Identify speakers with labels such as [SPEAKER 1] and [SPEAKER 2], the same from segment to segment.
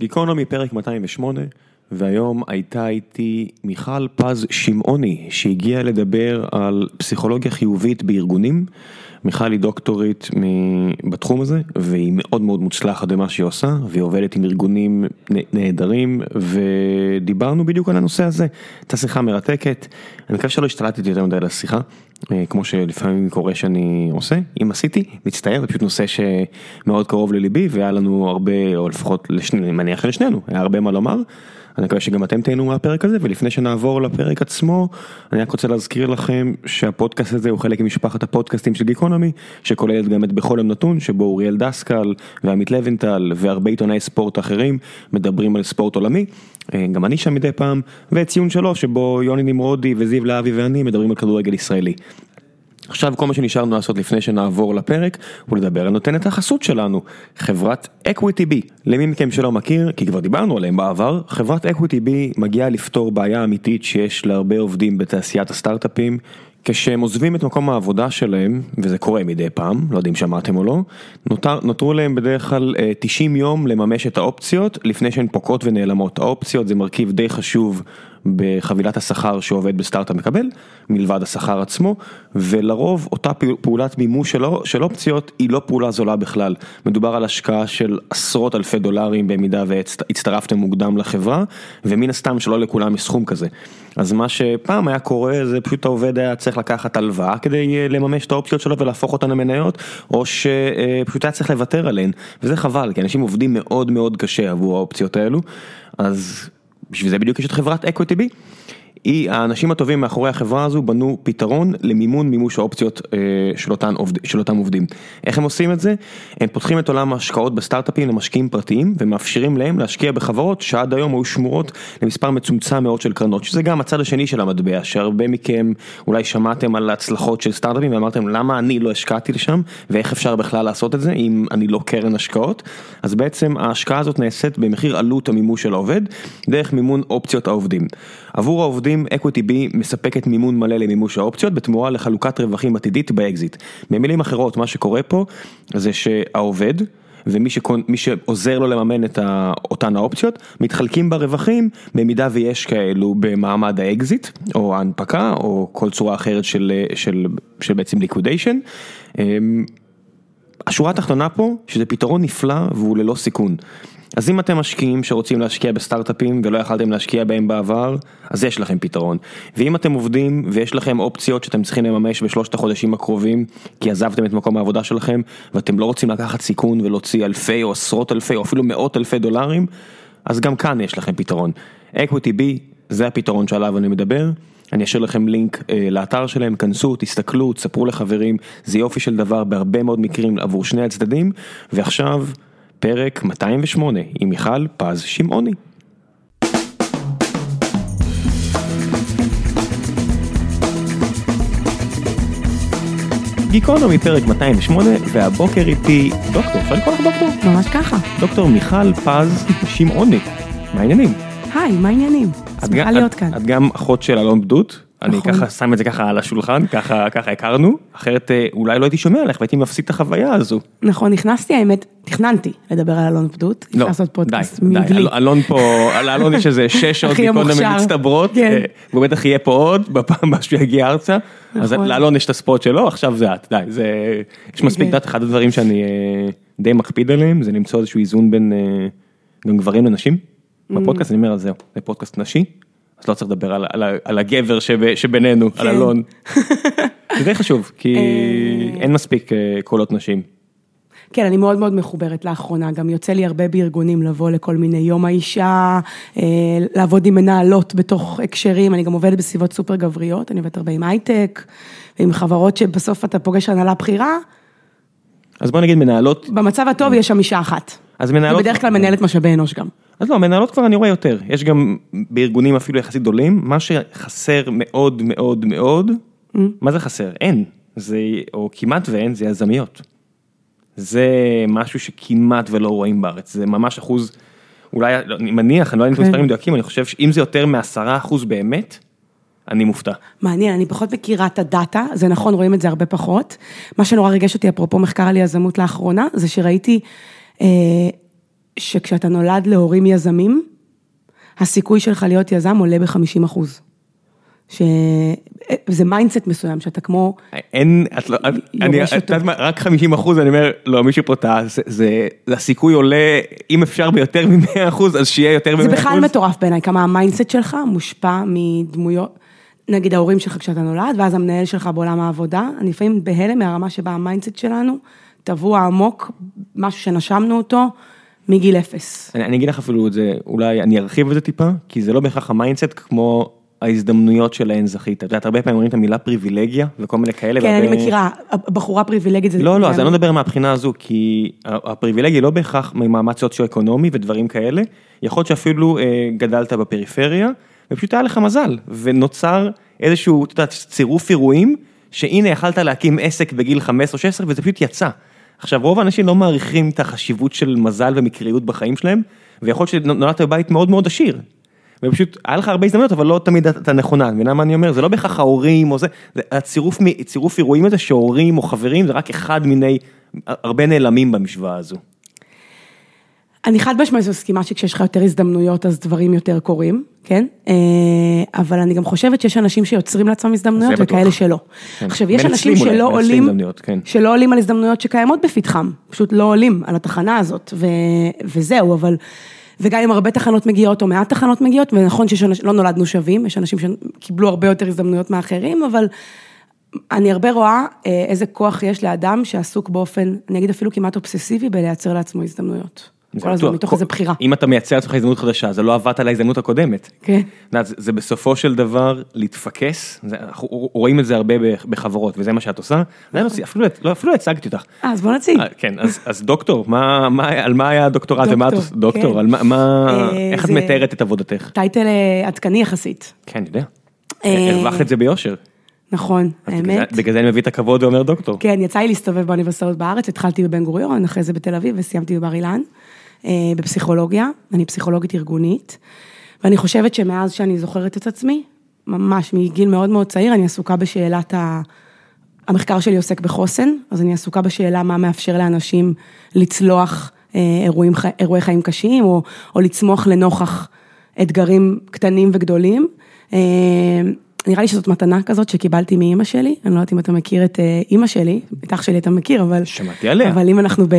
[SPEAKER 1] גיקונומי פרק 208, והיום הייתה איתי מיכל פז שמעוני, שהגיעה לדבר על פסיכולוגיה חיובית בארגונים. מיכל היא דוקטורית בתחום הזה, והיא מאוד מאוד מוצלחת במה שהיא עושה, והיא עובדת עם ארגונים נהדרים, ודיברנו בדיוק על הנושא הזה. הייתה שיחה מרתקת, אני מקווה שלא השתלטתי יותר מדי לשיחה, כמו שלפעמים קורה שאני עושה, אם עשיתי, מצטער, זה פשוט נושא שמאוד קרוב לליבי, והיה לנו הרבה, או לפחות, אני מניח לשנינו, היה הרבה מה לומר. אני מקווה שגם אתם תהנו מהפרק הזה ולפני שנעבור לפרק עצמו אני רק רוצה להזכיר לכם שהפודקאסט הזה הוא חלק ממשפחת הפודקאסטים של גיקונומי שכוללת גם את בכל יום נתון שבו אוריאל דסקל ועמית לבנטל והרבה עיתונאי ספורט אחרים מדברים על ספורט עולמי. גם אני שם מדי פעם וציון שלוש שבו יוני נמרודי וזיו להבי ואני מדברים על כדורגל ישראלי. עכשיו כל מה שנשארנו לעשות לפני שנעבור לפרק הוא לדבר על נותנת החסות שלנו, חברת EquityBee. למי מכם שלא מכיר, כי כבר דיברנו עליהם בעבר, חברת EquityBee מגיעה לפתור בעיה אמיתית שיש להרבה עובדים בתעשיית הסטארט-אפים. כשהם עוזבים את מקום העבודה שלהם, וזה קורה מדי פעם, לא יודע אם שמעתם או לא, נותר, נותרו להם בדרך כלל 90 יום לממש את האופציות לפני שהן פוקעות ונעלמות. האופציות זה מרכיב די חשוב בחבילת השכר שעובד בסטארט-אפ מקבל, מלבד השכר עצמו, ולרוב אותה פעולת מימוש של אופציות היא לא פעולה זולה בכלל. מדובר על השקעה של עשרות אלפי דולרים במידה והצטרפתם מוקדם לחברה, ומן הסתם שלא לכולם יש סכום כזה. אז מה שפעם היה קורה זה פשוט העובד היה צריך לקחת הלוואה כדי לממש את האופציות שלו ולהפוך אותן למניות, או שפשוט היה צריך לוותר עליהן, וזה חבל, כי אנשים עובדים מאוד מאוד קשה עבור האופציות האלו, אז... בשביל זה בדיוק יש את חברת אקוויטי בי. היא, האנשים הטובים מאחורי החברה הזו בנו פתרון למימון מימוש האופציות של, אותן, של אותם עובדים. איך הם עושים את זה? הם פותחים את עולם ההשקעות בסטארט-אפים למשקיעים פרטיים ומאפשרים להם להשקיע בחברות שעד היום היו שמורות למספר מצומצם מאוד של קרנות, שזה גם הצד השני של המטבע, שהרבה מכם אולי שמעתם על ההצלחות של סטארט-אפים ואמרתם למה אני לא השקעתי לשם ואיך אפשר בכלל לעשות את זה אם אני לא קרן השקעות. אז בעצם ההשקעה הזאת נעשית במחיר עלות המימוש של העובד, דרך מימון אופציות העובדים. עבור העובדים EquityBee מספקת מימון מלא למימוש האופציות בתמורה לחלוקת רווחים עתידית באקזיט. במילים אחרות מה שקורה פה זה שהעובד ומי שקונ... שעוזר לו לממן את אותן האופציות מתחלקים ברווחים במידה ויש כאלו במעמד האקזיט או ההנפקה או כל צורה אחרת של, של, של בעצם liquidation. השורה התחתונה פה שזה פתרון נפלא והוא ללא סיכון. אז אם אתם משקיעים שרוצים להשקיע בסטארט-אפים ולא יכלתם להשקיע בהם בעבר, אז יש לכם פתרון. ואם אתם עובדים ויש לכם אופציות שאתם צריכים לממש בשלושת החודשים הקרובים, כי עזבתם את מקום העבודה שלכם, ואתם לא רוצים לקחת סיכון ולהוציא אלפי או עשרות אלפי או אפילו מאות אלפי דולרים, אז גם כאן יש לכם פתרון. Equity B זה הפתרון שעליו אני מדבר. אני אשאיר לכם לינק אה, לאתר שלהם, כנסו, תסתכלו, תספרו לחברים, זה יופי של דבר בהרבה מאוד מקרים עבור שני הצדדים, ועכשיו... פרק 208 עם מיכל פז שמעוני. גיקונומי פרק 208 והבוקר איתי דוקטור, אפשר לקרוא לך דוקטור?
[SPEAKER 2] ממש ככה.
[SPEAKER 1] דוקטור מיכל פז שמעוני, מה העניינים?
[SPEAKER 2] היי, מה העניינים? שמחה להיות כאן.
[SPEAKER 1] את גם אחות של אלון בדות. אני ככה שם את זה ככה על השולחן, ככה ככה הכרנו, אחרת אולי לא הייתי שומע עליך והייתי מפסיד את החוויה הזו.
[SPEAKER 2] נכון, נכנסתי האמת, תכננתי לדבר על אלון פדות,
[SPEAKER 1] לא, די, די, אלון פה, על אלון יש איזה שש שעות גיקונומי מצטברות, והוא בטח יהיה פה עוד בפעם הבאה שהוא יגיע ארצה, אז לאלון יש את הספורט שלו, עכשיו זה את, די, זה, יש מספיק, דעת, אחד הדברים שאני די מקפיד עליהם, זה למצוא איזשהו איזון בין גם גברים לנשים, בפודקאסט אני אומר, זהו, זה פודקאסט נשי. אז לא צריך לדבר על, על, על הגבר שב, שבינינו, כן. על אלון. זה די חשוב, כי אין מספיק קולות נשים.
[SPEAKER 2] כן, אני מאוד מאוד מחוברת לאחרונה, גם יוצא לי הרבה בארגונים לבוא לכל מיני יום האישה, לעבוד עם מנהלות בתוך הקשרים, אני גם עובדת בסביבות סופר גבריות, אני עובדת הרבה עם הייטק, ועם חברות שבסוף אתה פוגש הנהלה בכירה.
[SPEAKER 1] אז בוא נגיד מנהלות.
[SPEAKER 2] במצב הטוב יש שם אישה אחת.
[SPEAKER 1] אז מנהלות...
[SPEAKER 2] ובדרך כלל מנהלת משאבי אנוש גם.
[SPEAKER 1] אז לא, מנהלות כבר אני רואה יותר, יש גם בארגונים אפילו יחסית גדולים, מה שחסר מאוד מאוד מאוד, מה זה חסר? אין, זה, או כמעט ואין, זה יזמיות. זה משהו שכמעט ולא רואים בארץ, זה ממש אחוז, אולי, אני מניח, אני לא יודע אם מספרים מדויקים, אני חושב שאם זה יותר מעשרה אחוז באמת, אני מופתע.
[SPEAKER 2] מעניין, אני פחות מכירה את הדאטה, זה נכון, רואים את זה הרבה פחות. מה שנורא ריגש אותי, אפרופו מחקר על יזמות לאחרונה, זה שראיתי... שכשאתה נולד להורים יזמים, הסיכוי שלך להיות יזם עולה ב-50 אחוז. שזה mindset מסוים, שאתה כמו...
[SPEAKER 1] אין, את לא, אני, את יודעת מה, רק 50 אחוז, אני אומר, לא, מישהו פה טעה, זה, זה, הסיכוי עולה, אם אפשר ביותר מ-100 אחוז, אז שיהיה יותר מ-100 אחוז.
[SPEAKER 2] זה בכלל מטורף בעיניי, כמה ה mindset שלך מושפע מדמויות, נגיד ההורים שלך כשאתה נולד, ואז המנהל שלך בעולם העבודה, אני לפעמים בהלם מהרמה שבה ה mindset שלנו טבוע עמוק, משהו שנשמנו אותו. מגיל אפס.
[SPEAKER 1] אני, אני אגיד לך אפילו את זה, אולי אני ארחיב את זה טיפה, כי זה לא בהכרח ה mindset כמו ההזדמנויות שלהן זכית. את יודעת, הרבה פעמים אומרים את המילה פריבילגיה וכל מיני כאלה.
[SPEAKER 2] כן, אני מכירה, בחורה פריבילגית זה...
[SPEAKER 1] לא, לא, אז אני לא מדבר מהבחינה הזו, כי הפריבילגיה לא בהכרח ממעמד סוציו-אקונומי ודברים כאלה. יכול להיות שאפילו אה, גדלת בפריפריה, ופשוט היה לך מזל, ונוצר איזשהו, את יודעת, צירוף אירועים, שהנה יכלת להקים עסק בגיל 15 או 16 וזה פשוט יצא. עכשיו, רוב האנשים לא מעריכים את החשיבות של מזל ומקריות בחיים שלהם, ויכול להיות שנולדת בבית מאוד מאוד עשיר. ופשוט, היה לך הרבה הזדמנויות, אבל לא תמיד אתה נכונה, מבינה מה אני אומר? זה לא בהכרח ההורים או זה, זה הצירוף, צירוף אירועים הזה שהורים או חברים זה רק אחד מיני, הרבה נעלמים במשוואה הזו.
[SPEAKER 2] אני חד משמעית מסכימה שכשיש לך יותר הזדמנויות אז דברים יותר קורים, כן? אה, אבל אני גם חושבת שיש אנשים שיוצרים לעצמם הזדמנויות וכאלה שלא. כן. עכשיו, יש אנשים שלא עולים, כן. שלא עולים על הזדמנויות שקיימות בפתחם, פשוט לא עולים על התחנה הזאת, ו, וזהו, אבל... וגם אם הרבה תחנות מגיעות או מעט תחנות מגיעות, ונכון שלא נולדנו שווים, יש אנשים שקיבלו הרבה יותר הזדמנויות מאחרים, אבל אני הרבה רואה אה, איזה כוח יש לאדם שעסוק באופן, אני אגיד אפילו כמעט אובססיבי, בלייצר לעצמו הזדמנויות. כל הזמן, מתוך איזה בחירה.
[SPEAKER 1] אם אתה מייצר לעצמך הזדמנות חדשה, זה לא עבדת על ההזדמנות הקודמת.
[SPEAKER 2] כן.
[SPEAKER 1] זה, זה בסופו של דבר להתפקס, זה, אנחנו רואים את זה הרבה בחברות, וזה מה שאת עושה. נכון. אפילו, לא, אפילו הצגתי אותך.
[SPEAKER 2] אה, אז בוא נציג. אה,
[SPEAKER 1] כן, אז, דוקטור, מה, מה, על מה היה הדוקטורט ומה את עושה? דוקטור, כן. אה, איך את מתארת את עבודתך?
[SPEAKER 2] טייטל עדכני יחסית.
[SPEAKER 1] כן, אני יודע. הרווחת את זה ביושר.
[SPEAKER 2] נכון, האמת.
[SPEAKER 1] בגלל זה אני מביא את הכבוד ואומר דוקטור.
[SPEAKER 2] כן, יצא לי להסתובב באוניברסיטאות בארץ, התחלתי בבן גוריון, אחרי זה בתל אביב וסיימתי בבר אילן. אה, בפסיכולוגיה, אני פסיכולוגית ארגונית, ואני חושבת שמאז שאני זוכרת את עצמי, ממש מגיל מאוד מאוד צעיר, אני עסוקה בשאלת ה... המחקר שלי עוסק בחוסן, אז אני עסוקה בשאלה מה מאפשר לאנשים לצלוח אה, אירועים, אירועי חיים קשים, או, או לצמוח לנוכח אתגרים קטנים וגדולים. אה, נראה לי שזאת מתנה כזאת שקיבלתי מאימא שלי, אני לא יודעת אם אתה מכיר את אה, אימא שלי, את אח שלי אתה מכיר, אבל...
[SPEAKER 1] שמעתי עליה.
[SPEAKER 2] אבל אם אנחנו ב...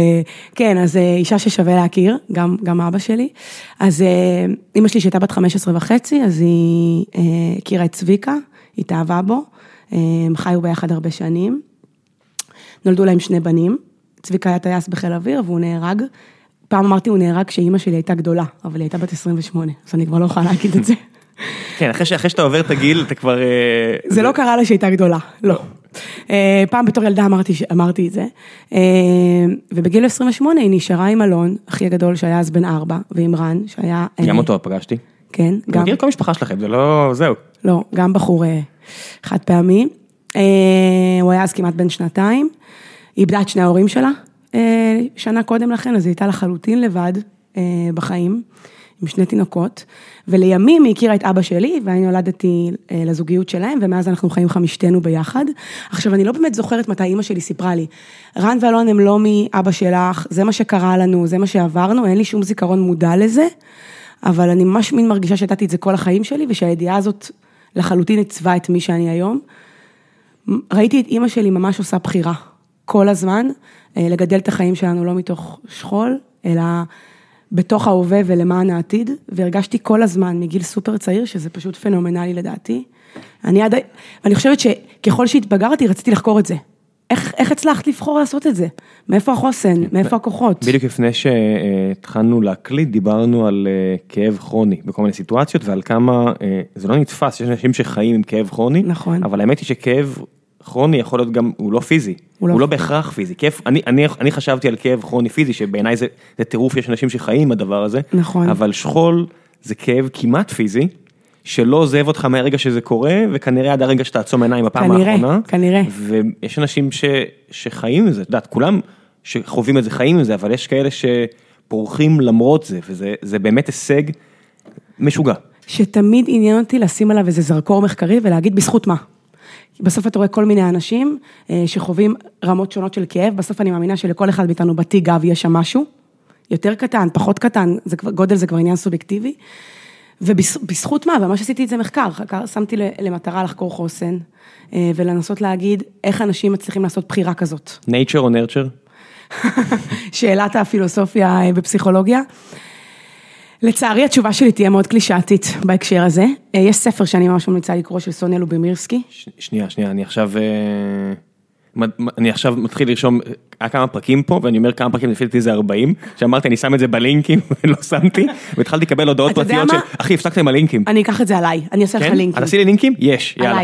[SPEAKER 2] כן, אז אה, אישה ששווה להכיר, גם, גם אבא שלי. אז אה, אימא שלי שהייתה בת 15 וחצי, אז היא הכירה את צביקה, התאהבה בו, הם חיו ביחד הרבה שנים. נולדו להם שני בנים, צביקה היה טייס בחיל אוויר והוא נהרג. פעם אמרתי הוא נהרג כשאימא שלי הייתה גדולה, אבל היא הייתה בת 28, אז אני כבר לא יכולה להגיד את זה.
[SPEAKER 1] כן, אחרי שאתה עובר את הגיל, אתה כבר... אה,
[SPEAKER 2] זה לא קרה לה שהייתה גדולה, לא. אה, פעם בתור ילדה אמרתי את זה, אה, ובגיל 28 היא נשארה עם אלון, אחי הגדול שהיה אז בן ארבע, ועם רן, שהיה...
[SPEAKER 1] גם אותו פגשתי.
[SPEAKER 2] כן,
[SPEAKER 1] גם. אתה מכיר את כל המשפחה שלכם, זה לא... זהו.
[SPEAKER 2] לא, גם בחור חד פעמי. הוא היה אז כמעט בן שנתיים, היא איבדה את שני ההורים שלה שנה קודם לכן, אז היא הייתה לחלוטין לבד בחיים. עם שני תינוקות, ולימים היא הכירה את אבא שלי, ואני נולדתי אה, לזוגיות שלהם, ומאז אנחנו חיים חמישתנו ביחד. עכשיו, אני לא באמת זוכרת מתי אימא שלי סיפרה לי, רן ואלון הם לא מאבא שלך, זה מה שקרה לנו, זה מה שעברנו, אין לי שום זיכרון מודע לזה, אבל אני ממש מין מרגישה שידעתי את זה כל החיים שלי, ושהידיעה הזאת לחלוטין עיצבה את מי שאני היום. ראיתי את אימא שלי ממש עושה בחירה, כל הזמן, אה, לגדל את החיים שלנו לא מתוך שכול, אלא... בתוך ההווה ולמען העתיד, והרגשתי כל הזמן, מגיל סופר צעיר, שזה פשוט פנומנלי לדעתי. אני עד... ואני חושבת שככל שהתבגרתי, רציתי לחקור את זה. איך, איך הצלחת לבחור לעשות את זה? מאיפה החוסן? מאיפה הכוחות?
[SPEAKER 1] בדיוק לפני שהתחלנו להקליט, דיברנו על אה, כאב כרוני בכל מיני סיטואציות, ועל כמה, אה, זה לא נתפס, יש אנשים שחיים עם כאב כרוני,
[SPEAKER 2] נכון.
[SPEAKER 1] אבל האמת היא שכאב כרוני יכול להיות גם, הוא לא פיזי, הוא לא, הוא לא בהכרח פיזי, כאב, אני, אני, אני חשבתי על כאב כרוני פיזי, שבעיניי זה, זה טירוף, יש אנשים שחיים עם הדבר הזה,
[SPEAKER 2] נכון,
[SPEAKER 1] אבל שכול זה כאב כמעט פיזי, שלא עוזב אותך מהרגע שזה קורה, וכנראה עד הרגע שתעצום עיניים בפעם
[SPEAKER 2] כנראה,
[SPEAKER 1] האחרונה,
[SPEAKER 2] כנראה,
[SPEAKER 1] ויש אנשים ש, שחיים עם זה, את יודעת, כולם שחווים את זה חיים עם זה, אבל יש כאלה שפורחים למרות זה, וזה באמת הישג משוגע.
[SPEAKER 2] שתמיד עניין אותי לשים עליו איזה זרקור מחקרי ולהגיד בזכות מה. בסוף אתה רואה כל מיני אנשים אה, שחווים רמות שונות של כאב, בסוף אני מאמינה שלכל אחד מאיתנו בתיק גב יש שם משהו, יותר קטן, פחות קטן, זה כבר, גודל זה כבר עניין סובייקטיבי. ובזכות מה, וממש עשיתי את זה מחקר, חקר, שמתי למטרה לחקור חוסן, אה, ולנסות להגיד איך אנשים מצליחים לעשות בחירה כזאת.
[SPEAKER 1] nature או nurture?
[SPEAKER 2] שאלת הפילוסופיה אה, בפסיכולוגיה. לצערי התשובה שלי תהיה מאוד קלישאתית בהקשר הזה. אה, יש ספר שאני ממש ממליצה לקרוא של סוניה לובימירסקי.
[SPEAKER 1] שנייה, שנייה, אני עכשיו... אני עכשיו מתחיל לרשום, היה כמה פרקים פה ואני אומר כמה פרקים לפי דעתי זה 40, שאמרתי אני שם את זה בלינקים ולא שמתי, והתחלתי לקבל הודעות פרטיות של אחי הפסקתם הלינקים.
[SPEAKER 2] אני אקח את זה עליי, אני אעשה לך
[SPEAKER 1] כן?
[SPEAKER 2] לינקים.
[SPEAKER 1] תעשי לי לינקים? יש, יאללה.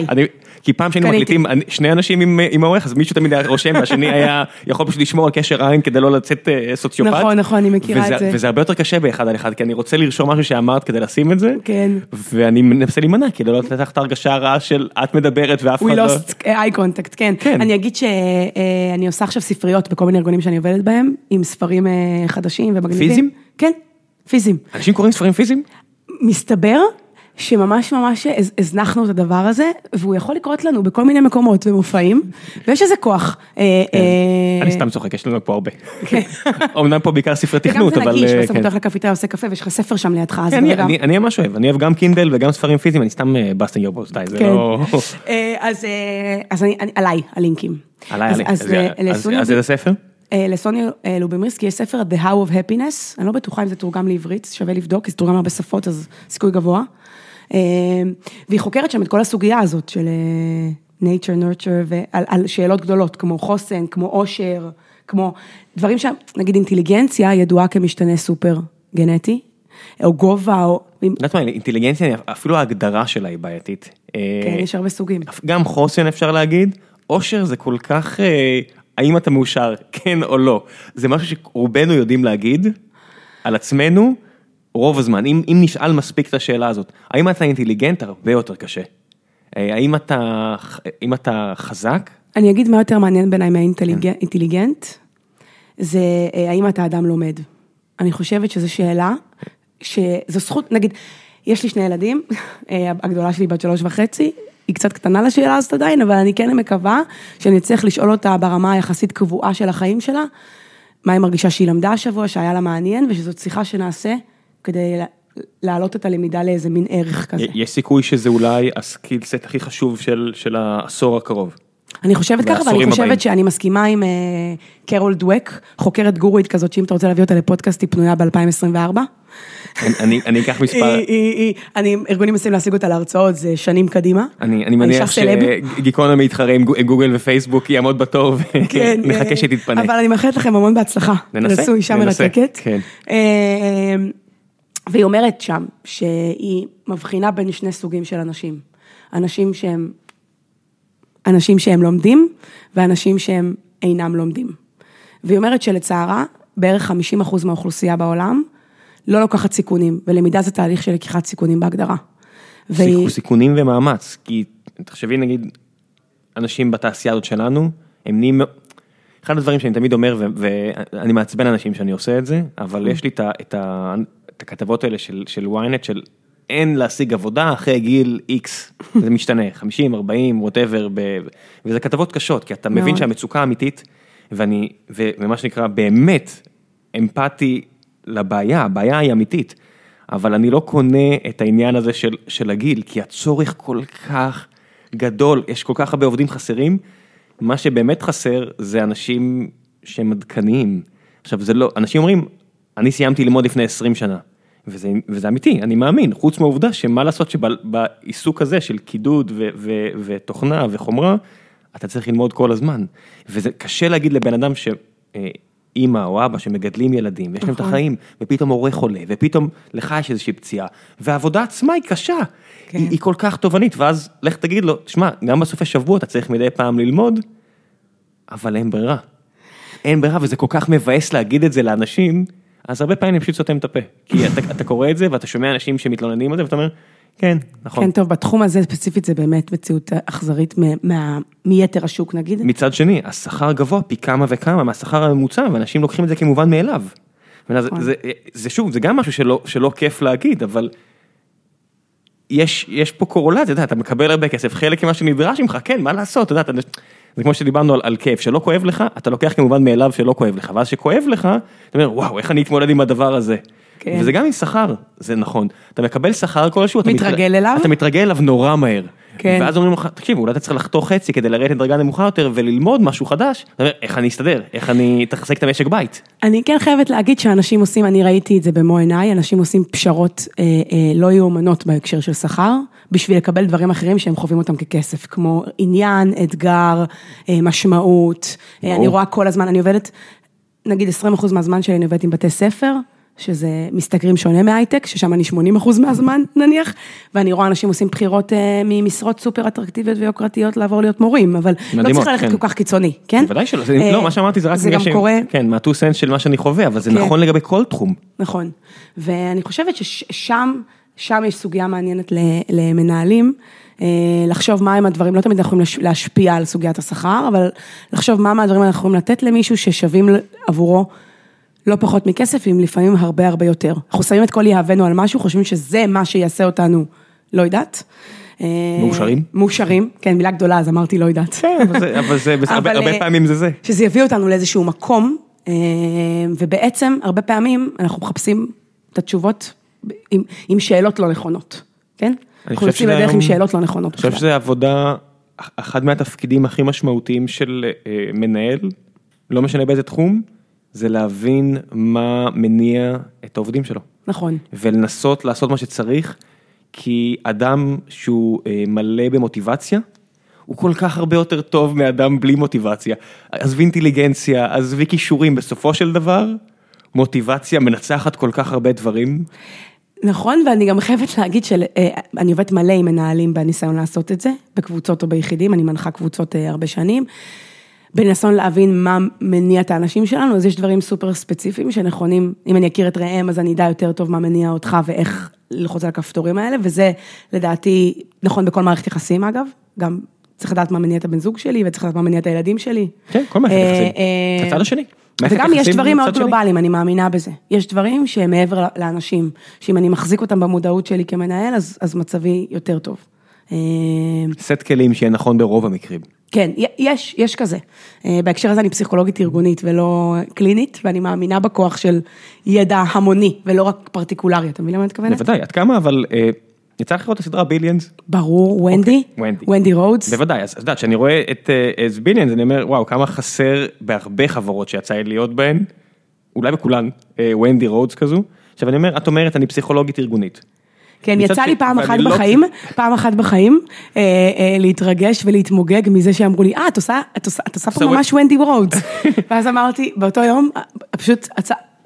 [SPEAKER 1] כי פעם שהיינו מקליטים שני אנשים עם העורך, אז מישהו תמיד היה רושם והשני היה יכול פשוט לשמור על קשר עין כדי לא לצאת אה, סוציופט.
[SPEAKER 2] נכון, נכון, אני מכירה את זה.
[SPEAKER 1] וזה הרבה יותר קשה באחד על אחד, כי אני רוצה לרשום משהו שאמרת כדי לשים את זה,
[SPEAKER 2] כן.
[SPEAKER 1] ואני מנסה להימנע כדי לא לתת לך את ההרגשה הרעה של את מדברת ואף אחד לא...
[SPEAKER 2] We lost eye contact, כן. אני אגיד שאני עושה עכשיו ספריות בכל מיני ארגונים שאני עובדת בהם, עם ספרים אה, חדשים ומגניבים.
[SPEAKER 1] פיזיים?
[SPEAKER 2] כן, פיזיים.
[SPEAKER 1] אנשים קוראים ספרים פיזיים?
[SPEAKER 2] מסתבר שממש ממש הזנחנו את הדבר הזה, והוא יכול לקרות לנו בכל מיני מקומות ומופעים, ויש איזה כוח.
[SPEAKER 1] אה, כן. אה, אני סתם צוחק, יש לנו פה הרבה. אמנם פה בעיקר ספרי תכנות,
[SPEAKER 2] אבל... וגם זה נגיש,
[SPEAKER 1] אה,
[SPEAKER 2] בסוף אתה הולך לקפיטריה, עושה קפה, ויש לך ספר שם לידך, אז
[SPEAKER 1] כן, אני ממש אוהב, אני אוהב גם Kindle וגם ספרים פיזיים, אני סתם busting your balls, די, זה לא...
[SPEAKER 2] אז עליי, הלינקים.
[SPEAKER 1] עליי, אז איזה ספר?
[SPEAKER 2] לסוניה לובימירסקי יש ספר The How of Happiness, אני לא בטוחה אם זה תורגם לעברית, שווה לבדוק, כי זה תורגם הרבה שפות, אז סיכוי גבוה. והיא חוקרת שם את כל הסוגיה הזאת של nature, nurture, ועל שאלות גדולות, כמו חוסן, כמו עושר, כמו דברים שם, נגיד אינטליגנציה ידועה כמשתנה סופר גנטי, או גובה, או...
[SPEAKER 1] יודעת מה, אינטליגנציה, אפילו ההגדרה שלה היא בעייתית.
[SPEAKER 2] כן, יש הרבה סוגים.
[SPEAKER 1] גם חוסן אפשר להגיד, עושר זה כל כך, האם אתה מאושר, כן או לא, זה משהו שרובנו יודעים להגיד על עצמנו. רוב הזמן, אם אם נשאל מספיק את השאלה הזאת, האם אתה אינטליגנט? הרבה יותר קשה. אה, האם אתה אם אתה חזק?
[SPEAKER 2] אני אגיד מה יותר מעניין בעיניי מהאינטליגנט, זה אה, האם אתה אדם לומד. אני חושבת שזו שאלה, שזו זכות, נגיד, יש לי שני ילדים, אה, הגדולה שלי בת שלוש וחצי, היא קצת קטנה לשאלה הזאת עדיין, אבל אני כן מקווה שאני אצליח לשאול אותה ברמה היחסית קבועה של החיים שלה, מה היא מרגישה שהיא למדה השבוע, שהיה לה מעניין, ושזאת שיחה שנעשה. כדי להעלות את הלמידה לאיזה מין ערך כזה.
[SPEAKER 1] יש סיכוי שזה אולי הסקילסט הכי חשוב של של העשור הקרוב.
[SPEAKER 2] אני חושבת ככה, ואני חושבת הבאים. שאני מסכימה עם uh, קרול דווק, חוקרת גורואית כזאת, שאם אתה רוצה להביא אותה לפודקאסט, היא פנויה ב-2024.
[SPEAKER 1] אני אני אקח מספר.
[SPEAKER 2] אני, ארגונים מנסים להשיג אותה להרצאות, זה שנים קדימה.
[SPEAKER 1] אני אני מניח שגיקונומי יתחרה עם גוגל ופייסבוק, יעמוד בתור ונחכה כן, אה, שתתפנה.
[SPEAKER 2] אבל אני מאחלת לכם המון בהצלחה.
[SPEAKER 1] ננסה,
[SPEAKER 2] ננסו אישה מרתקת. כן. והיא אומרת שם שהיא מבחינה בין שני סוגים של אנשים. אנשים שהם, אנשים שהם לומדים ואנשים שהם אינם לומדים. והיא אומרת שלצערה, בערך 50% מהאוכלוסייה בעולם לא לוקחת סיכונים, ולמידה זה תהליך של לקיחת סיכונים בהגדרה.
[SPEAKER 1] והיא... סיכונים ומאמץ, כי תחשבי נגיד, אנשים בתעשייה הזאת שלנו, הם נהיים... אחד הדברים שאני תמיד אומר, ואני מעצבן אנשים שאני עושה את זה, אבל יש לי את ה... את הכתבות האלה של של ynet של אין להשיג עבודה אחרי גיל x, זה משתנה, 50, 40, ווטאבר, וזה כתבות קשות, כי אתה מבין שהמצוקה אמיתית, ואני, ומה שנקרא באמת אמפתי לבעיה, הבעיה היא אמיתית, אבל אני לא קונה את העניין הזה של של הגיל, כי הצורך כל כך גדול, יש כל כך הרבה עובדים חסרים, מה שבאמת חסר זה אנשים שהם עדכניים. עכשיו זה לא, אנשים אומרים, אני סיימתי ללמוד לפני 20 שנה, וזה וזה אמיתי, אני מאמין, חוץ מהעובדה שמה לעשות שבעיסוק הזה של קידוד ו, ו, ותוכנה וחומרה, אתה צריך ללמוד כל הזמן. וזה קשה להגיד לבן אדם שאימא או אבא שמגדלים ילדים, ויש להם את נכון. החיים, ופתאום הורה חולה, ופתאום לך יש איזושהי פציעה, והעבודה עצמה היא קשה, כן. היא, היא כל כך תובענית, ואז לך תגיד לו, תשמע, גם בסופי שבוע אתה צריך מדי פעם ללמוד, אבל אין ברירה. אין ברירה, וזה כל כך מבאס להגיד את זה לאנשים. אז הרבה פעמים אני פשוט סותם את הפה, כי אתה אתה קורא את זה ואתה שומע אנשים שמתלוננים על זה ואתה אומר, כן, נכון.
[SPEAKER 2] כן, טוב, בתחום הזה ספציפית זה באמת מציאות אכזרית מיתר השוק נגיד.
[SPEAKER 1] מצד שני, השכר גבוה פי כמה וכמה מהשכר הממוצע, ואנשים לוקחים את זה כמובן מאליו. זה, נכון. זה, זה שוב, זה גם משהו שלא, שלא כיף להגיד, אבל יש, יש פה קורולציה, אתה יודע, אתה מקבל הרבה כסף, חלק ממה שנדרש ממך, כן, מה לעשות, אתה יודע, אתה, זה כמו שדיברנו על, על כיף, שלא כואב לך, אתה לוקח כמובן מאליו שלא כואב לך, ואז שכואב לך, אתה אומר, וואו, איך אני אתמודד עם הדבר הזה.
[SPEAKER 2] כן.
[SPEAKER 1] וזה גם עם שכר, זה נכון. אתה מקבל שכר כלשהו, אתה
[SPEAKER 2] מתרגל אליו?
[SPEAKER 1] אתה מתרגל אליו נורא מהר.
[SPEAKER 2] כן.
[SPEAKER 1] ואז אומרים לך, תקשיב, אולי אתה צריך לחתוך חצי כדי לרדת לדרגה נמוכה יותר וללמוד משהו חדש. אתה אומר, איך אני אסתדר? איך אני אתחזק את המשק בית?
[SPEAKER 2] אני כן חייבת להגיד שאנשים עושים, אני ראיתי את זה במו עיניי, אנשים עושים פשרות אה, אה, לא יאומנות בהקשר של שכר, בשביל לקבל דברים אחרים שהם חווים אותם ככסף, כמו עניין, אתגר, אה, משמעות. אה, אני. רואה כל הזמן, אני עובדת, נגיד 20% מהזמן שלי אני עובדת עם בתי ספר. שזה משתכרים שונה מהייטק, ששם אני 80 אחוז מהזמן נניח, ואני רואה אנשים עושים בחירות אה, ממשרות סופר אטרקטיביות ויוקרתיות לעבור להיות מורים, אבל לא
[SPEAKER 1] מדהימות,
[SPEAKER 2] צריך ללכת
[SPEAKER 1] כן.
[SPEAKER 2] כל כך קיצוני, כן?
[SPEAKER 1] בוודאי שלא, זה-
[SPEAKER 2] אה,
[SPEAKER 1] לא, מה שאמרתי זה רק
[SPEAKER 2] זה
[SPEAKER 1] בגלל
[SPEAKER 2] גם
[SPEAKER 1] שהם-
[SPEAKER 2] קורה,
[SPEAKER 1] כן, מה-2 סנט של מה שאני חווה, אבל זה
[SPEAKER 2] כן.
[SPEAKER 1] נכון לגבי כל תחום.
[SPEAKER 2] נכון, ואני חושבת ששם, שם יש סוגיה מעניינת למנהלים, אה, לחשוב מהם הדברים, לא תמיד אנחנו יכולים להשפיע על סוגיית השכר, אבל לחשוב מה מהדברים אנחנו יכולים לתת למישהו ששווים עבורו לא פחות מכסף, אם לפעמים הרבה הרבה יותר. אנחנו שמים את כל יהבנו על משהו, חושבים שזה מה שיעשה אותנו, לא יודעת. אה,
[SPEAKER 1] מאושרים?
[SPEAKER 2] מאושרים, כן, מילה גדולה, אז אמרתי לא יודעת.
[SPEAKER 1] כן, אבל זה, אבל זה, הרבה, הרבה
[SPEAKER 2] אה,
[SPEAKER 1] פעמים זה זה.
[SPEAKER 2] שזה יביא אותנו לאיזשהו מקום, אה, ובעצם, הרבה פעמים אנחנו מחפשים את התשובות עם, עם שאלות לא נכונות, כן? אנחנו יוצאים לדרך עם שאלות לא נכונות.
[SPEAKER 1] אני חושב. שזה עבודה, אחד מהתפקידים הכי משמעותיים של מנהל, לא משנה באיזה תחום, זה להבין מה מניע את העובדים שלו.
[SPEAKER 2] נכון,
[SPEAKER 1] ולנסות לעשות מה שצריך, כי אדם שהוא אה, מלא במוטיבציה, הוא כל כך הרבה יותר טוב מאדם בלי מוטיבציה. עזבי אינטליגנציה, עזבי כישורים, בסופו של דבר, מוטיבציה מנצחת כל כך הרבה דברים.
[SPEAKER 2] נכון, ואני גם חייבת להגיד שאני עובדת מלא עם מנהלים בניסיון לעשות את זה, בקבוצות או ביחידים, אני מנחה קבוצות אה, הרבה שנים. בניסיון להבין מה מניע את האנשים שלנו, אז יש דברים סופר ספציפיים שנכונים, אם אני אכיר את ראם, אז אני אדע יותר טוב מה מניע אותך ואיך ללחוץ על הכפתורים האלה, וזה לדעתי נכון בכל מערכת יחסים אגב, גם צריך לדעת מה מניע את הבן זוג שלי, וצריך לדעת מה מניע את הילדים שלי.
[SPEAKER 1] כן, כל מערכת
[SPEAKER 2] אה,
[SPEAKER 1] יחסים.
[SPEAKER 2] אה,
[SPEAKER 1] הצד השני.
[SPEAKER 2] וגם יש דברים מאוד. גלובליים, אני מאמינה בזה. יש דברים שהם מעבר לאנשים, שאם אני מחזיק אותם במודעות שלי כמנהל, אז, אז מצבי יותר טוב. אה,
[SPEAKER 1] סט כלים שיהיה נכון ברוב המקרים.
[SPEAKER 2] כן, יש, יש כזה. אה, בהקשר הזה אני פסיכולוגית ארגונית ולא קלינית, ואני מאמינה בכוח של ידע המוני ולא רק פרטיקולרי, אתה מבין למה אני מתכוונת?
[SPEAKER 1] בוודאי, עד כמה, אבל אה, יצא לך לראות את הסדרה Billions?
[SPEAKER 2] ברור, ונדי,
[SPEAKER 1] ונדי.
[SPEAKER 2] רודס.
[SPEAKER 1] בוודאי, אז את יודעת, כשאני רואה את אה, Billions, אני אומר, וואו, כמה חסר בהרבה חברות שיצא לי להיות בהן, אולי בכולן, אה, ונדי רודס כזו. עכשיו אני אומר, את אומרת, אני פסיכולוגית ארגונית.
[SPEAKER 2] כן, יצא
[SPEAKER 1] ש-
[SPEAKER 2] לי פעם
[SPEAKER 1] ואני
[SPEAKER 2] אחת
[SPEAKER 1] לא-
[SPEAKER 2] בחיים, פעם אחת בחיים, אה, אה, להתרגש ולהתמוגג מזה שאמרו לי, אה, את עושה, את עושה, את עושה פה ממש ונדי רודס. ואז אמרתי, באותו יום, אה, פשוט,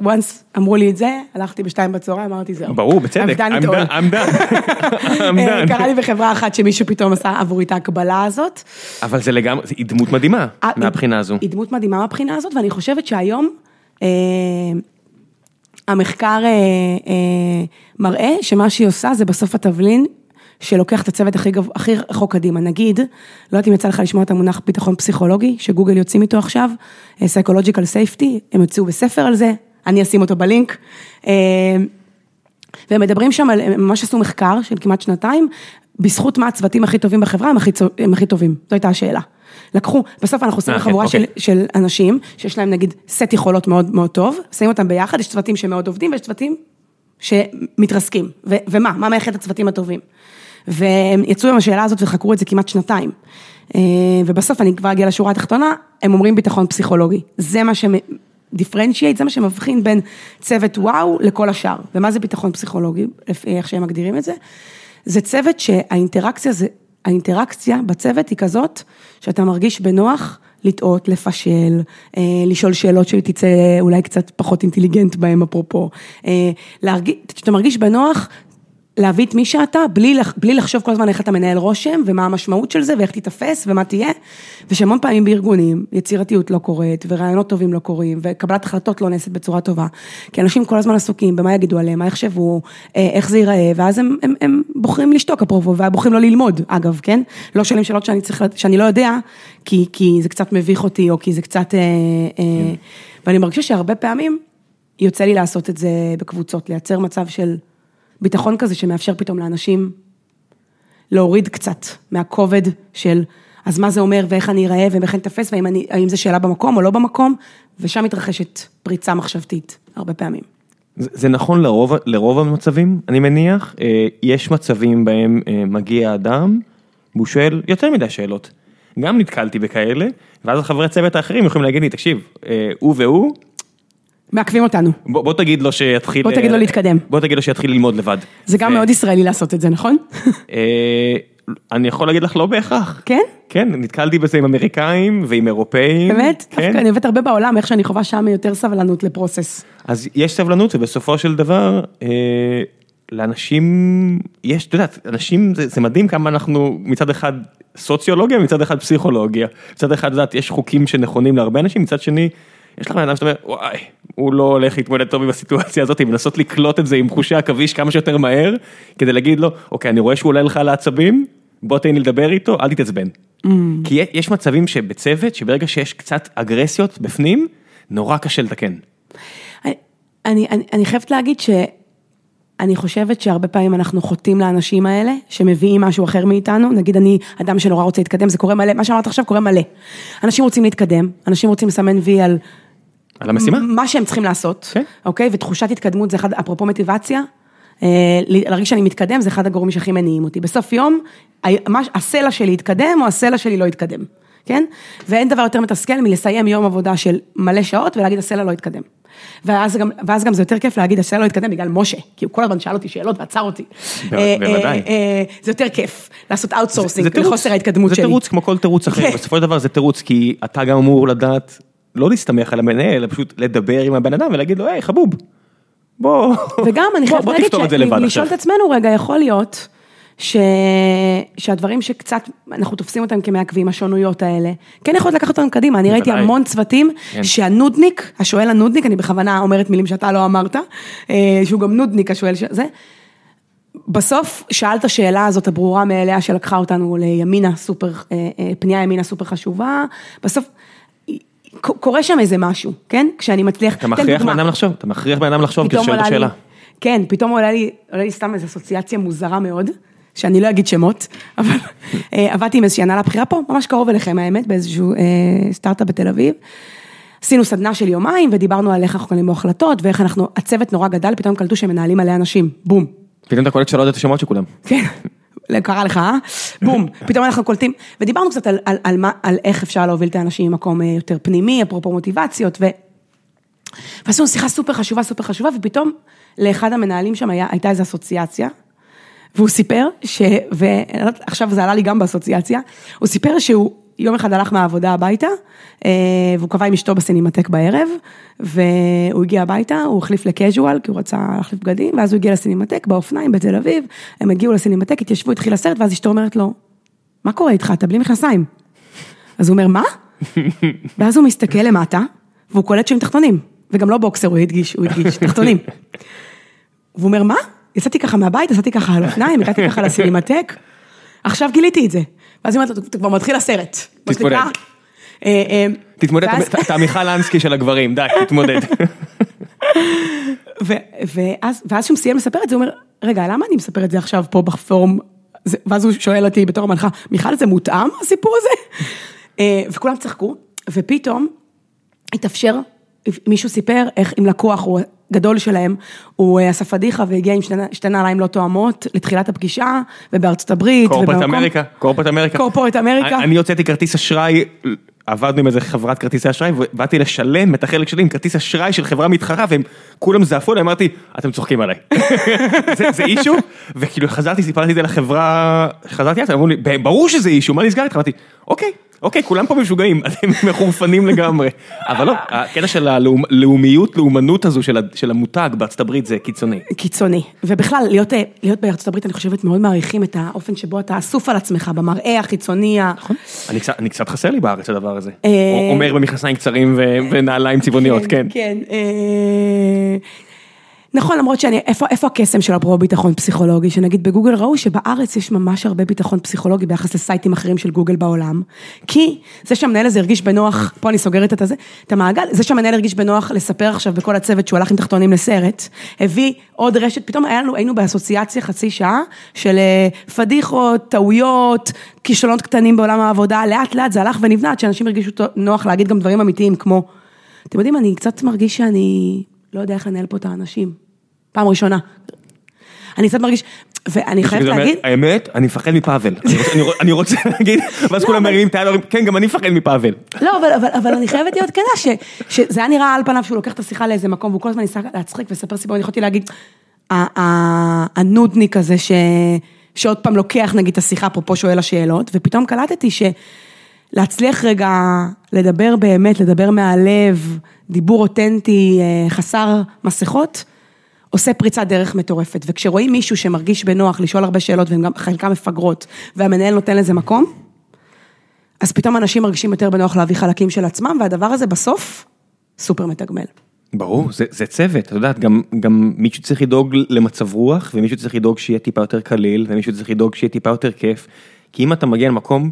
[SPEAKER 2] once אמרו לי את זה, הלכתי בשתיים בצהריים, אמרתי זהו.
[SPEAKER 1] ברור, בצדק, I'm
[SPEAKER 2] it all."
[SPEAKER 1] done,
[SPEAKER 2] אה. קרה לי בחברה אחת שמישהו פתאום עשה עבורי את ההקבלה הזאת.
[SPEAKER 1] אבל זה לגמרי, היא דמות מדהימה
[SPEAKER 2] אה,
[SPEAKER 1] מהבחינה הזו.
[SPEAKER 2] היא דמות מדהימה מהבחינה הזאת, ואני חושבת שהיום המחקר אה, אה, מראה שמה שהיא עושה זה בסוף התבלין שלוקח את הצוות הכי, גב, הכי רחוק קדימה. נגיד, לא יודעת אם יצא לך לשמוע את המונח ביטחון פסיכולוגי, שגוגל יוצאים איתו עכשיו, אה, Psychological Safety, הם יוצאו בספר על זה, אני אשים אותו בלינק. אה, והם מדברים שם על, הם ממש עשו מחקר של כמעט שנתיים, בזכות מה הצוותים הכי טובים בחברה הם הכי, הם הכי טובים, זו הייתה השאלה. לקחו, בסוף אנחנו עושים
[SPEAKER 1] אה,
[SPEAKER 2] חבורה של,
[SPEAKER 1] אוקיי.
[SPEAKER 2] של אנשים, שיש להם נגיד סט יכולות מאוד מאוד טוב, שמים אותם ביחד, יש צוותים שמאוד עובדים ויש צוותים שמתרסקים, ו- ומה, מה את הצוותים הטובים. והם יצאו עם השאלה הזאת וחקרו את זה כמעט שנתיים. אה, ובסוף אני כבר אגיע לשורה התחתונה, הם אומרים ביטחון פסיכולוגי. זה מה שדיפרנציאט, זה מה שמבחין בין צוות וואו לכל השאר. ומה זה ביטחון פסיכולוגי, לפי איך שהם מגדירים את זה? זה צוות שהאינטראקציה זה, האינטראקציה בצוות היא כזאת, שאתה מרגיש בנוח לטעות, לפשל, אה, לשאול שאלות שתצא אולי קצת פחות אינטליגנט בהם אפרופו, אה, להרגיש, שאתה מרגיש בנוח להביא את מי שאתה, בלי, לח- בלי לחשוב כל הזמן איך אתה מנהל רושם, ומה המשמעות של זה, ואיך תיתפס, ומה תהיה, ושהמון פעמים בארגונים, יצירתיות לא קורית, ורעיונות טובים לא קורים, וקבלת החלטות לא נעשית בצורה טובה. כי אנשים כל הזמן עסוקים במה יגידו עליהם, מה יחשבו, אה, איך זה ייראה, ואז הם, הם, הם בוחרים לשתוק אפרופו, ובוחרים לא ללמוד, אגב, כן? לא שואלים שאלות שאני, צריך, שאני לא יודע, כי, כי זה קצת מביך אותי, או כי זה קצת... אה, אה, ואני מרגישה שהרבה פעמים יוצא לי לעשות את זה בקבוצות, לייצר מצב של... ביטחון כזה שמאפשר פתאום לאנשים להוריד קצת מהכובד של אז מה זה אומר ואיך אני אראה ואיך אני אתפס והאם זו שאלה במקום או לא במקום, ושם מתרחשת פריצה מחשבתית הרבה פעמים.
[SPEAKER 1] זה, זה נכון לרוב, לרוב המצבים, אני מניח, אה, יש מצבים בהם אה, מגיע אדם, והוא שואל יותר מדי שאלות. גם נתקלתי בכאלה, ואז החברי הצוות האחרים יכולים להגיד לי, תקשיב, אה, הוא והוא,
[SPEAKER 2] מעכבים אותנו.
[SPEAKER 1] בוא, בוא תגיד לו שיתחיל...
[SPEAKER 2] בוא תגיד לו להתקדם.
[SPEAKER 1] בוא תגיד לו שיתחיל ללמוד לבד.
[SPEAKER 2] זה גם מאוד ישראלי לעשות את זה, נכון?
[SPEAKER 1] אני יכול להגיד לך לא בהכרח.
[SPEAKER 2] כן?
[SPEAKER 1] כן, נתקלתי בזה עם אמריקאים ועם אירופאים.
[SPEAKER 2] באמת?
[SPEAKER 1] כן.
[SPEAKER 2] אני עובדת הרבה בעולם, איך שאני חווה שם יותר סבלנות לפרוסס.
[SPEAKER 1] אז יש סבלנות ובסופו של דבר, אה, לאנשים, יש, את יודעת, אנשים, זה, זה מדהים כמה אנחנו מצד אחד סוציולוגיה, מצד אחד פסיכולוגיה. מצד אחד, את יודעת, יש חוקים שנכונים להרבה אנשים, מצד שני, יש לך בן אדם שאתה אומר, וואי, הוא לא הולך להתמודד טוב עם הסיטואציה הזאת, ולנסות לקלוט את זה עם חושי עכביש כמה שיותר מהר, כדי להגיד לו, אוקיי, אני רואה שהוא עולה לך על העצבים, בוא תן לי לדבר איתו, אל תתעצבן. Mm. כי יש מצבים שבצוות, שברגע שיש קצת אגרסיות בפנים, נורא קשה לתקן.
[SPEAKER 2] אני, אני, אני חייבת להגיד שאני חושבת שהרבה פעמים אנחנו חוטאים לאנשים האלה, שמביאים משהו אחר מאיתנו, נגיד אני אדם שנורא רוצה להתקדם, זה קורה מלא, מה שאמרת עכשיו קורה מלא. אנשים רוצים להתקדם, אנשים רוצים לסמן וי על...
[SPEAKER 1] על המשימה?
[SPEAKER 2] מה שהם צריכים לעשות,
[SPEAKER 1] כן.
[SPEAKER 2] אוקיי? ותחושת התקדמות זה אחד, אפרופו מוטיבציה, אה, להרגיש שאני מתקדם זה אחד הגורמים שהכי מניעים אותי. בסוף יום, הסלע שלי יתקדם או הסלע שלי לא יתקדם, כן? ואין דבר יותר מתסכל מלסיים יום עבודה של מלא שעות ולהגיד הסלע לא יתקדם. ואז גם, ואז גם זה יותר כיף להגיד הסלע לא יתקדם בגלל משה, כי הוא כל הזמן שאל אותי שאלות ועצר אותי.
[SPEAKER 1] בוודאי.
[SPEAKER 2] אה, זה יותר כיף, לעשות outsourcing לחוסר ההתקדמות שלי.
[SPEAKER 1] זה תירוץ כמו כל תירוץ אחר,
[SPEAKER 2] כן.
[SPEAKER 1] בסופו של דבר זה תירוץ, כי אתה גם אמור לדעת, לא להסתמך על המנהל, אלא פשוט לדבר עם הבן אדם ולהגיד לו, היי חבוב, בוא,
[SPEAKER 2] וגם אני חייבת
[SPEAKER 1] בוא
[SPEAKER 2] להגיד,
[SPEAKER 1] תפתור את זה לבד
[SPEAKER 2] לשאול. את עצמנו רגע, יכול להיות ש... שהדברים שקצת אנחנו תופסים אותם כמעכבים, השונויות האלה, כן יכולות לקחת אותם קדימה, אני ראיתי. המון צוותים
[SPEAKER 1] כן.
[SPEAKER 2] שהנודניק, השואל הנודניק, אני בכוונה אומרת מילים שאתה לא אמרת, אה, שהוא גם נודניק השואל שזה, בסוף שאלת השאלה הזאת הברורה מאליה שלקחה אותנו לימינה סופר, אה, אה, פנייה ימינה סופר חשובה, בסוף קורה שם איזה משהו, כן? כשאני מצליח,
[SPEAKER 1] אתה מכריח. בן אדם לחשוב, אתה מכריח בן אדם לחשוב
[SPEAKER 2] פתאום
[SPEAKER 1] שואל את השאלה.
[SPEAKER 2] כן, פתאום עולה לי, עולה לי סתם איזו אסוציאציה מוזרה מאוד, שאני לא אגיד שמות, אבל אה, עבדתי עם איזושהי הנהלה בכירה פה, ממש קרוב אליכם האמת, באיזשהו אה, סטארט-אפ בתל אביב. עשינו סדנה של יומיים ודיברנו על איך אנחנו קונים בו החלטות ואיך אנחנו, הצוות נורא גדל, פתאום קלטו שהם מנהלים מלא אנשים, בום.
[SPEAKER 1] פתאום אתה קולט שלא יודע את השמות של כולם.
[SPEAKER 2] כן, קרה לך, אה? בום, פתאום אנחנו קולטים, ודיברנו קצת על, על, על, מה, על איך אפשר להוביל את האנשים ממקום אה, יותר פנימי, אפרופו מוטיבציות, ו... ועשינו שיחה סופר חשובה, סופר חשובה, ופתאום לאחד המנהלים שם היה, הייתה איזו אסוציאציה, והוא סיפר ש... ועכשיו זה עלה לי גם באסוציאציה, הוא סיפר שהוא יום אחד הלך מהעבודה הביתה, אה, והוא קבע עם אשתו בסינמטק בערב, והוא הגיע הביתה, הוא החליף לקז'ואל, כי הוא רצה להחליף בגדים, ואז הוא הגיע לסינמטק באופניים בתל אביב, הם הגיעו לסינמטק, התיישבו, התחיל הסרט, ואז אשתו אומרת לו, מה קורה איתך, אתה בלי מכנסיים. אז הוא אומר, מה? ואז הוא מסתכל למטה, והוא קולט שהם תחתונים, וגם לא בוקסר, הוא הדגיש, הוא הדגיש, תחתונים. והוא אומר, מה? יצאתי ככה מהבית, יצאתי ככה על אופניים, הגעתי ככה לסינמטק, עכשיו גיליתי את זה. ואז היא אומרת לו, "אתה כבר מתחיל הסרט.
[SPEAKER 1] תתמודד.
[SPEAKER 2] אה, אה,
[SPEAKER 1] תתמודד, אתה- מיכל אנסקי של הגברים, די, תתמודד.
[SPEAKER 2] ואז, ואז שהוא סיים לספר את זה, הוא אומר, רגע, למה אני מספר את זה עכשיו פה בפורום? ואז הוא שואל אותי בתור המנחה, מיכל, זה מותאם הסיפור הזה? אה, וכולם צחקו, ופתאום התאפשר, מישהו סיפר איך עם לקוח הוא גדול שלהם, הוא אה, עשה פדיחה והגיע עם שתי- נעליים לא תואמות לתחילת הפגישה, ובארצות הברית, ובמקום-
[SPEAKER 1] אמריקה, קורפרט אמריקה.
[SPEAKER 2] קורפורט אמריקה.
[SPEAKER 1] אני הוצאתי כרטיס אשראי, עבדנו עם איזה חברת כרטיסי אשראי, ובאתי לשלם את החלק שלי עם כרטיס אשראי של חברה מתחרה, והם כולם זעפו עליי, אמרתי, אתם צוחקים עליי. זה- זה אישו? וכאילו חזרתי, סיפרתי את זה לחברה, חזרתי אמרו לי, ברור שזה אישו, מה נסגר איתך? אמרתי, אוקיי. אוקיי, כולם פה משוגעים, אתם מחורפנים לגמרי. אבל לא, הקטע של הלאומיות, לאומנות הזו של המותג בארצות הברית זה קיצוני.
[SPEAKER 2] קיצוני, ובכלל להיות, אה, להיות בארצות הברית אני חושבת מאוד מעריכים את האופן שבו אתה אסוף על עצמך במראה החיצוני, ה-
[SPEAKER 1] אני קצת, אני קצת חסר לי בארץ הדבר הזה.
[SPEAKER 2] אה,
[SPEAKER 1] אומר במכנסיים קצרים ונעליים צבעוניות, כן.
[SPEAKER 2] כן. נכון, למרות שאני, איפה, איפה הקסם של הפרו ביטחון פסיכולוגי? שנגיד בגוגל ראו שבארץ יש ממש הרבה ביטחון פסיכולוגי ביחס לסייטים אחרים של גוגל בעולם. כי זה שהמנהל הזה הרגיש בנוח, פה אני סוגרת את הזה, את המעגל, זה שהמנהל הרגיש בנוח לספר עכשיו בכל הצוות שהוא הלך עם תחתונים לסרט, הביא עוד רשת, פתאום היה לנו, היינו באסוציאציה חצי שעה של אה, פדיחות, טעויות, כישלונות קטנים בעולם העבודה, לאט לאט זה הלך ונבנה עד שאנשים הרגישו נוח להגיד גם דברים אמיתיים כמו, אתם יודעים, אני קצת מרגיש שאני לא יודע איך לנהל פה את האנשים. פעם ראשונה. אני קצת מרגיש, ואני חייבת להגיד...
[SPEAKER 1] האמת, אני מפחד מפאבל. אני רוצה להגיד, ואז כולם מרימים את היד ואומרים, כן, גם אני מפחד מפאבל.
[SPEAKER 2] לא, אבל אני חייבת להיות כנה, שזה היה נראה על פניו שהוא לוקח את השיחה לאיזה מקום, והוא כל הזמן ניסה להצחיק ולספר סיפור, אני יכולתי להגיד, הנודניק הזה, שעוד פעם לוקח נגיד את השיחה, אפרופו שואל השאלות, ופתאום קלטתי שלהצליח רגע לדבר באמת, לדבר מהלב, דיבור אותנטי, אה, חסר מסכות, עושה פריצת דרך מטורפת. וכשרואים מישהו שמרגיש בנוח לשאול הרבה שאלות, והן גם חלקן מפגרות, והמנהל נותן לזה מקום, אז פתאום אנשים מרגישים יותר בנוח להביא חלקים של עצמם, והדבר הזה בסוף סופר מתגמל.
[SPEAKER 1] ברור, זה, זה צוות, את יודעת, גם, גם מישהו צריך לדאוג למצב רוח, ומישהו צריך לדאוג שיהיה טיפה יותר קליל, ומישהו צריך לדאוג שיהיה טיפה יותר כיף, כי אם אתה מגיע למקום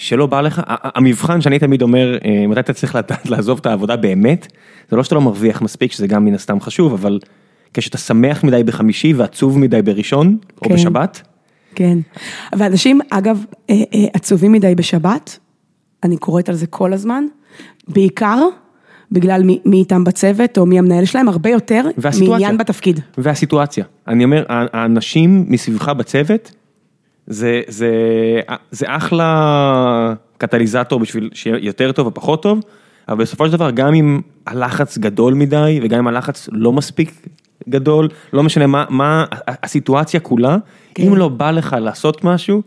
[SPEAKER 1] שלא בא לך, המבחן שאני תמיד אומר, אה, מתי אתה צריך לעזוב את העבודה באמת, זה לא שאתה לא מרוויח מספיק, שזה גם מן הסתם חשוב, אבל כשאתה שמח מדי בחמישי ועצוב מדי בראשון, כן, או בשבת.
[SPEAKER 2] כן, ואנשים, אגב, אה, אה, עצובים מדי בשבת, אני קוראת על זה כל הזמן, בעיקר בגלל מי, מי איתם בצוות או מי המנהל שלהם, הרבה יותר מעניין בתפקיד.
[SPEAKER 1] והסיטואציה. אני אומר, האנשים מסביבך בצוות, זה, זה, זה אחלה קטליזטור בשביל שיהיה יותר טוב או פחות טוב, אבל בסופו של דבר, גם אם הלחץ גדול מדי, וגם אם הלחץ לא מספיק גדול, לא משנה מה, מה הסיטואציה כולה, כן. אם לא בא לך לעשות משהו,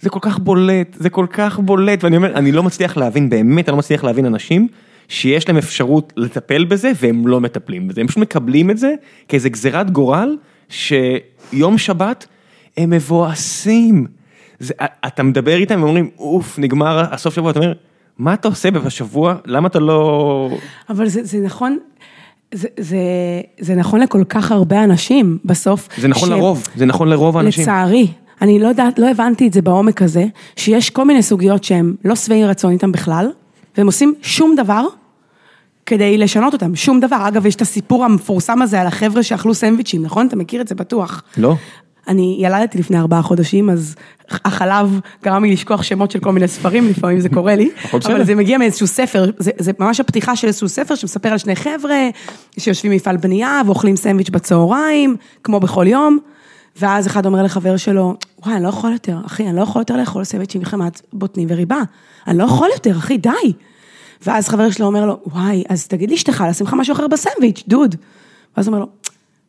[SPEAKER 1] זה כל כך בולט, זה כל כך בולט, ואני אומר, אני לא מצליח להבין, באמת, אני לא מצליח להבין אנשים שיש להם אפשרות לטפל בזה והם לא מטפלים בזה, הם פשוט מקבלים את זה כאיזה גזירת גורל, שיום שבת הם מבואסים. זה, אתה מדבר איתם ואומרים, אוף, נגמר הסוף שבוע, אתה אומר, מה אתה עושה בשבוע, למה אתה לא...
[SPEAKER 2] אבל זה, זה נכון, זה, זה, זה נכון לכל כך הרבה אנשים בסוף.
[SPEAKER 1] זה נכון ש... לרוב, זה נכון לרוב האנשים.
[SPEAKER 2] לצערי, אני לא יודעת, לא הבנתי את זה בעומק הזה, שיש כל מיני סוגיות שהם לא שבעי רצון איתם בכלל, והם עושים שום דבר כדי לשנות אותם, שום דבר. אגב, יש את הסיפור המפורסם הזה על החבר'ה שאכלו סנדוויצ'ים, נכון? אתה מכיר את זה בטוח.
[SPEAKER 1] לא.
[SPEAKER 2] אני ילדתי לפני ארבעה חודשים, אז החלב גרם לי לשכוח שמות של כל מיני ספרים, לפעמים זה קורה לי, אבל זה מגיע מאיזשהו ספר, זה, זה ממש הפתיחה של איזשהו ספר שמספר על שני חבר'ה שיושבים במפעל בנייה ואוכלים סנדוויץ' בצהריים, כמו בכל יום, ואז אחד אומר לחבר שלו, וואי, אני לא יכול יותר, אחי, אני לא יכול יותר לאכול סנדוויץ' עם חמת בוטנים וריבה, אני לא יכול יותר, אחי, די. ואז חבר שלו אומר לו, וואי, אז תגיד לאשתך, לשים לך משהו אחר בסנדוויץ', דוד. ואז הוא אומר לו,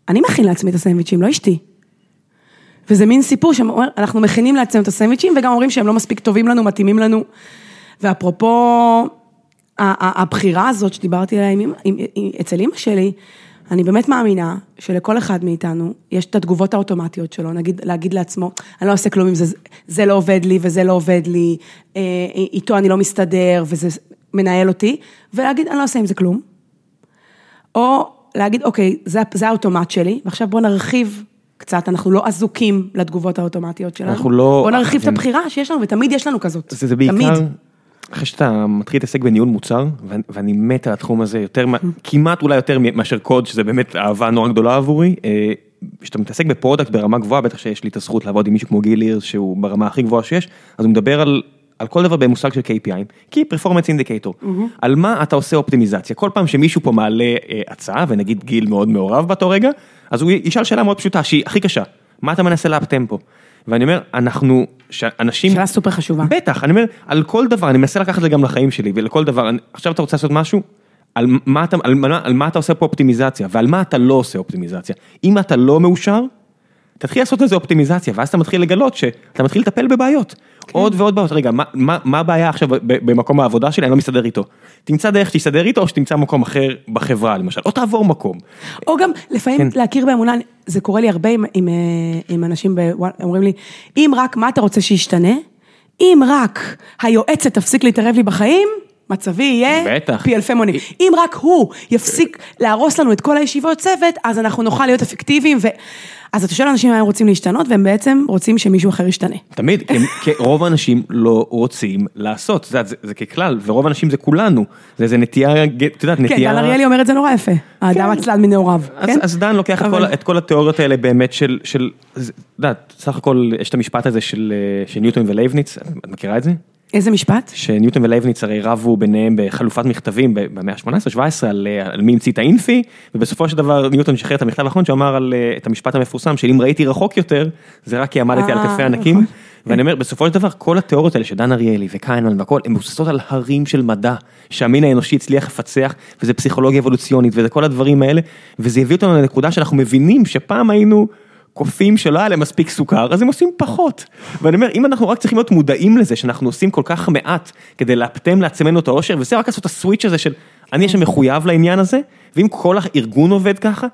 [SPEAKER 2] אני מכין לעצמי את הסנדוויצ'ים, לא אשתי. וזה מין סיפור שאנחנו מכינים לעצמנו את הסנדוויצ'ים וגם אומרים שהם לא מספיק טובים לנו, מתאימים לנו. ואפרופו הבחירה הזאת שדיברתי עליה עם, עם, עם, אצל אימא שלי, אני באמת מאמינה שלכל אחד מאיתנו יש את התגובות האוטומטיות שלו, נגיד להגיד לעצמו, אני לא עושה כלום אם זה, זה לא עובד לי וזה לא עובד לי, אה, איתו אני לא מסתדר וזה מנהל אותי, ולהגיד אני לא עושה עם זה כלום. או להגיד אוקיי, זה, זה האוטומט שלי, ועכשיו בוא נרחיב קצת, אנחנו לא אזוקים לתגובות האוטומטיות שלנו.
[SPEAKER 1] אנחנו לא...
[SPEAKER 2] בוא נרחיב את הבחירה שיש לנו, ותמיד יש לנו כזאת.
[SPEAKER 1] זה, זה בעיקר, אחרי שאתה מתחיל להתעסק בניהול מוצר, ואני מת על התחום הזה יותר, כמעט אולי יותר מאשר קוד, שזה באמת אהבה נורא גדולה עבורי. אה, כשאתה מתעסק ב product ברמה גבוהה, בטח שיש לי את הזכות לעבוד עם מישהו כמו גיל הירס, שהוא ברמה הכי גבוהה שיש, אז הוא מדבר על על כל דבר במושג של KPI, Key Performance Indicator, mm-hmm. על מה אתה עושה אופטימיזציה. כל פעם שמישהו פה מעלה אה, הצעה, ונגיד גיל מאוד מעורב באותו רגע, אז הוא ישאל שאלה מאוד פשוטה, שהיא הכי קשה, מה אתה מנסה לאפטמפו? ואני אומר, אנחנו, שאנשים...
[SPEAKER 2] שאלה סופר חשובה.
[SPEAKER 1] בטח, אני אומר, על כל דבר, אני מנסה לקחת את זה גם לחיים שלי, ולכל דבר, אני, עכשיו אתה רוצה לעשות משהו, על מה, אתה, על, על מה אתה עושה פה אופטימיזציה, ועל מה אתה לא עושה אופטימיזציה. אם אתה לא מאושר, תתחיל לעשות איזה אופטימיזציה, ואז אתה מתחיל לגלות שאתה מתחיל לטפל בבעיות. כן. עוד ועוד בעיות, רגע, מה, מה, מה הבעיה עכשיו במקום העבודה שלי, אני לא מסתדר איתו. תמצא דרך שתסתדר איתו, או שתמצא מקום אחר בחברה למשל, או תעבור מקום.
[SPEAKER 2] או גם לפעמים כן. להכיר באמונה, זה קורה לי הרבה עם, עם, עם אנשים, אומרים לי, אם רק מה אתה רוצה שישתנה, אם רק היועצת תפסיק להתערב לי בחיים, מצבי יהיה
[SPEAKER 1] בטח.
[SPEAKER 2] פי אלפי מונים. אם רק הוא יפסיק להרוס לנו את כל הישיבות צוות, אז אנחנו נוכל להיות אפקטיביים. ו... אז אתה שואל אנשים מה הם רוצים להשתנות, והם בעצם רוצים שמישהו אחר ישתנה.
[SPEAKER 1] תמיד, כי, כי רוב האנשים לא רוצים לעשות, את יודעת, זה, זה ככלל, ורוב האנשים זה כולנו, זה, זה נטייה, את יודעת,
[SPEAKER 2] כן,
[SPEAKER 1] נטייה...
[SPEAKER 2] דן אריאלי אומר את זה נורא יפה. האדם עצלן מנעוריו,
[SPEAKER 1] אז,
[SPEAKER 2] כן?
[SPEAKER 1] אז דן לוקח את
[SPEAKER 2] אבל-
[SPEAKER 1] כל, את כל התיאוריות האלה באמת של, זה- את יודעת, סך הכל יש את המשפט הזה של, אה, של ניוטון ולייבניץ, את מכירה את זה?
[SPEAKER 2] איזה משפט?
[SPEAKER 1] שניוטון ולייבניץ הרי רבו ביניהם בחלופת מכתבים במאה ה-18-17 על, אה, על מי המציא את האינפי, ובסופו של דבר ניוטון שחרר את המכתב האחרון שאמר על, אה, את המשפט המפורסם של אם ראיתי רחוק יותר, זה רק כי עמדתי על
[SPEAKER 2] אה,
[SPEAKER 1] כתפי ענקים.
[SPEAKER 2] נכון.
[SPEAKER 1] ואני אומר, בסופו של דבר, כל התיאוריות האלה של דן אריאלי וקיינמן והכל, הן מבוססות על הרים של מדע, שהמין האנושי הצליח לפצח, וזה פסיכולוגיה אבולוציונית, וזה כל הדברים האלה, וזה הביא אותנו לנקודה שאנחנו מבינים שפעם היינו קופים שלא היה להם מספיק סוכר, אז הם עושים פחות. ואני אומר, אם אנחנו רק צריכים להיות מודעים לזה, שאנחנו עושים כל כך מעט, כדי לאפטם לעצמנו את האושר, וזה רק לעשות את הסוויץ' הזה של, אני עכשיו מחויב לעניין הזה, ואם כל הארגון עובד ככה,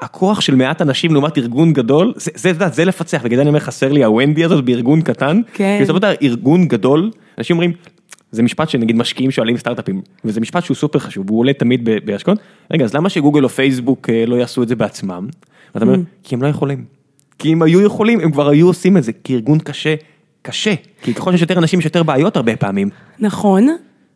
[SPEAKER 1] הכוח של מעט אנשים לעומת ארגון גדול, זה, זה, זה, זה לפצח, בגלל אני אומר, חסר לי הוונדי הזאת בארגון קטן,
[SPEAKER 2] כן.
[SPEAKER 1] כי בסופו של ארגון גדול, אנשים אומרים, זה משפט שנגיד משקיעים שואלים סטארט-אפים, וזה משפט שהוא סופר חשוב, הוא עולה תמיד בהשקעות, רגע, אז למה שגוגל או פייסבוק אה, לא יעשו את זה בעצמם? ואתה אומר, כי הם לא יכולים. כי אם היו יכולים, הם כבר היו עושים את זה, כי ארגון קשה, קשה, כי ככל שיש יותר אנשים יש יותר בעיות הרבה פעמים.
[SPEAKER 2] נכון,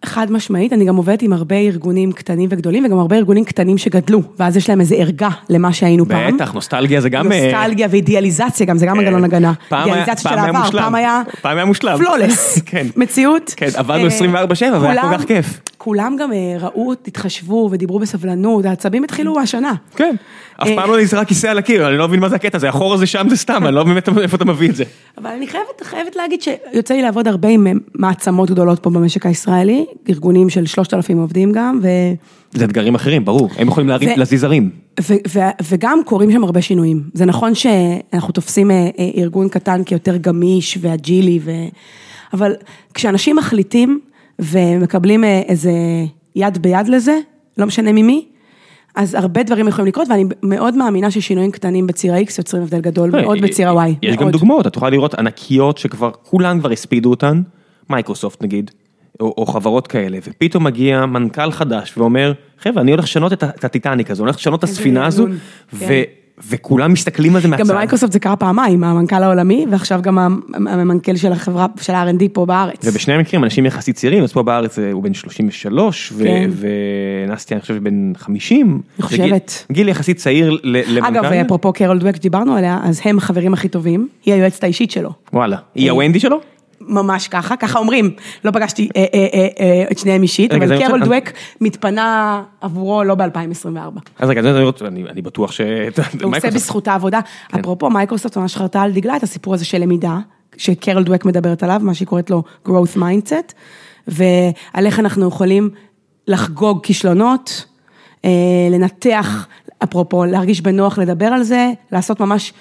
[SPEAKER 2] חד משמעית, אני גם עובדת עם הרבה ארגונים קטנים וגדולים, וגם הרבה ארגונים קטנים שגדלו, ואז יש להם איזה ערגה למה שהיינו פעם.
[SPEAKER 1] בטח, נוסטלגיה זה גם... אה,
[SPEAKER 2] נוסטלגיה ואידיאליזציה, גם זה גם מנגנון הגנה.
[SPEAKER 1] פעם היה-
[SPEAKER 2] אידיאליזציה של העבר,
[SPEAKER 1] מושלם.
[SPEAKER 2] פעם היה...
[SPEAKER 1] פעם היה מושלם.
[SPEAKER 2] פלולס.
[SPEAKER 1] כן.
[SPEAKER 2] מציאות.
[SPEAKER 1] כן, עבדנו
[SPEAKER 2] אה,
[SPEAKER 1] 24/7 והיה כל כך כיף.
[SPEAKER 2] כולם גם אה, ראו, התחשבו ודיברו בסבלנות, העצבים התחילו השנה.
[SPEAKER 1] כן. אף
[SPEAKER 2] אה,
[SPEAKER 1] פעם לא נזרק כיסא על הקיר, אני לא מבין מה זה הקטע הזה, החור הזה שם זה סתם, אני לא באמת איפה אתה מביא את זה.
[SPEAKER 2] אבל אני חייבת, חייבת להגיד שיוצא לי לעבוד הרבה עם אה, מעצמות גדולות פה במשק הישראלי, ארגונים של 3,000 עובדים גם, ו...
[SPEAKER 1] זה אתגרים אחרים, ברור, הם יכולים להזיז הרים.
[SPEAKER 2] וגם קורים שם הרבה שינויים. זה נכון שאנחנו תופסים אה, אה, ארגון קטן כיותר גמיש ואג'ילי. אבל כשאנשים מחליטים ומקבלים אה, איזה יד ביד לזה, לא משנה ממי, אז הרבה דברים יכולים לקרות, ואני מאוד מאמינה ששינויים קטנים בציר ה-X יוצרים הבדל גדול מאוד בציר ה-Y.
[SPEAKER 1] אה, יש גם. דוגמאות, את יכולה לראות ענקיות שכבר, כולן כבר הספידו אותן, מייקרוסופט נגיד, או, או חברות כאלה, ופתאום מגיע מנכ"ל חדש ואומר, חבר'ה, אני הולך לשנות את הטיטניק הזו, אני הולך לשנות את הספינה הזו,
[SPEAKER 2] ארגון,
[SPEAKER 1] ו-
[SPEAKER 2] כן.
[SPEAKER 1] וכולם מסתכלים על זה מהצד.
[SPEAKER 2] גם במייקרוסופט זה קרה פעמיים, המנכ"ל העולמי, ועכשיו גם המנכ"ל של החברה, של ה-R&D פה בארץ.
[SPEAKER 1] ובשני המקרים אנשים יחסית צעירים, אז פה בארץ אה, הוא בן 33, ו-
[SPEAKER 2] כן.
[SPEAKER 1] ונסטיה אני חושב בן 50.
[SPEAKER 2] אני חושבת.
[SPEAKER 1] גיל- יחסית צעיר למנכ"ל.
[SPEAKER 2] אגב, אפרופו קרול דווק שדיברנו עליה, אז הם החברים הכי טובים, היא היועצת האישית שלו.
[SPEAKER 1] וואלה, היא הוונדי שלו?
[SPEAKER 2] ממש ככה, ככה אומרים, לא פגשתי אה, אה, אה, אה, את שניהם אישית,
[SPEAKER 1] רגע,
[SPEAKER 2] אבל קרול דווק מתפנה עבורו לא ב-2024.
[SPEAKER 1] אז רגע, אני אני בטוח ש...
[SPEAKER 2] הוא עושה בזכות העבודה.
[SPEAKER 1] כן.
[SPEAKER 2] אפרופו, מייקרוסופט ממש חרתה על דגלה את הסיפור הזה של למידה, שקרול דווק מדברת עליו, מה שהיא קוראת לו growth mindset, ועל איך אנחנו יכולים לחגוג כישלונות, אה, לנתח, אפרופו, להרגיש בנוח לדבר על זה, לעשות ממש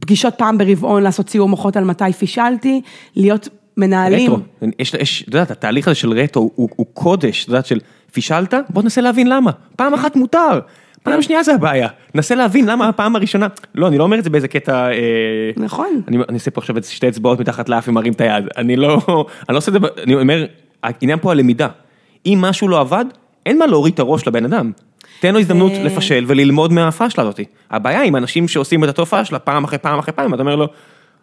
[SPEAKER 2] פגישות פעם ברבעון, לעשות ציור מוחות על מתי פישלתי, להיות מנהלים.
[SPEAKER 1] רטרו, יש, יש, את יודעת, התהליך הזה של רטרו הוא, הוא קודש, את יודעת, של פישלת, בוא ננסה להבין למה, פעם אחת מותר, פעם שנייה זה הבעיה, ננסה להבין למה הפעם הראשונה, לא, אני לא אומר את זה באיזה קטע, אה,
[SPEAKER 2] נכון.
[SPEAKER 1] אני, אני עושה פה עכשיו שתי אצבעות מתחת לאף ומרים את היד, אני לא, אני לא עושה את זה, אני אומר, העניין פה הלמידה, אם משהו לא עבד, אין מה להוריד את הראש לבן אדם. תן לו הזדמנות
[SPEAKER 2] זה-
[SPEAKER 1] לפשל וללמוד מהפשלה הזאת. הבעיה עם אנשים שעושים את אותו פשלה פעם אחרי פעם אחרי פעם, אתה אומר לו,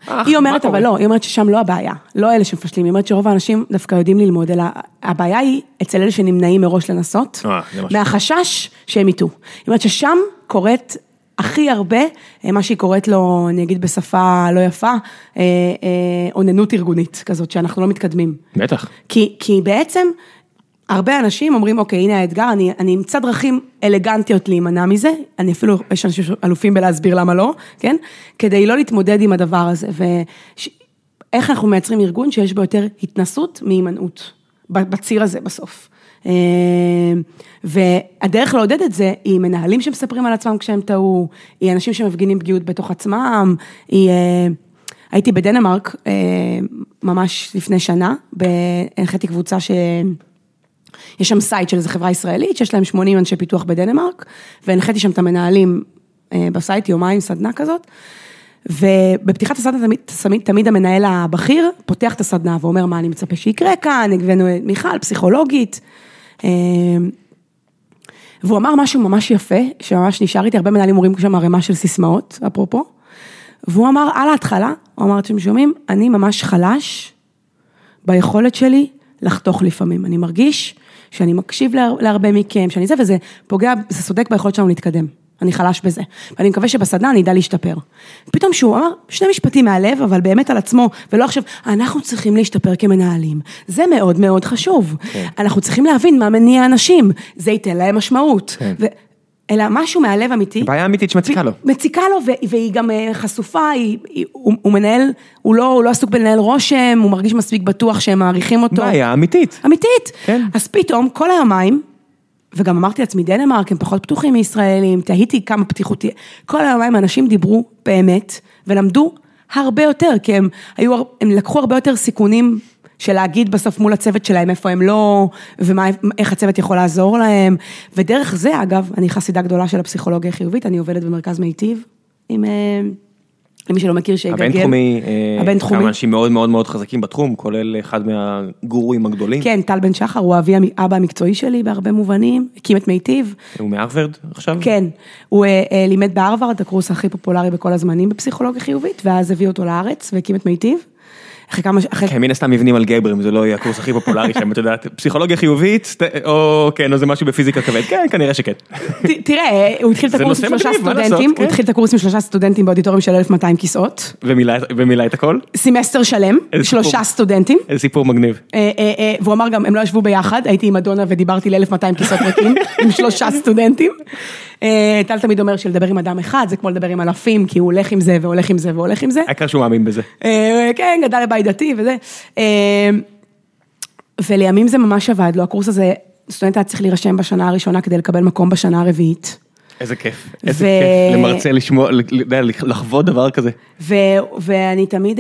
[SPEAKER 1] "אח,
[SPEAKER 2] היא אומרת,
[SPEAKER 1] קורה?"
[SPEAKER 2] אבל לא, היא אומרת ששם לא הבעיה, לא אלה שמפשלים, היא אומרת שרוב האנשים דווקא יודעים ללמוד, אלא הבעיה היא אצל אלה שנמנעים מראש לנסות,
[SPEAKER 1] אה.
[SPEAKER 2] מהחשש שהם יטעו. היא אומרת ששם קורית הכי הרבה, אה, מה שהיא קוראת לו, אני אגיד בשפה לא יפה, אה, אה, אוננות ארגונית כזאת, שאנחנו לא מתקדמים.
[SPEAKER 1] בטח.
[SPEAKER 2] כי, כי בעצם, הרבה אנשים אומרים, אוקיי, הנה האתגר, אני, אני אמצא דרכים אלגנטיות להימנע מזה, אני אפילו, יש אנשים שאלופים בלהסביר למה לא, כן? כדי לא להתמודד עם הדבר הזה. ואיך אנחנו מייצרים ארגון שיש בו יותר התנסות מהימנעות, בציר הזה בסוף. אה, והדרך לעודד את זה היא מנהלים שמספרים על עצמם כשהם טעו, היא אנשים שמפגינים פגיעות בתוך עצמם, היא... אה, הייתי בדנמרק אה, ממש לפני שנה, הנחיתי קבוצה ש... יש שם site של איזו חברה ישראלית, שיש להם 80 אנשי פיתוח בדנמרק, והנחיתי שם את המנהלים אה, ב site, יומיים, סדנה כזאת, ובפתיחת הסדנה תמיד, תמיד, תמיד המנהל הבכיר פותח את הסדנה ואומר מה אני מצפה שיקרה כאן, הבאנו את מיכל, פסיכולוגית. אה, והוא אמר משהו ממש יפה, שממש נשאר איתי, הרבה מנהלים אומרים שם ערימה של סיסמאות, אפרופו. והוא אמר על ההתחלה, הוא אמר, אתם שומעים, אני ממש חלש ביכולת שלי לחתוך לפעמים. אני מרגיש שאני מקשיב להרבה מכם, שאני זה, וזה פוגע, זה סודק ביכולת שלנו להתקדם. אני חלש בזה. ואני מקווה שבסדנה אני אדע להשתפר. פתאום שהוא אמר שני משפטים מהלב, אבל באמת על עצמו, ולא עכשיו, אנחנו צריכים להשתפר כמנהלים. זה מאוד מאוד חשוב. כן. אנחנו צריכים להבין מה מניע אנשים, זה ייתן להם משמעות. כן. ו... אלא משהו מהלב אמיתי.
[SPEAKER 1] בעיה אמיתית שמציקה לו.
[SPEAKER 2] מציקה לו, והיא גם אה, חשופה, הוא, מנהל, הוא לא, הוא לא עסוק בלנהל רושם, הוא מרגיש מספיק בטוח שהם מעריכים אותו.
[SPEAKER 1] בעיה אמיתית.
[SPEAKER 2] אמיתית. כן. אז פתאום, כל היומיים, וגם אמרתי לעצמי, דנמרק הם פחות פתוחים מישראלים, תהיתי כמה פתיחותי, כל היומיים אנשים דיברו באמת, ולמדו הרבה יותר, כי הם היו, הם לקחו הרבה יותר סיכונים של להגיד בסוף מול הצוות שלהם איפה הם לא, ואיך הצוות יכול לעזור להם, ודרך זה אגב, אני חסידה גדולה של הפסיכולוגיה החיובית, אני עובדת במרכז מיטיב עם... אה, למי שלא מכיר שיגגל.
[SPEAKER 1] הבינתחומי, אה, הבינתחומי, כמה אנשים מאוד מאוד מאוד חזקים בתחום, כולל אחד מהגורואים הגדולים.
[SPEAKER 2] כן, טל בן שחר, הוא אבי אבא המקצועי שלי בהרבה מובנים, הקים את מיטיב.
[SPEAKER 1] הוא מהרווארד עכשיו?
[SPEAKER 2] כן, הוא אה, לימד בהרווארד, הקורס הכי פופולרי בכל הזמנים בפסיכולוגיה חיובית, ואז הביא אותו לארץ והקים את מיטיב.
[SPEAKER 1] אחרי כמה, אחרי... כן, מן הסתם מבנים על גברים, זה לא יהיה הקורס הכי פופולרי שם, את יודעת, פסיכולוגיה חיובית, או כן, או זה משהו בפיזיקה כבד, כן, כנראה שכן.
[SPEAKER 2] תראה, הוא התחיל את הקורס עם שלושה סטודנטים, הוא כן. התחיל את הקורס עם שלושה סטודנטים באודיטוריום של 1200 כיסאות.
[SPEAKER 1] ומילא את הכל?
[SPEAKER 2] סמסטר שלם, שלושה סטודנטים.
[SPEAKER 1] איזה סיפור מגניב.
[SPEAKER 2] אה, אה, אה, והוא אמר גם, הם לא ישבו ביחד, הייתי עם מדונה ודיברתי ל-1200 כיסאות ריקים, עם שלושה סטודנטים. טל תמיד אומר שלדבר עם אדם אחד זה כמו לדבר עם אלפים, כי הוא הולך עם זה והולך עם זה והולך עם זה.
[SPEAKER 1] העיקר שהוא מאמין בזה.
[SPEAKER 2] כן, גדל לבית דתי וזה. אה, ולימים זה ממש עבד לו, הקורס הזה, סטודנט היה צריך להירשם בשנה הראשונה כדי לקבל מקום בשנה הרביעית.
[SPEAKER 1] איזה כיף, איזה כיף למרצה לשמוע, לחוות דבר כזה.
[SPEAKER 2] ואני תמיד,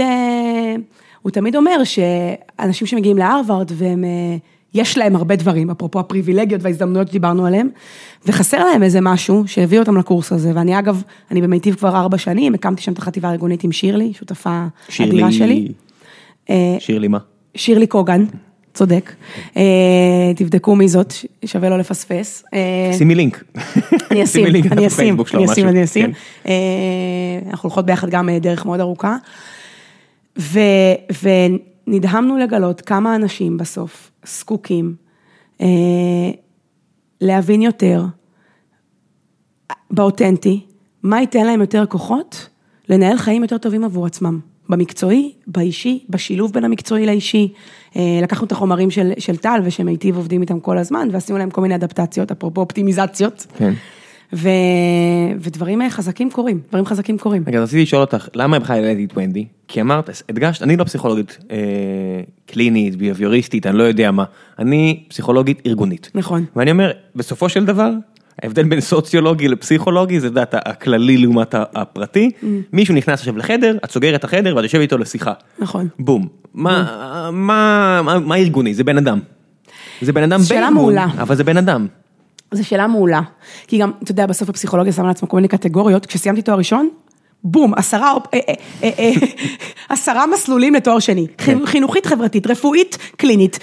[SPEAKER 2] הוא תמיד אומר שאנשים שמגיעים להרווארד והם... יש להם הרבה דברים, אפרופו הפריבילגיות וההזדמנויות שדיברנו עליהם, וחסר להם איזה משהו שהביא אותם לקורס הזה, ואני אגב, אני במיטיב כבר ארבע שנים, הקמתי שם את החטיבה הארגונית עם שירלי, שותפה אדירה שלי.
[SPEAKER 1] אה, שירלי מה?
[SPEAKER 2] שירלי קוגן, צודק. אה, תבדקו מי זאת, שווה לא לפספס.
[SPEAKER 1] אה, שימי לינק.
[SPEAKER 2] אני אשים, אני אשים, אני אשים, אני אשים. אנחנו הולכות ביחד גם דרך מאוד ארוכה. ונדהמנו לגלות כמה אנשים בסוף זקוקים אה, להבין יותר באותנטי, מה ייתן להם יותר כוחות לנהל חיים יותר טובים עבור עצמם. במקצועי, באישי, בשילוב בין המקצועי לאישי. אה, לקחנו את החומרים של, של טל ושמיטיב עובדים איתם כל הזמן, ועשינו להם כל מיני אדפטציות, אפרופו אופטימיזציות. כן. ו... ודברים חזקים קורים, דברים חזקים קורים.
[SPEAKER 1] רגע, רציתי לשאול אותך, למה בכלל העליתי את ונדי? כי אמרת, הדגשת, אני לא פסיכולוגית אה, קלינית, ביוביוריסטית, אני לא יודע מה, אני פסיכולוגית ארגונית.
[SPEAKER 2] נכון.
[SPEAKER 1] ואני אומר, בסופו של דבר, ההבדל בין סוציולוגי לפסיכולוגי זה דעת הכללי לעומת הפרטי, mm. מישהו נכנס עכשיו לחדר, את סוגרת את החדר ואת יושבת איתו לשיחה.
[SPEAKER 2] נכון.
[SPEAKER 1] בום. מה, מה, מה, מה ארגוני? זה בן אדם. זה בן אדם בארגון, אבל זה בן אדם.
[SPEAKER 2] זו שאלה מעולה, כי גם, אתה יודע, בסוף הפסיכולוגיה שמה לעצמה כל מיני קטגוריות, כשסיימתי תואר ראשון, בום, עשרה, אה, אה, אה, עשרה מסלולים לתואר שני, כן. חינוכית, חברתית, רפואית, קלינית,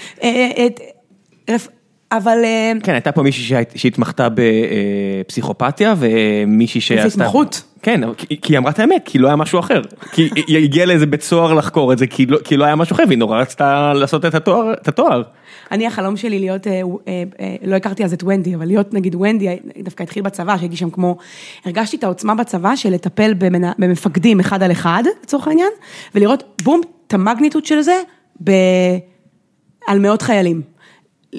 [SPEAKER 2] אבל...
[SPEAKER 1] כן, הייתה פה מישהי שהתמחתה בפסיכופתיה ומישהי שעשתה...
[SPEAKER 2] איזה התמחות.
[SPEAKER 1] כן, כי היא אמרה את האמת, כי לא היה משהו אחר. כי היא הגיעה לאיזה בית סוהר לחקור את זה, כי לא, לא היה משהו אחר, והיא נורא רצתה לעשות את התואר.
[SPEAKER 2] אני, החלום שלי להיות, אה, אה, אה, לא הכרתי אז את ונדי, אבל להיות נגיד ונדי, דווקא התחיל בצבא, שהייתי שם כמו, הרגשתי את העוצמה בצבא של לטפל במפקדים אחד על אחד, לצורך העניין, ולראות, בום, את המגניטות של זה, ב... על מאות חיילים.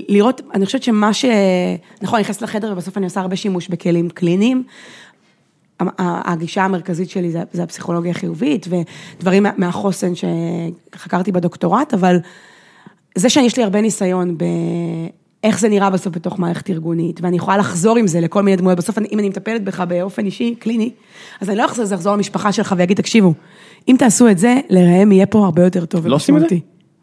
[SPEAKER 2] לראות, אני חושבת שמה ש... נכון, אני נכנסת לחדר ובסוף אני עושה הרבה שימוש בכלים קליניים. הגישה המרכזית שלי זה, זה הפסיכולוגיה החיובית ודברים מהחוסן שחקרתי בדוקטורט, אבל זה שיש לי הרבה ניסיון באיך זה נראה בסוף בתוך מערכת ארגונית, ואני יכולה לחזור עם זה לכל מיני דמויות, בסוף אני, אם אני מטפלת בך באופן אישי, קליני, אז אני לא אחזור לחזור למשפחה שלך ויגיד, תקשיבו, אם תעשו את זה, לראם יהיה פה הרבה יותר טוב
[SPEAKER 1] לא עושים את זה?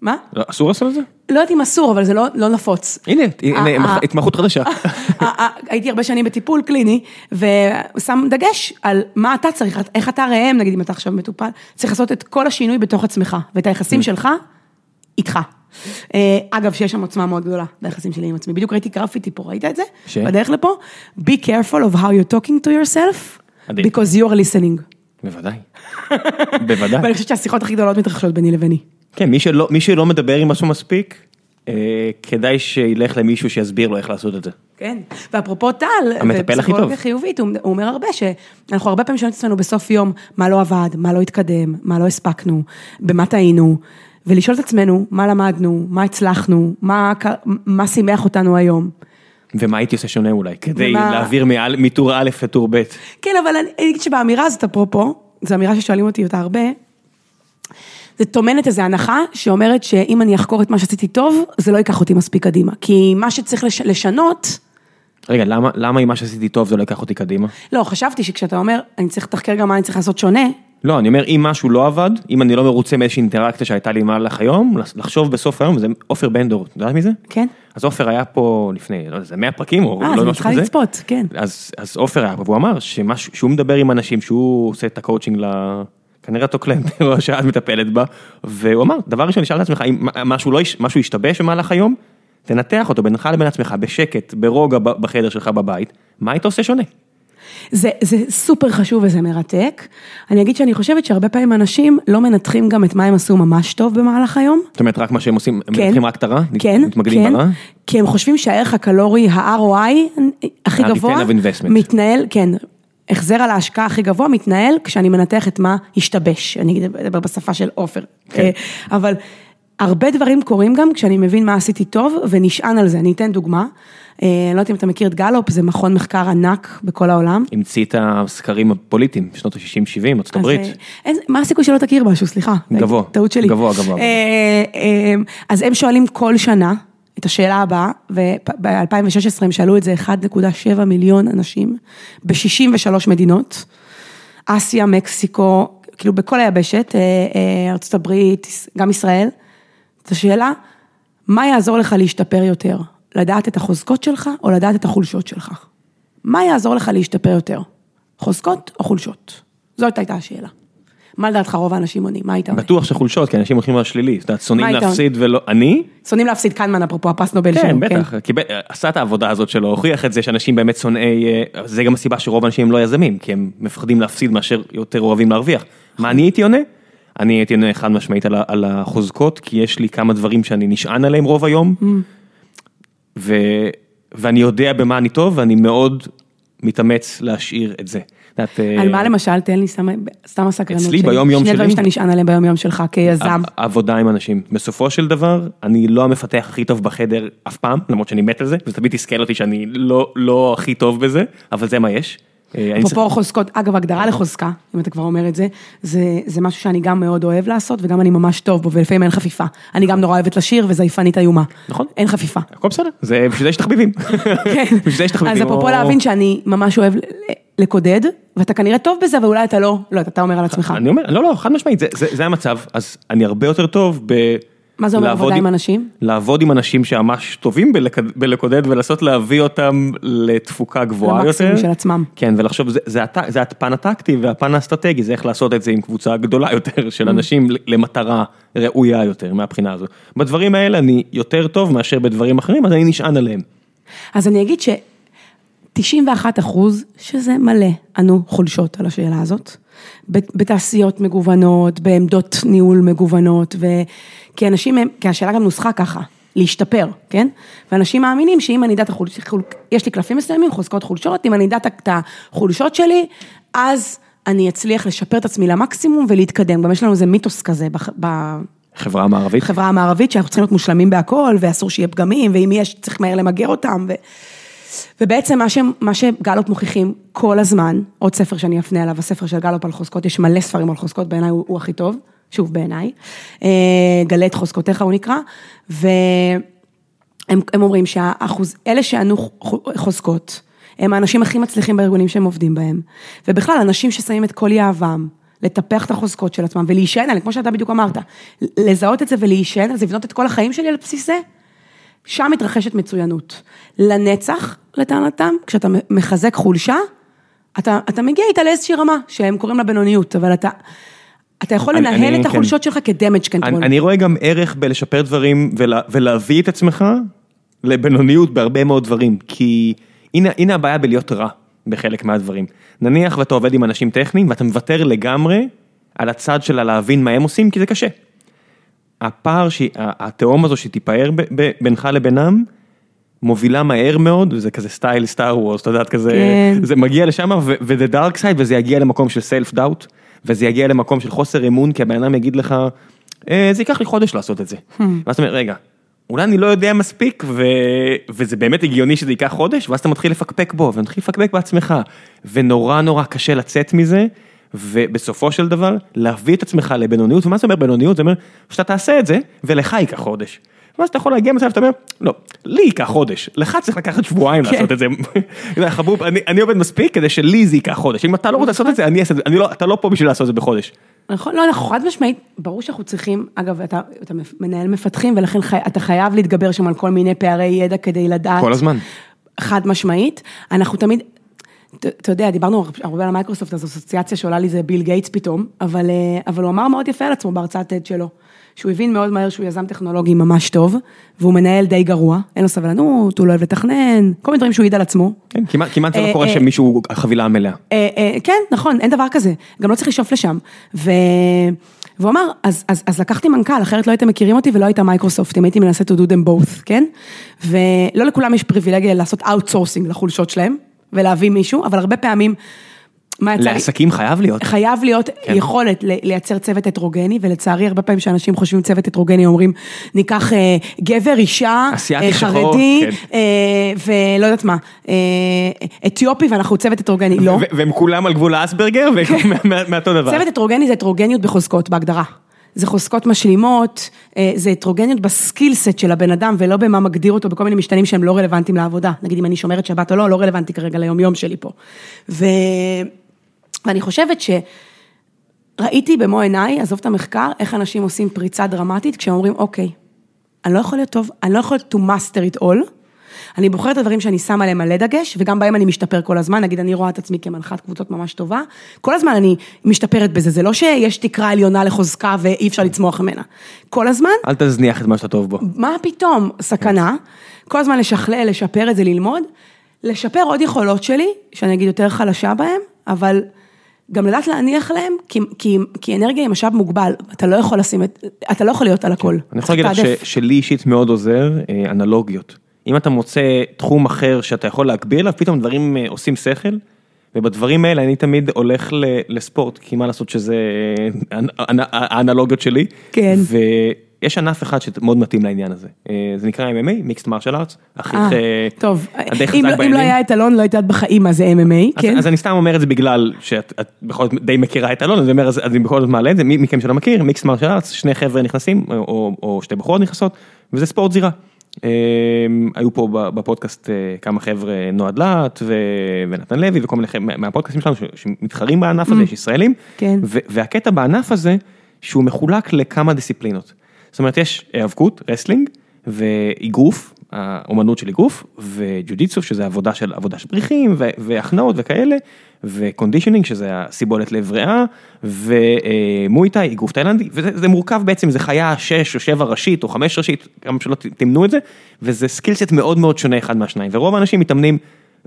[SPEAKER 2] מה?
[SPEAKER 1] לא, אסור לעשות את זה?
[SPEAKER 2] לא יודעת אם אסור, אבל זה לא, לא נפוץ.
[SPEAKER 1] הנה, הנה,
[SPEAKER 2] אה,
[SPEAKER 1] התמחות חדשה.
[SPEAKER 2] אה, אה, הייתי הרבה שנים בטיפול קליני, ושם דגש על מה אתה צריך, איך אתה ראם, נגיד אם אתה עכשיו מטופל, צריך לעשות את כל השינוי בתוך עצמך, ואת היחסים שלך, איתך. אגב, שיש שם עוצמה מאוד גדולה ביחסים שלי עם עצמי, בדיוק ראיתי גרפיטי פה, ראית את זה?
[SPEAKER 1] ש?
[SPEAKER 2] בדרך לפה, be careful of how you're talking to yourself, because you are listening.
[SPEAKER 1] בוודאי. בוודאי.
[SPEAKER 2] ואני חושבת שהשיחות הכי גדולות מתרחשות ביני לביני.
[SPEAKER 1] כן, מי שלא, מי שלא מדבר עם משהו מספיק, אה, כדאי שילך למישהו שיסביר לו איך לעשות את זה.
[SPEAKER 2] כן, ואפרופו טל,
[SPEAKER 1] המטפל הכי טוב.
[SPEAKER 2] חיובית, הוא הוא אומר הרבה שאנחנו הרבה פעמים שואלים את עצמנו בסוף יום, מה לא עבד, מה לא התקדם, מה לא הספקנו, במה טעינו, ולשאול את עצמנו, מה למדנו, מה הצלחנו, מה, מה שימח אותנו היום.
[SPEAKER 1] ומה הייתי עושה שונה אולי, כדי
[SPEAKER 2] ומה-
[SPEAKER 1] להעביר מעל- מטור א' לטור ב'.
[SPEAKER 2] כן, אבל אני אגיד שבאמירה הזאת, אפרופו, זו אמירה ששואלים אותי אותה הרבה, זה טומנת איזו הנחה שאומרת שאם אני אחקור את מה שעשיתי טוב, זה לא ייקח אותי מספיק קדימה. כי מה שצריך לש, לשנות,
[SPEAKER 1] רגע, למה, למה עם מה שעשיתי טוב זה לא ייקח אותי קדימה?
[SPEAKER 2] לא, חשבתי שכשאתה אומר, אני צריך לתחקר גם מה אני צריך לעשות שונה,
[SPEAKER 1] לא, אני אומר, אם משהו לא עבד, אם אני לא מרוצה מאיזושהי אינטראקציה שהייתה לי במהלך היום, לחשוב בסוף היום, זה עופר בנדור, את יודעת מי זה?
[SPEAKER 2] כן?
[SPEAKER 1] אז עופר היה פה לפני, לא יודע, זה 100 פרקים או
[SPEAKER 2] אה,
[SPEAKER 1] לא
[SPEAKER 2] אז אני
[SPEAKER 1] משהו
[SPEAKER 2] צריכה
[SPEAKER 1] כזה.
[SPEAKER 2] לצפות, כן.
[SPEAKER 1] אז, אז עופר היה פה, והוא אמר שמשהו, שהוא מדבר עם אנשים, שהוא עושה את הקואוצ'ינג ל... כנראה אותו קליינטורה שאת מטפלת בה, והוא אמר, דבר ראשון, נשאל את עצמך, אם משהו, לא, משהו השתבש במהלך היום, תנתח אותו בינך לבין עצמך, בשקט, ברוגע בחדר שלך בבית, מה היית עושה שונה?
[SPEAKER 2] זה, זה סופר חשוב וזה מרתק. אני אגיד שאני חושבת שהרבה פעמים אנשים לא מנתחים גם את מה הם עשו ממש טוב במהלך היום.
[SPEAKER 1] זאת אומרת, רק מה שהם עושים, הם
[SPEAKER 2] כן,
[SPEAKER 1] מנתחים רק את הרע?
[SPEAKER 2] כן,
[SPEAKER 1] מתמקדים
[SPEAKER 2] כן,
[SPEAKER 1] ברע?
[SPEAKER 2] כי הם חושבים שהערך הקלורי, ה-ROI הכי גבוה. מתנהל, כן, החזר על ההשקעה הכי גבוה מתנהל כשאני מנתח את מה השתבש, אני אדבר בשפה של עופר,
[SPEAKER 1] כן.
[SPEAKER 2] אה, אבל הרבה דברים קורים גם כשאני מבין מה עשיתי טוב ונשען על זה, אני אתן דוגמה, אה, אני לא יודעת אם אתה מכיר את גלופ, זה מכון מחקר ענק בכל העולם.
[SPEAKER 1] המציא את הסקרים הפוליטיים, בשנות ה-60-70, ארצות הברית.
[SPEAKER 2] אה, מה הסיכוי שלא תכיר משהו, סליחה.
[SPEAKER 1] גבוה.
[SPEAKER 2] טעות שלי.
[SPEAKER 1] גבוה, גבוה.
[SPEAKER 2] אז הם שואלים כל שנה את השאלה הבאה, וב-2016 הם שאלו את זה 1.7 מיליון אנשים, ב-63 מדינות, אסיה, מקסיקו, כאילו בכל היבשת, אה, אה, הברית, גם ישראל. את השאלה, מה יעזור לך להשתפר יותר? לדעת את החוזקות שלך או לדעת את החולשות שלך? מה יעזור לך להשתפר יותר? חוזקות או חולשות? זאת הייתה השאלה. מה לדעתך רוב האנשים עונים? מה היית עונה?
[SPEAKER 1] בטוח שחולשות, כי אנשים הולכים על שלילי, את יודעת, שונאים להפסיד ולא, אני?
[SPEAKER 2] שונאים להפסיד קנמן, אפרופו הפרס נובל
[SPEAKER 1] כן,
[SPEAKER 2] שלו.
[SPEAKER 1] בטח, קיבל- עשה את העבודה הזאת שלו, הוכיח את זה שאנשים באמת שונאי, אה, זה גם הסיבה שרוב האנשים הם לא יזמים, כי הם מפחדים להפסיד מאשר יותר אוהבים להרוויח. מה אני הייתי עונה? אני הייתי עונה חד משמעית על החוזקות, כי יש לי כמה דברים שאני נשען עליהם רוב היום, ו- ואני יודע במה אני טוב, ואני מאוד מתאמץ להשאיר את זה. אה,
[SPEAKER 2] על מה למשל, תן לי סתם- הסקרנות
[SPEAKER 1] אצלי
[SPEAKER 2] שלי.
[SPEAKER 1] ביום-יום
[SPEAKER 2] שני דברים
[SPEAKER 1] שלי-
[SPEAKER 2] שאתה נשען עליהם ביום יום שלך כיזם.
[SPEAKER 1] עבודה עם אנשים. בסופו של דבר, אני לא המפתח הכי טוב בחדר אף פעם, למרות שאני מת על זה, וזה תמיד תסכל אותי שאני לא, לא הכי טוב בזה, אבל זה מה יש. אה,
[SPEAKER 2] אפרופו חוזקות, אגב, הגדרה לחוזקה, אם אתה כבר אומר את זה, זה, זה משהו שאני גם מאוד אוהב לעשות, וגם אני ממש טוב בו, ולפעמים אין חפיפה. אני גם נורא אוהבת לשיר וזייפנית איומה.
[SPEAKER 1] נכון.
[SPEAKER 2] אין חפיפה.
[SPEAKER 1] הכל בסדר, זה בשביל זה יש תחביבים.
[SPEAKER 2] כן.
[SPEAKER 1] בשביל זה יש תחביבים.
[SPEAKER 2] אז אפרופו להבין שאני ממש אוהב לקודד, ואתה כנראה טוב בזה, ואולי אתה לא, לא, אתה אומר על עצמך.
[SPEAKER 1] אני אומר, לא, לא, חד משמעית, זה, זה, זה המצב, אז אני הרבה יותר טוב ב...
[SPEAKER 2] מה זה אומר עבודה עם אנשים?
[SPEAKER 1] לעבוד עם אנשים שממש טובים בלק- בלקודד ולנסות להביא אותם לתפוקה גבוהה יותר.
[SPEAKER 2] למקסימום של עצמם.
[SPEAKER 1] כן, ולחשוב, זה, זה, זה הפן הטקטי והפן האסטרטגי, זה איך לעשות את זה עם קבוצה גדולה יותר של אנשים למטרה ראויה יותר מהבחינה הזו. בדברים האלה אני יותר טוב מאשר בדברים אחרים, אז אני נשען עליהם.
[SPEAKER 2] אז אני אגיד ש-91 אחוז, שזה מלא, ענו חולשות על השאלה הזאת. בתעשיות מגוונות, בעמדות ניהול מגוונות, ו... כי אנשים הם, כי השאלה גם נוסחה ככה, להשתפר, כן? ואנשים מאמינים שאם אני אדע את החולשות, יש לי קלפים מסוימים, חוזקות חולשות, אם אני אדע את החולשות שלי, אז אני אצליח לשפר את עצמי למקסימום ולהתקדם. גם יש לנו איזה מיתוס כזה בח- ב...
[SPEAKER 1] חברה המערבית.
[SPEAKER 2] בחברה המערבית, שאנחנו צריכים להיות מושלמים בהכל, ואסור שיהיה פגמים, ואם יש, צריך מהר למגר אותם. ו... ובעצם מה, ש... מה שגלופ מוכיחים כל הזמן, עוד ספר שאני אפנה עליו, הספר של גלופ על חוזקות, יש מלא ספרים על חוזקות, בעיניי הוא, הוא הכי טוב, שוב בעיניי, אה, גלה את חוזקותיך הוא נקרא, והם הם אומרים שהאחוז, אלה שענו חוזקות, הם האנשים הכי מצליחים בארגונים שהם עובדים בהם, ובכלל, אנשים ששמים את כל יהבם, לטפח את החוזקות של עצמם ולהישען עליהם, כמו שאתה בדיוק אמרת, לזהות את זה ולהישען על זה, לבנות את כל החיים שלי על בסיס זה, שם מתרחשת מצוינות. לנצח, לטענתם, כשאתה מחזק חולשה, אתה, אתה מגיע איתה לאיזושהי רמה, שהם קוראים לה בינוניות, אבל אתה, אתה יכול
[SPEAKER 1] אני-
[SPEAKER 2] לנהל
[SPEAKER 1] אני-
[SPEAKER 2] את החולשות שלך כדמג' קנטרול.
[SPEAKER 1] אני, אני רואה גם ערך בלשפר דברים ולה, ולהביא את עצמך לבינוניות בהרבה מאוד דברים, כי הנה, הנה הבעיה בלהיות רע בחלק מהדברים. נניח ואתה עובד עם אנשים טכניים ואתה מוותר לגמרי על הצד של להבין מה הם עושים, כי זה קשה. הפער, התהום הזו שתיפער בינך לבינם, מובילה מהר מאוד, וזה כזה style Star Wars, אתה יודעת, כזה,
[SPEAKER 2] כן.
[SPEAKER 1] זה מגיע לשם, וזה dark side, וזה יגיע למקום של self doubt, וזה יגיע למקום של חוסר אמון, כי הבן אדם יגיד לך, "אה, זה ייקח לי חודש לעשות את זה.
[SPEAKER 2] Hmm.
[SPEAKER 1] ואז אתה אומר, רגע, אולי אני לא יודע מספיק, ו... וזה באמת הגיוני שזה ייקח חודש, ואז אתה מתחיל לפקפק בו, ומתחיל לפקפק בעצמך, ונורא נורא קשה לצאת מזה, ובסופו של דבר, להביא את עצמך לבינוניות, ומה זה אומר בינוניות? זה אומר שאתה תעשה את זה, ולך ייקח חודש. ואז אתה יכול להגיע למצב שאתה אומר, לא, לי ייקח חודש, לך צריך לקחת שבועיים
[SPEAKER 2] כן.
[SPEAKER 1] לעשות את זה. חבוב, אני, אני עובד מספיק כדי שלי זה ייקח חודש, אם אתה לא רוצה לעשות את זה, אני אעשה את זה, אני לא, אתה לא פה בשביל לעשות את זה בחודש.
[SPEAKER 2] נכון, לא, אנחנו חד משמעית, ברור שאנחנו צריכים, אגב, אתה, אתה מנהל מפתחים, ולכן חי, אתה חייב להתגבר שם על כל מיני פערי ידע כדי לדעת.
[SPEAKER 1] כל הזמן.
[SPEAKER 2] חד משמעית. אנחנו תמיד, אתה יודע, דיברנו הרבה על המייקרוסופט, אז אסוציאציה שעולה לי זה ביל גייטס פתאום, אבל, אה, אבל הוא אמר מאוד יפה על עצמו בהרצאת TED שלו, שהוא הבין מאוד מהר שהוא יזם טכנולוגי ממש טוב, והוא מנהל די גרוע, אין לו סבלנות, הוא לא אוהב לתכנן, כל מיני דברים שהוא העיד על עצמו.
[SPEAKER 1] כן, כמעט, כמעט זה
[SPEAKER 2] אה,
[SPEAKER 1] לא קורה
[SPEAKER 2] אה,
[SPEAKER 1] שמישהו החבילה המלאה.
[SPEAKER 2] אה, אה, כן, נכון, אין דבר כזה, גם לא צריך לשאוף לשם. ו... והוא אמר, אז, אז, אז לקחתי מנכ"ל, אחרת לא הייתם מכירים אותי ולא הייתה מייקרוסופט, אם הייתי מנסה to do them both, כן? ולא לכולם יש פריבילגיה לעשות outsourcing לחולשות שלהם, ולהביא מישהו, אבל הרבה פעמים, מה יצא לי?
[SPEAKER 1] לעסקים חייב להיות.
[SPEAKER 2] חייב להיות
[SPEAKER 1] כן.
[SPEAKER 2] יכולת לייצר צוות הטרוגני, ולצערי הרבה פעמים שאנשים חושבים צוות הטרוגני, אומרים, ניקח אה, גבר, אישה, אה,
[SPEAKER 1] שחור,
[SPEAKER 2] חרדי,
[SPEAKER 1] כן.
[SPEAKER 2] אה, ולא יודעת מה, אה, אתיופי ואנחנו צוות הטרוגני, לא.
[SPEAKER 1] והם כולם על גבול האסברגר, ומאותו דבר.
[SPEAKER 2] צוות הטרוגני זה הטרוגניות בחוזקות, בהגדרה. זה חוזקות משלימות, אה, זה הטרוגניות בסקילסט של הבן אדם ולא במה מגדיר אותו בכל מיני משתנים שהם לא רלוונטיים לעבודה. נגיד אם אני שומרת שבת או לא, לא רלוונטי כרגע ליום יום שלי פה. ו... ואני חושבת שראיתי במו עיניי, עזוב את המחקר, איך אנשים עושים פריצה דרמטית כשהם אומרים, אוקיי, אני לא יכול להיות טוב, אני לא יכול to master it all. אני בוחרת את הדברים שאני שמה עליהם מלא דגש, וגם בהם אני משתפר כל הזמן, נגיד אני רואה את עצמי כמנחת קבוצות ממש טובה, כל הזמן אני משתפרת בזה, זה לא שיש תקרה עליונה לחוזקה ואי אפשר לצמוח ממנה. כל הזמן,
[SPEAKER 1] אל תזניח את מה שאתה טוב בו.
[SPEAKER 2] מה פתאום, סכנה, כל הזמן לשכלל, לשפר את זה, ללמוד, לשפר עוד יכולות שלי, שאני אגיד יותר חלשה בהן, אבל גם לדעת להניח להם, כי, כי, כי אנרגיה היא משאב מוגבל, אתה לא יכול לשים את, אתה לא יכול להיות על הכל.
[SPEAKER 1] אני יכול להגיד לך שלי אישית מאוד עוזר אה, אנלוגיות. אם אתה מוצא תחום אחר שאתה יכול להגביר אליו, פתאום דברים אה, עושים שכל, ובדברים האלה אני תמיד הולך לספורט, כי מה לעשות שזה אה, האנ- האנלוגיות שלי.
[SPEAKER 2] כן.
[SPEAKER 1] ויש ענף אחד שמאוד מתאים לעניין הזה. אה, זה נקרא MMA, Mixed Martial Arts. הכי,
[SPEAKER 2] אה,
[SPEAKER 1] אה,
[SPEAKER 2] טוב, אם
[SPEAKER 1] חזק
[SPEAKER 2] לא- אם
[SPEAKER 1] בעניינים.
[SPEAKER 2] לא היה את אלון, לא יודעת בחיים מה זה MMA, כן?
[SPEAKER 1] אז אני סתם אומר את זה בגלל שאת את בכל זאת די מכירה את אלון, אז אני בכל זאת מעלה את זה, מי מכם שלא מכיר, mixed martial arts, שני חבר'ה נכנסים, או שתי בחורות נכנסות, וזה ספורט זירה. אה, היו פה בפודקאסט אה, כמה חבר'ה, נועד להט ונתן לוי וכל מיני חבר'ה מהפודקאסטים שלנו שמתחרים בענף הזה, יש ישראלים,
[SPEAKER 2] כן.
[SPEAKER 1] והקטע בענף הזה, שהוא מחולק לכמה דיסציפלינות. זאת אומרת, יש היאבקות, wrestling, ואגרוף, האומנות של אגרוף, וג'יו ג'יטסו, שזה עבודה של עבודה של בריחים, והכנעות וכאלה, ו conditioning, שזה הסיבולת לב ריאה, ומואי תאי, אגרוף תאילנדי, וזה זה מורכב בעצם, זה חיה שש או שבע ראשית, או חמש ראשית, גם שלא תמנו את זה, וזה skill set מאוד מאוד שונה אחד מהשניים, ורוב האנשים מתאמנים.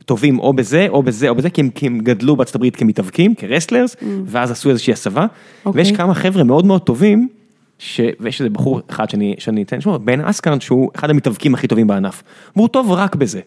[SPEAKER 1] טובים או בזה או בזה או בזה כי הם, כי הם גדלו בארצות הברית כמתאבקים כ wrestlers ואז עשו איזושהי הסבה
[SPEAKER 2] אוקיי.
[SPEAKER 1] ויש כמה חבר'ה מאוד מאוד טובים. ויש איזה בחור אחד שאני, שאני אתן שמו, בן אסקרן שהוא אחד המתאבקים הכי טובים בענף והוא טוב רק בזה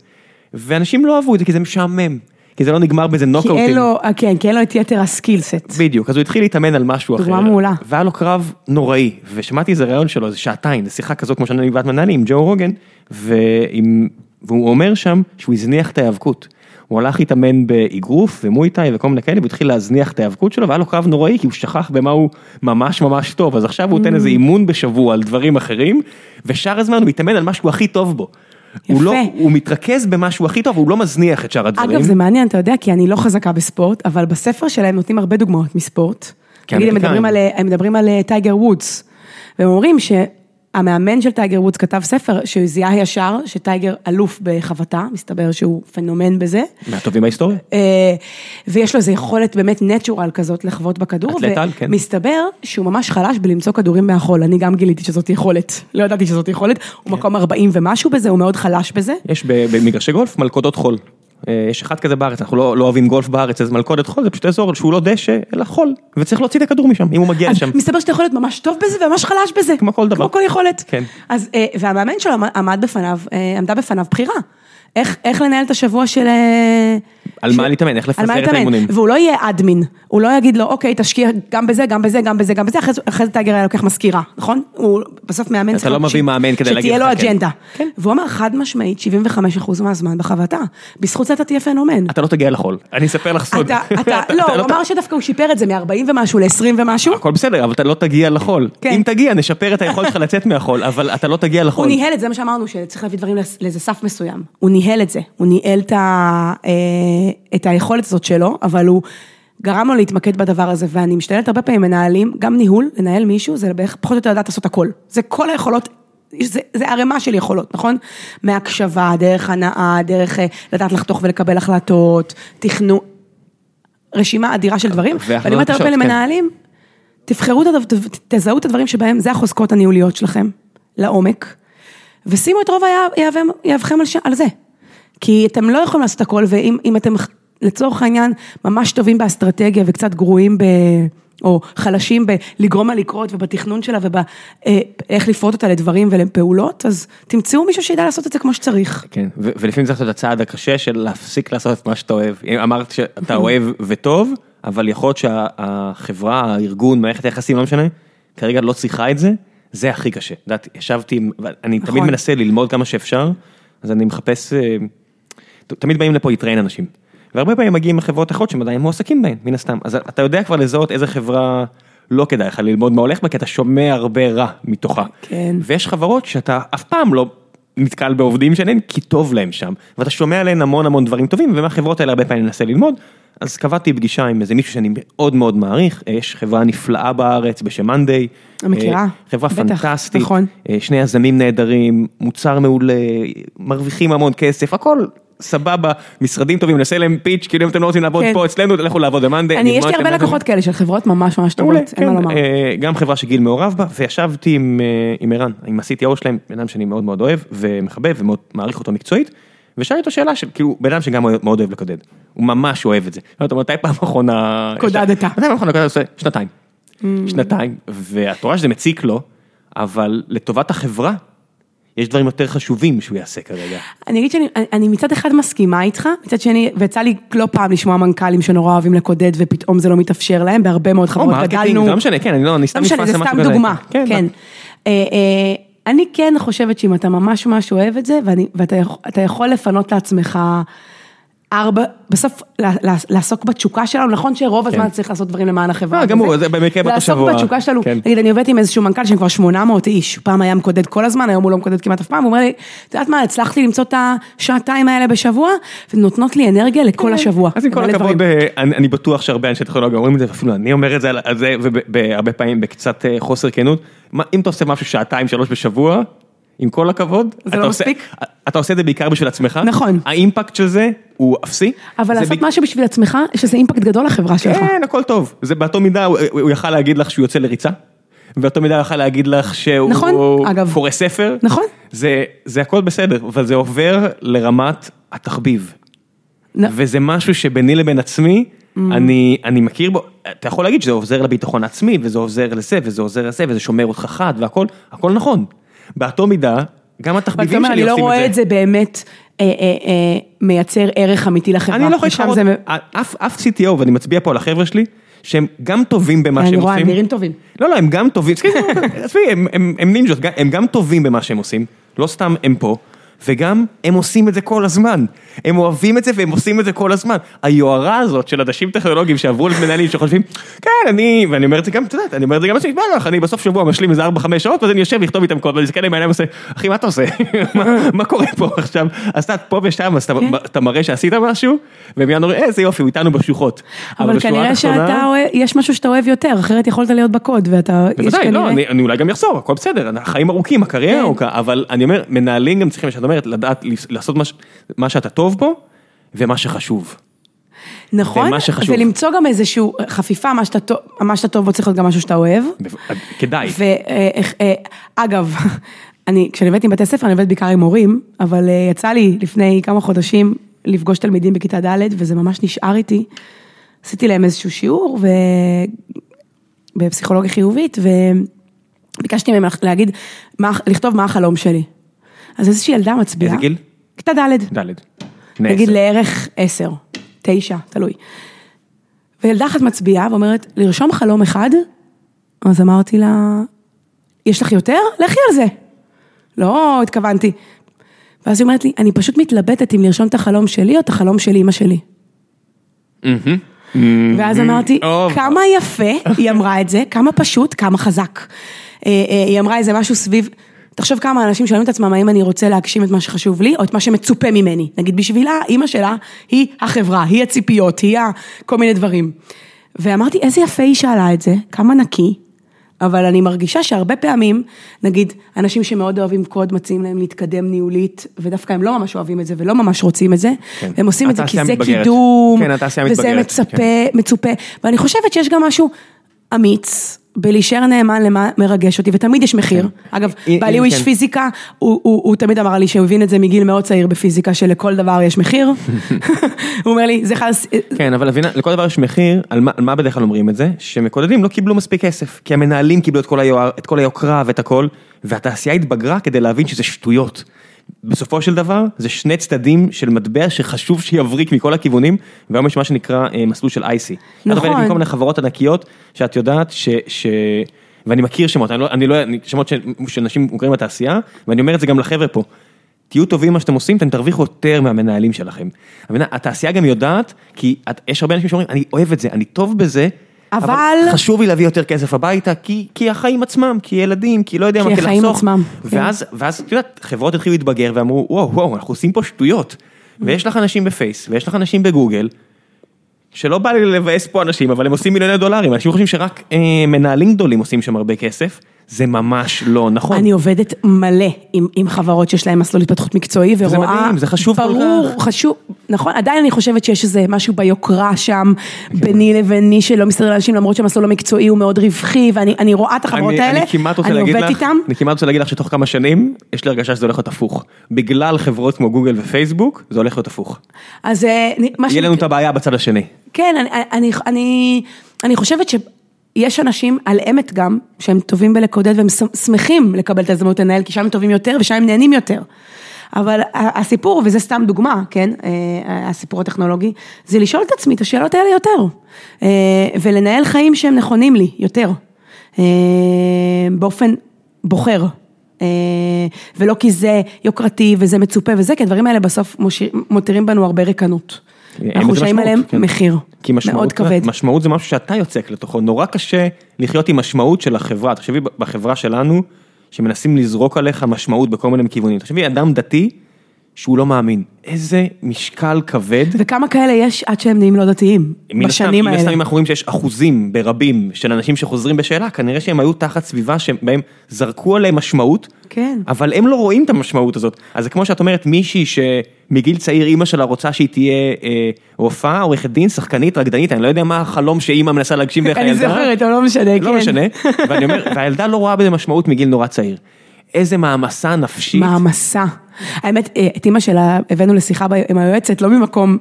[SPEAKER 1] ואנשים לא אהבו את זה כי זה משעמם כי זה לא נגמר באיזה
[SPEAKER 2] כי
[SPEAKER 1] נוקאוטים.
[SPEAKER 2] אין לו, אה, כן, כי אין לו את יתר הסקילסט.
[SPEAKER 1] בדיוק, אז הוא התחיל להתאמן על משהו אחר.
[SPEAKER 2] דוגמה מעולה.
[SPEAKER 1] והיה לו קרב נוראי, ושמעתי איזה ראיון שלו, איזה שעתיים, זו שיחה כזאת כמו שאני ואת מנהלים עם ג'ו רוגן, ועם, והוא אומר שם שהוא הזניח את ההיאבקות. הוא הלך להתאמן באגרוף ומויטאי וכל מיני כאלה, והוא התחיל להזניח את ההיאבקות שלו, והיה לו קרב נוראי, כי הוא שכח במה הוא ממש ממש טוב, אז עכשיו הוא נותן איזה אימון בשבוע על דברים אחרים, ושאר הזמן הוא מתאמן על מה שהוא הכי טוב בו. הוא לא,
[SPEAKER 2] יפה.
[SPEAKER 1] הוא מתרכז במה שהוא הכי טוב, הוא לא מזניח את שאר הדברים.
[SPEAKER 2] אגב, זה מעניין, אתה יודע, כי אני לא חזקה בספורט, אבל בספר שלהם נותנים הרבה דוגמאות מספורט. נגיד הם. מדברים על, הם מדברים על אה, טייגר וודס, והם אומרים שהמאמן של טייגר וודס כתב ספר שהוא זיהה ישר, שטייגר אלוף בחבטה, מסתבר שהוא פנומן בזה.
[SPEAKER 1] מהטובים בהיסטוריה.
[SPEAKER 2] אה, ויש לו איזו יכולת באמת natural כזאת לחבוט בכדור,
[SPEAKER 1] אתלט על, כן.
[SPEAKER 2] ומסתבר שהוא ממש חלש בלמצוא כדורים מהחול, אני גם גיליתי שזאת יכולת, לא ידעתי שזאת יכולת,
[SPEAKER 1] כן.
[SPEAKER 2] הוא מקום 40 ומשהו בזה, הוא מאוד חלש בזה.
[SPEAKER 1] יש במגרשי גולף מלכודות חול. אה, יש אחד כזה בארץ, אנחנו לא לא אוהבים גולף בארץ, אז מלכודת חול זה פשוט אזור שהוא לא דשא, אלא חול, וצריך להוציא את הכדור משם, אם הוא מגיע לשם.
[SPEAKER 2] מסתבר שאתה יכול להיות ממש טוב בזה וממש חלש בזה.
[SPEAKER 1] כמו כל דבר.
[SPEAKER 2] כמו כל יכולת.
[SPEAKER 1] כן.
[SPEAKER 2] אז, אה, והמאמן שלו עמד- עמד בפניו, אה, עמדה בפניו בחירה. איך, איך לנהל את השבוע של... אה,
[SPEAKER 1] על
[SPEAKER 2] של-
[SPEAKER 1] מה להתאמן, איך לפזר את. האימונים.
[SPEAKER 2] והוא לא יהיה אדמין, הוא לא יגיד לו, אוקיי, תשקיע גם בזה, גם בזה, גם בזה, גם בזה, אחרי זה- אחרי זה טייגר היה לוקח מזכירה, נכון? הוא בסוף מאמן
[SPEAKER 1] אתה לא מביא
[SPEAKER 2] ש-
[SPEAKER 1] מאמן כדי להגיד
[SPEAKER 2] שתהיה לו
[SPEAKER 1] לך, כן.
[SPEAKER 2] אג'נדה.
[SPEAKER 1] כן.
[SPEAKER 2] והוא אמר חד משמעית, 75% מהזמן בחבטה. בזכות זה אתה תהיה פנומן.
[SPEAKER 1] אתה לא תגיע לחול, אני אספר לך סוד.
[SPEAKER 2] אתה, אתה, לא, הוא אמר שדווקא הוא שיפר את זה מ-40 ומשהו ל-20 ומשהו.
[SPEAKER 1] הכל בסדר, אבל אתה לא תגיע לחול.
[SPEAKER 2] כן.
[SPEAKER 1] אם תגיע, נשפר את היכולת שלך לצאת מהחול, אבל אתה לא תגיע
[SPEAKER 2] הוא
[SPEAKER 1] לחול.
[SPEAKER 2] ניהל את זה, מה שאמרנו, שצריך להביא דברים לאיזה סף מסוים. הוא ניהל את זה, הוא ניהל את, ה, אה, את היכולת הזאת שלו, אבל הוא גרם לו להתמקד בדבר הזה, ואני משתדלת הרבה פעמים מנהלים, גם ניהול, לנהל מישהו, זה בערך פחות או יותר לדעת לעשות הכל. זה כל היכולות. זה, זה ערימה של יכולות, נכון? מהקשבה, דרך הנאה, דרך אה, לדעת לחתוך ולקבל החלטות, תכנון, רשימה אדירה של דברים. ואני אומרת הרבה
[SPEAKER 1] קשות, כן.
[SPEAKER 2] למנהלים, תבחרו, תזהו את הדברים שבהם, זה החוזקות הניהוליות שלכם, לעומק, ושימו את רוב יהבכם על זה. כי אתם לא יכולים לעשות הכל, ואם אם אתם לצורך העניין ממש טובים באסטרטגיה וקצת גרועים ב... או חלשים בלגרום לה לקרות ובתכנון שלה ובאיך לפרוט אותה לדברים ולפעולות, אז תמצאו מישהו שידע לעשות את זה כמו שצריך.
[SPEAKER 1] כן, ולפעמים צריך לעשות את הצעד הקשה של להפסיק לעשות את מה שאתה אוהב. אמרת שאתה אוהב וטוב, אבל יכול להיות שהחברה, הארגון, מערכת היחסים, לא משנה, כרגע לא צריכה את זה, זה הכי קשה. את יודעת, ישבתי, אני תמיד
[SPEAKER 2] נכון.
[SPEAKER 1] מנסה ללמוד כמה שאפשר, אז אני מחפש, אה, תמיד באים לפה להתראיין אנשים. והרבה פעמים מגיעים מחברות אחרות שהם עדיין מועסקים בהן, מן הסתם. אז אתה יודע כבר לזהות איזה חברה לא כדאי לך ללמוד מה הולך בה, כי אתה שומע הרבה רע מתוכה.
[SPEAKER 2] כן.
[SPEAKER 1] ויש חברות שאתה אף פעם לא נתקל בעובדים שלהן, כי טוב להם שם. ואתה שומע עליהן המון המון דברים טובים, ומהחברות האלה הרבה פעמים ננסה ללמוד. אז קבעתי פגישה עם איזה מישהו שאני מאוד מאוד מעריך, אה, יש חברה נפלאה בארץ בשם מאנדיי.
[SPEAKER 2] אני מכירה,
[SPEAKER 1] חברה
[SPEAKER 2] בטח,
[SPEAKER 1] פנטסטית,
[SPEAKER 2] נכון.
[SPEAKER 1] אה, שני יזמים נהדרים, מוצר מעולה, מרוויחים המון כסף, הכל סבבה, משרדים טובים, נעשה להם פיץ', כאילו אם אתם לא רוצים לעבוד
[SPEAKER 2] כן.
[SPEAKER 1] פה אצלנו, לכו לעבוד במאנדיי.
[SPEAKER 2] אני, יש לי הרבה. לקוחות כאלה של חברות ממש ממש טובות, אין מה
[SPEAKER 1] כן,
[SPEAKER 2] לומר.
[SPEAKER 1] אה, גם חברה שגיל מעורב בה, וישבתי עם אה, עם ערן, עם ה-CTO שלהם, בן אדם שאני מאוד מאוד אוהב ומחבב ומאוד מעריך אותו מקצועית, ושאלתי אותו שאלה של, כאילו, בן אדם שגם מאוד אוהב לקודד, הוא ממש אוהב את זה. אתה מתי פעם אחרונה...
[SPEAKER 2] קודדת.
[SPEAKER 1] מתי פעם אחרונה קודדת? שנתיים. שנתיים, ואת רואה שזה מציק לו, אבל לטובת החברה, יש דברים יותר חשובים שהוא יעשה כרגע.
[SPEAKER 2] אני אגיד שאני אני- מצד אחד מסכימה איתך, מצד שני, ויצא לי לא פעם לשמוע מנכ"לים שנורא אוהבים לקודד ופתאום זה לא מתאפשר להם, בהרבה מאוד
[SPEAKER 1] או
[SPEAKER 2] חברות גדלנו.
[SPEAKER 1] זה לא משנה, כן, אני לא, אני סתם
[SPEAKER 2] לא משנה,
[SPEAKER 1] נתפס
[SPEAKER 2] זה
[SPEAKER 1] למשהו
[SPEAKER 2] סתם
[SPEAKER 1] כזה.
[SPEAKER 2] דוגמה,
[SPEAKER 1] כן,
[SPEAKER 2] כן. אה, אה, אני כן חושבת שאם אתה ממש ממש אוהב את זה, ואני- ואתה יכול- אתה יכול לפנות לעצמך ארבע, בסוף לעסוק בתשוקה שלנו, נכון שרוב הזמן צריך לעשות דברים למען החברה.
[SPEAKER 1] כן. אה, גמור, זה במקרה באותו שבוע.
[SPEAKER 2] לעסוק בתשוקה שלנו,
[SPEAKER 1] כן.
[SPEAKER 2] נגיד אני עובדת עם איזשהו מנכ"ל שהם כבר 800 איש, פעם היה מקודד כל הזמן, היום הוא לא מקודד כמעט אף פעם, הוא אומר לי, את יודעת מה, הצלחתי למצוא את השעתיים האלה בשבוע, ונותנות לי אנרגיה לכל השבוע.
[SPEAKER 1] אז עם כל הכבוד. אה, אני אני בטוח שהרבה אנשי טכנולוגיה אומרים את זה, ואפילו אני אומר את זה, והרבה פעמים בקצת אה, חוסר כנות. אם אתה עושה משהו שעתיים, שלוש בשבוע, עם כל הכבוד,
[SPEAKER 2] זה לא
[SPEAKER 1] עושה-
[SPEAKER 2] מספיק?
[SPEAKER 1] אתה עושה את זה בעיקר בשביל עצמך.
[SPEAKER 2] נכון.
[SPEAKER 1] האימפקט של זה הוא אפסי.
[SPEAKER 2] אבל לעשות
[SPEAKER 1] ב-
[SPEAKER 2] משהו בשביל עצמך, יש לזה אימפקט גדול לחברה שלך.
[SPEAKER 1] כן, הכל טוב. זה באותו מידה, הוא- הוא יכל להגיד לך שהוא יוצא לריצה, באותו מידה הוא יכל להגיד לך שהוא
[SPEAKER 2] נכון, אגב.
[SPEAKER 1] קורא ספר.
[SPEAKER 2] נכון.
[SPEAKER 1] זה זה הכל בסדר, אבל זה עובר לרמת התחביב.
[SPEAKER 2] נ-
[SPEAKER 1] וזה משהו שביני לבין עצמי, אני, אני מכיר בו, אתה יכול להגיד שזה עוזר לביטחון העצמי, וזה עוזר לזה, וזה עוזר לזה, וזה שומר אותך חד, והכל, הכל נכון. באותו מידה, גם
[SPEAKER 2] אבל אתה
[SPEAKER 1] התחביבים
[SPEAKER 2] אומר,
[SPEAKER 1] שלי
[SPEAKER 2] אני לא
[SPEAKER 1] עושים
[SPEAKER 2] רואה את זה באמת אה, אה, אה, מייצר ערך אמיתי לחברה.
[SPEAKER 1] אני לא יכול
[SPEAKER 2] זה-
[SPEAKER 1] אף, CTO, ואני מצביע פה על החבר'ה שלי, שהם גם טובים במה
[SPEAKER 2] אני
[SPEAKER 1] שהם
[SPEAKER 2] רואה,
[SPEAKER 1] עושים.
[SPEAKER 2] הם נראים טובים.
[SPEAKER 1] לא, לא, הם גם טובים, עזבי, הם נינג'ות, הם גם טובים במה שהם עושים, לא סתם הם פה, וגם הם עושים את זה כל הזמן. הם אוהבים את זה והם עושים את זה כל הזמן. היוהרה הזאת של אנשים טכנולוגיים שעברו למנהלים שחושבים, כן, אני, ואני אומר את זה גם, אתה יודע, אני אומר את זה גם לעצמי, בטח, אני בסוף שבוע משלים איזה 4-5 שעות, ואז אני יושב לכתוב איתם קוד, ואני מסתכל עליהם ועושה, אחי, מה אתה עושה? מה קורה פה עכשיו? אז אתה פה ושם, אז אתה מראה שעשית משהו, והם מיד אומרים, איזה יופי, הוא איתנו בשוחות.
[SPEAKER 2] אבל כנראה שיש משהו שאתה אוהב יותר, אחרת יכולת להיות בקוד, ואתה,
[SPEAKER 1] בוודאי, לא, אני אולי גם אחזור, הכל בסדר, חיים ארוכים, הקריירה
[SPEAKER 2] כן.
[SPEAKER 1] ארוכה, אבל אני אומר, מנהלים גם צריכים, שאת אומרת, לדעת לעשות מה שאתה טוב בו, ומה שחשוב.
[SPEAKER 2] נכון,
[SPEAKER 1] שחשוב.
[SPEAKER 2] ולמצוא גם איזושהי חפיפה, מה שאתה מה שאתה טוב בו צריך להיות גם משהו שאתה אוהב.
[SPEAKER 1] כדאי.
[SPEAKER 2] ואגב, אני, כשאני עובדת עם בתי ספר, אני עובדת בעיקר עם מורים, אבל אה, יצא לי לפני כמה חודשים לפגוש תלמידים בכיתה ד', וזה ממש נשאר איתי. עשיתי להם איזשהו שיעור ו... בפסיכולוגיה חיובית, וביקשתי מהם להגיד, מה, לכתוב מה החלום שלי. אז איזושהי ילדה מצביעה.
[SPEAKER 1] איזה גיל?
[SPEAKER 2] כיתה ד'.
[SPEAKER 1] ד'.
[SPEAKER 2] נגיד לערך עשר, תשע, תלוי. וילדה אחת מצביעה ואומרת, לרשום חלום אחד? אז אמרתי לה, יש לך יותר? לכי על זה. לא התכוונתי. ואז היא אומרת לי, אני פשוט מתלבטת אם לרשום את החלום שלי או את החלום של אימא שלי. ואז אמרתי. כמה יפה, היא אמרה את זה, כמה פשוט, כמה חזק. אה, אה, היא אמרה איזה משהו סביב, תחשוב כמה אנשים שואלים את עצמם, האם אני רוצה להגשים את מה שחשוב לי, או את מה שמצופה ממני. נגיד בשבילה, אימא שלה היא החברה, היא הציפיות, היא כל מיני דברים. ואמרתי, איזה יפה היא שאלה את זה, כמה נקי. אבל אני מרגישה שהרבה פעמים, נגיד, אנשים שמאוד אוהבים קוד מציעים להם להתקדם ניהולית, ודווקא הם לא ממש אוהבים את זה ולא ממש רוצים את זה,
[SPEAKER 1] כן.
[SPEAKER 2] והם עושים את זה כי זה
[SPEAKER 1] מתבגרת.
[SPEAKER 2] קידום,
[SPEAKER 1] כן,
[SPEAKER 2] וזה
[SPEAKER 1] מתבגרת,
[SPEAKER 2] מצפה,
[SPEAKER 1] כן.
[SPEAKER 2] מצופה, ואני חושבת שיש גם משהו אמיץ. בלהישאר נאמן למה מרגש אותי, ותמיד יש מחיר. אגב,
[SPEAKER 1] אה,
[SPEAKER 2] בעלי הוא איש
[SPEAKER 1] כן.
[SPEAKER 2] פיזיקה, הוא, הוא, הוא תמיד אמר לי שהוא הבין את זה מגיל מאוד צעיר בפיזיקה, שלכל דבר יש מחיר. הוא אומר לי, זה הס-
[SPEAKER 1] כן, אבל לכל דבר יש מחיר, על מה, על מה בדרך כלל אומרים את זה? שמקודדים לא קיבלו מספיק כסף, כי המנהלים קיבלו את כל, היוער, את כל היוקרה ואת הכל, והתעשייה התבגרה כדי להבין שזה שטויות. בסופו של דבר, זה שני צדדים של מטבע שחשוב שיבריק מכל הכיוונים, והיום יש מה שנקרא אה, מסלול של אייסי.
[SPEAKER 2] נכון.
[SPEAKER 1] את עובדת עם כל מיני חברות ענקיות, שאת יודעת ש... ש... ואני מכיר שמות, אני לא, אני לא, שמות של, של אנשים מוכרים בתעשייה, ואני אומר את זה גם לחבר'ה פה. תהיו טובים במה שאתם עושים, אתם תרוויחו יותר מהמנהלים שלכם. התעשייה גם יודעת, כי את, יש הרבה אנשים שאומרים, אני אוהב את זה, אני טוב בזה,
[SPEAKER 2] אבל-
[SPEAKER 1] חשוב לי להביא יותר כסף הביתה, כי, כי החיים עצמם, כי ילדים, כי לא יודע
[SPEAKER 2] כי
[SPEAKER 1] מה, כי
[SPEAKER 2] החיים
[SPEAKER 1] לחסוך.
[SPEAKER 2] עצמם, כן.
[SPEAKER 1] ואז, את יודעת, חברות התחילו להתבגר ואמרו, וואו, וואו, אנחנו עושים פה שטויות. ויש לך אנשים בפייס, ויש לך אנשים בגוגל, שלא בא לי לבאס פה אנשים, אבל הם עושים מיליוני דולרים, אנשים חושבים שרק אה, מנהלים גדולים עושים שם הרבה כסף, זה ממש לא נכון.
[SPEAKER 2] אני עובדת מלא עם, עם חברות שיש להן מסלול התפתחות מקצועי ורואה...
[SPEAKER 1] מדהים, זה חשוב כל
[SPEAKER 2] ברור,
[SPEAKER 1] כך.
[SPEAKER 2] חשוב, נכון, עדיין אני חושבת שיש איזה משהו ביוקרה שם, ביני לביני שלא מסתדר לאנשים, למרות שהמסלול המקצועי הוא מאוד רווחי, ואני אני רואה את החברות
[SPEAKER 1] אני,
[SPEAKER 2] האלה,
[SPEAKER 1] אני כמעט רוצה
[SPEAKER 2] אני
[SPEAKER 1] להגיד
[SPEAKER 2] עובדת
[SPEAKER 1] לך,
[SPEAKER 2] איתם.
[SPEAKER 1] אני כמעט רוצה להגיד לך שתוך כמה שנים, יש לי הרגשה שזה הולך להיות הפוך. בגלל חברות כמו גוגל ופייסבוק, זה הולך להיות הפוך.
[SPEAKER 2] אז אה,
[SPEAKER 1] יהיה לנו את הבעיה בצד השני.
[SPEAKER 2] כן, אני, אני, אני, אני חושבת שיש אנשים על אמת גם, שהם טובים בלקודד והם שמ- שמחים לקבל את ההזדמנות לנהל, כי שם הם טובים יותר ושם הם נהנים יותר. אבל הסיפור, וזה סתם דוגמה, כן, אה, הסיפור הטכנולוגי, זה לשאול את עצמי את השאלות האלה יותר, אה, ולנהל חיים שהם נכונים לי יותר, אה, באופן בוחר. ולא כי זה יוקרתי וזה מצופה וזה, כי הדברים האלה בסוף מותירים בנו הרבה ריקנות. אנחנו משלמים
[SPEAKER 1] משמעות,
[SPEAKER 2] עליהם
[SPEAKER 1] כן.
[SPEAKER 2] מחיר,
[SPEAKER 1] כי משמעות,
[SPEAKER 2] מאוד כבד.
[SPEAKER 1] משמעות זה משהו שאתה יוצק לתוכו, נורא קשה לחיות עם משמעות של החברה, תחשבי בחברה שלנו, שמנסים לזרוק עליך משמעות בכל מיני כיוונים, תחשבי אדם דתי שהוא לא מאמין, איזה משקל כבד.
[SPEAKER 2] וכמה כאלה יש עד שהם נהיים לא דתיים, בשנים
[SPEAKER 1] מן הסתם
[SPEAKER 2] האלה.
[SPEAKER 1] אם אנחנו רואים שיש אחוזים ברבים של אנשים שחוזרים בשאלה, כנראה שהם היו תחת סביבה שבהם זרקו עליהם משמעות,
[SPEAKER 2] כן.
[SPEAKER 1] אבל הם לא רואים את המשמעות הזאת. אז זה כמו שאת אומרת, מישהי שמגיל צעיר אימא שלה רוצה שהיא תהיה אה, רופאה, עורכת דין, שחקנית, רקדנית, אני לא יודע מה החלום שאימא מנסה להגשים דרך
[SPEAKER 2] אני
[SPEAKER 1] הילדה.
[SPEAKER 2] זוכרת, אבל לא משנה, כן.
[SPEAKER 1] לא משנה, ואני אומר, והילדה לא רואה בזה משמעות מגיל נורא צעיר. איזה מעמסה נפשית.
[SPEAKER 2] מעמסה. האמת, אה, את אימא שלה הבאנו לשיחה עם היועצת, לא ממקום,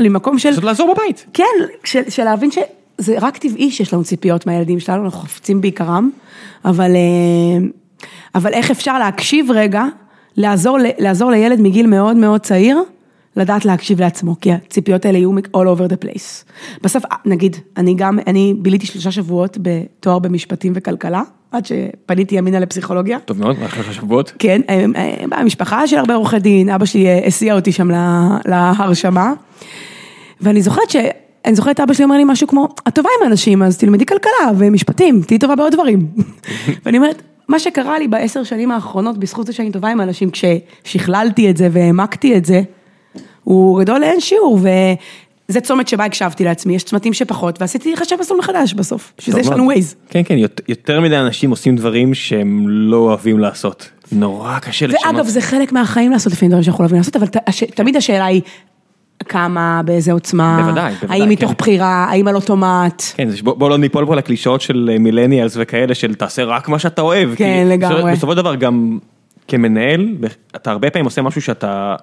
[SPEAKER 2] ממקום של,
[SPEAKER 1] פשוט לעזור בבית.
[SPEAKER 2] כן, של, להבין שזה רק טבעי שיש לנו ציפיות מהילדים שלנו, אנחנו חפצים בעיקרם, אבל, אה, אבל איך אפשר להקשיב רגע, לעזור, לעזור לילד מגיל מאוד מאוד צעיר, לדעת להקשיב לעצמו, כי הציפיות האלה יהיו all over the place. בסוף, אה, נגיד, אני גם, אני ביליתי שלושה שבועות בתואר במשפטים וכלכלה, עד שפניתי ימינה לפסיכולוגיה.
[SPEAKER 1] טוב מאוד, אחרי שבועות.
[SPEAKER 2] כן, אה, אה, המשפחה של הרבה עורכי דין, אבא שלי אה, הסיע אותי שם לה- להרשמה. ואני זוכרת ש... אני זוכרת אבא שלי אומר לי משהו כמו, את טובה עם אנשים, אז תלמדי כלכלה ומשפטים, תהיי טובה בעוד דברים. ואני אומרת, מה שקרה לי בעשר שנים האחרונות, בזכות זה שאני טובה עם אנשים, כששכללתי את זה והעמקתי את זה, הוא גדול לאין שיעור, וזה צומת שבה הקשבתי לעצמי, יש צמתים שפחות, ועשיתי לחשב מסלול מחדש בסוף, בשביל זה יש לנו. ווייז.
[SPEAKER 1] כן, כן, יותר- מדי אנשים עושים דברים שהם לא אוהבים לעשות. נורא קשה לשנות.
[SPEAKER 2] ואגב, זה חלק מהחיים לעשות לפעמים דברים שאנחנו לא אוהבים לעשות, אבל תמיד השאלה היא, כמה, באיזה עוצמה,
[SPEAKER 1] בוודאי, בוודאי,
[SPEAKER 2] האם מתוך
[SPEAKER 1] כן.
[SPEAKER 2] בחירה, האם על אוטומט.
[SPEAKER 1] כן, זה בוא, בוא לא ניפול פה לקלישאות של אה, מילניאלס וכאלה של תעשה רק מה שאתה אוהב.
[SPEAKER 2] כן, לגמרי.
[SPEAKER 1] בסופו של דבר גם כמנהל, אתה הרבה פעמים עושה משהו שאתה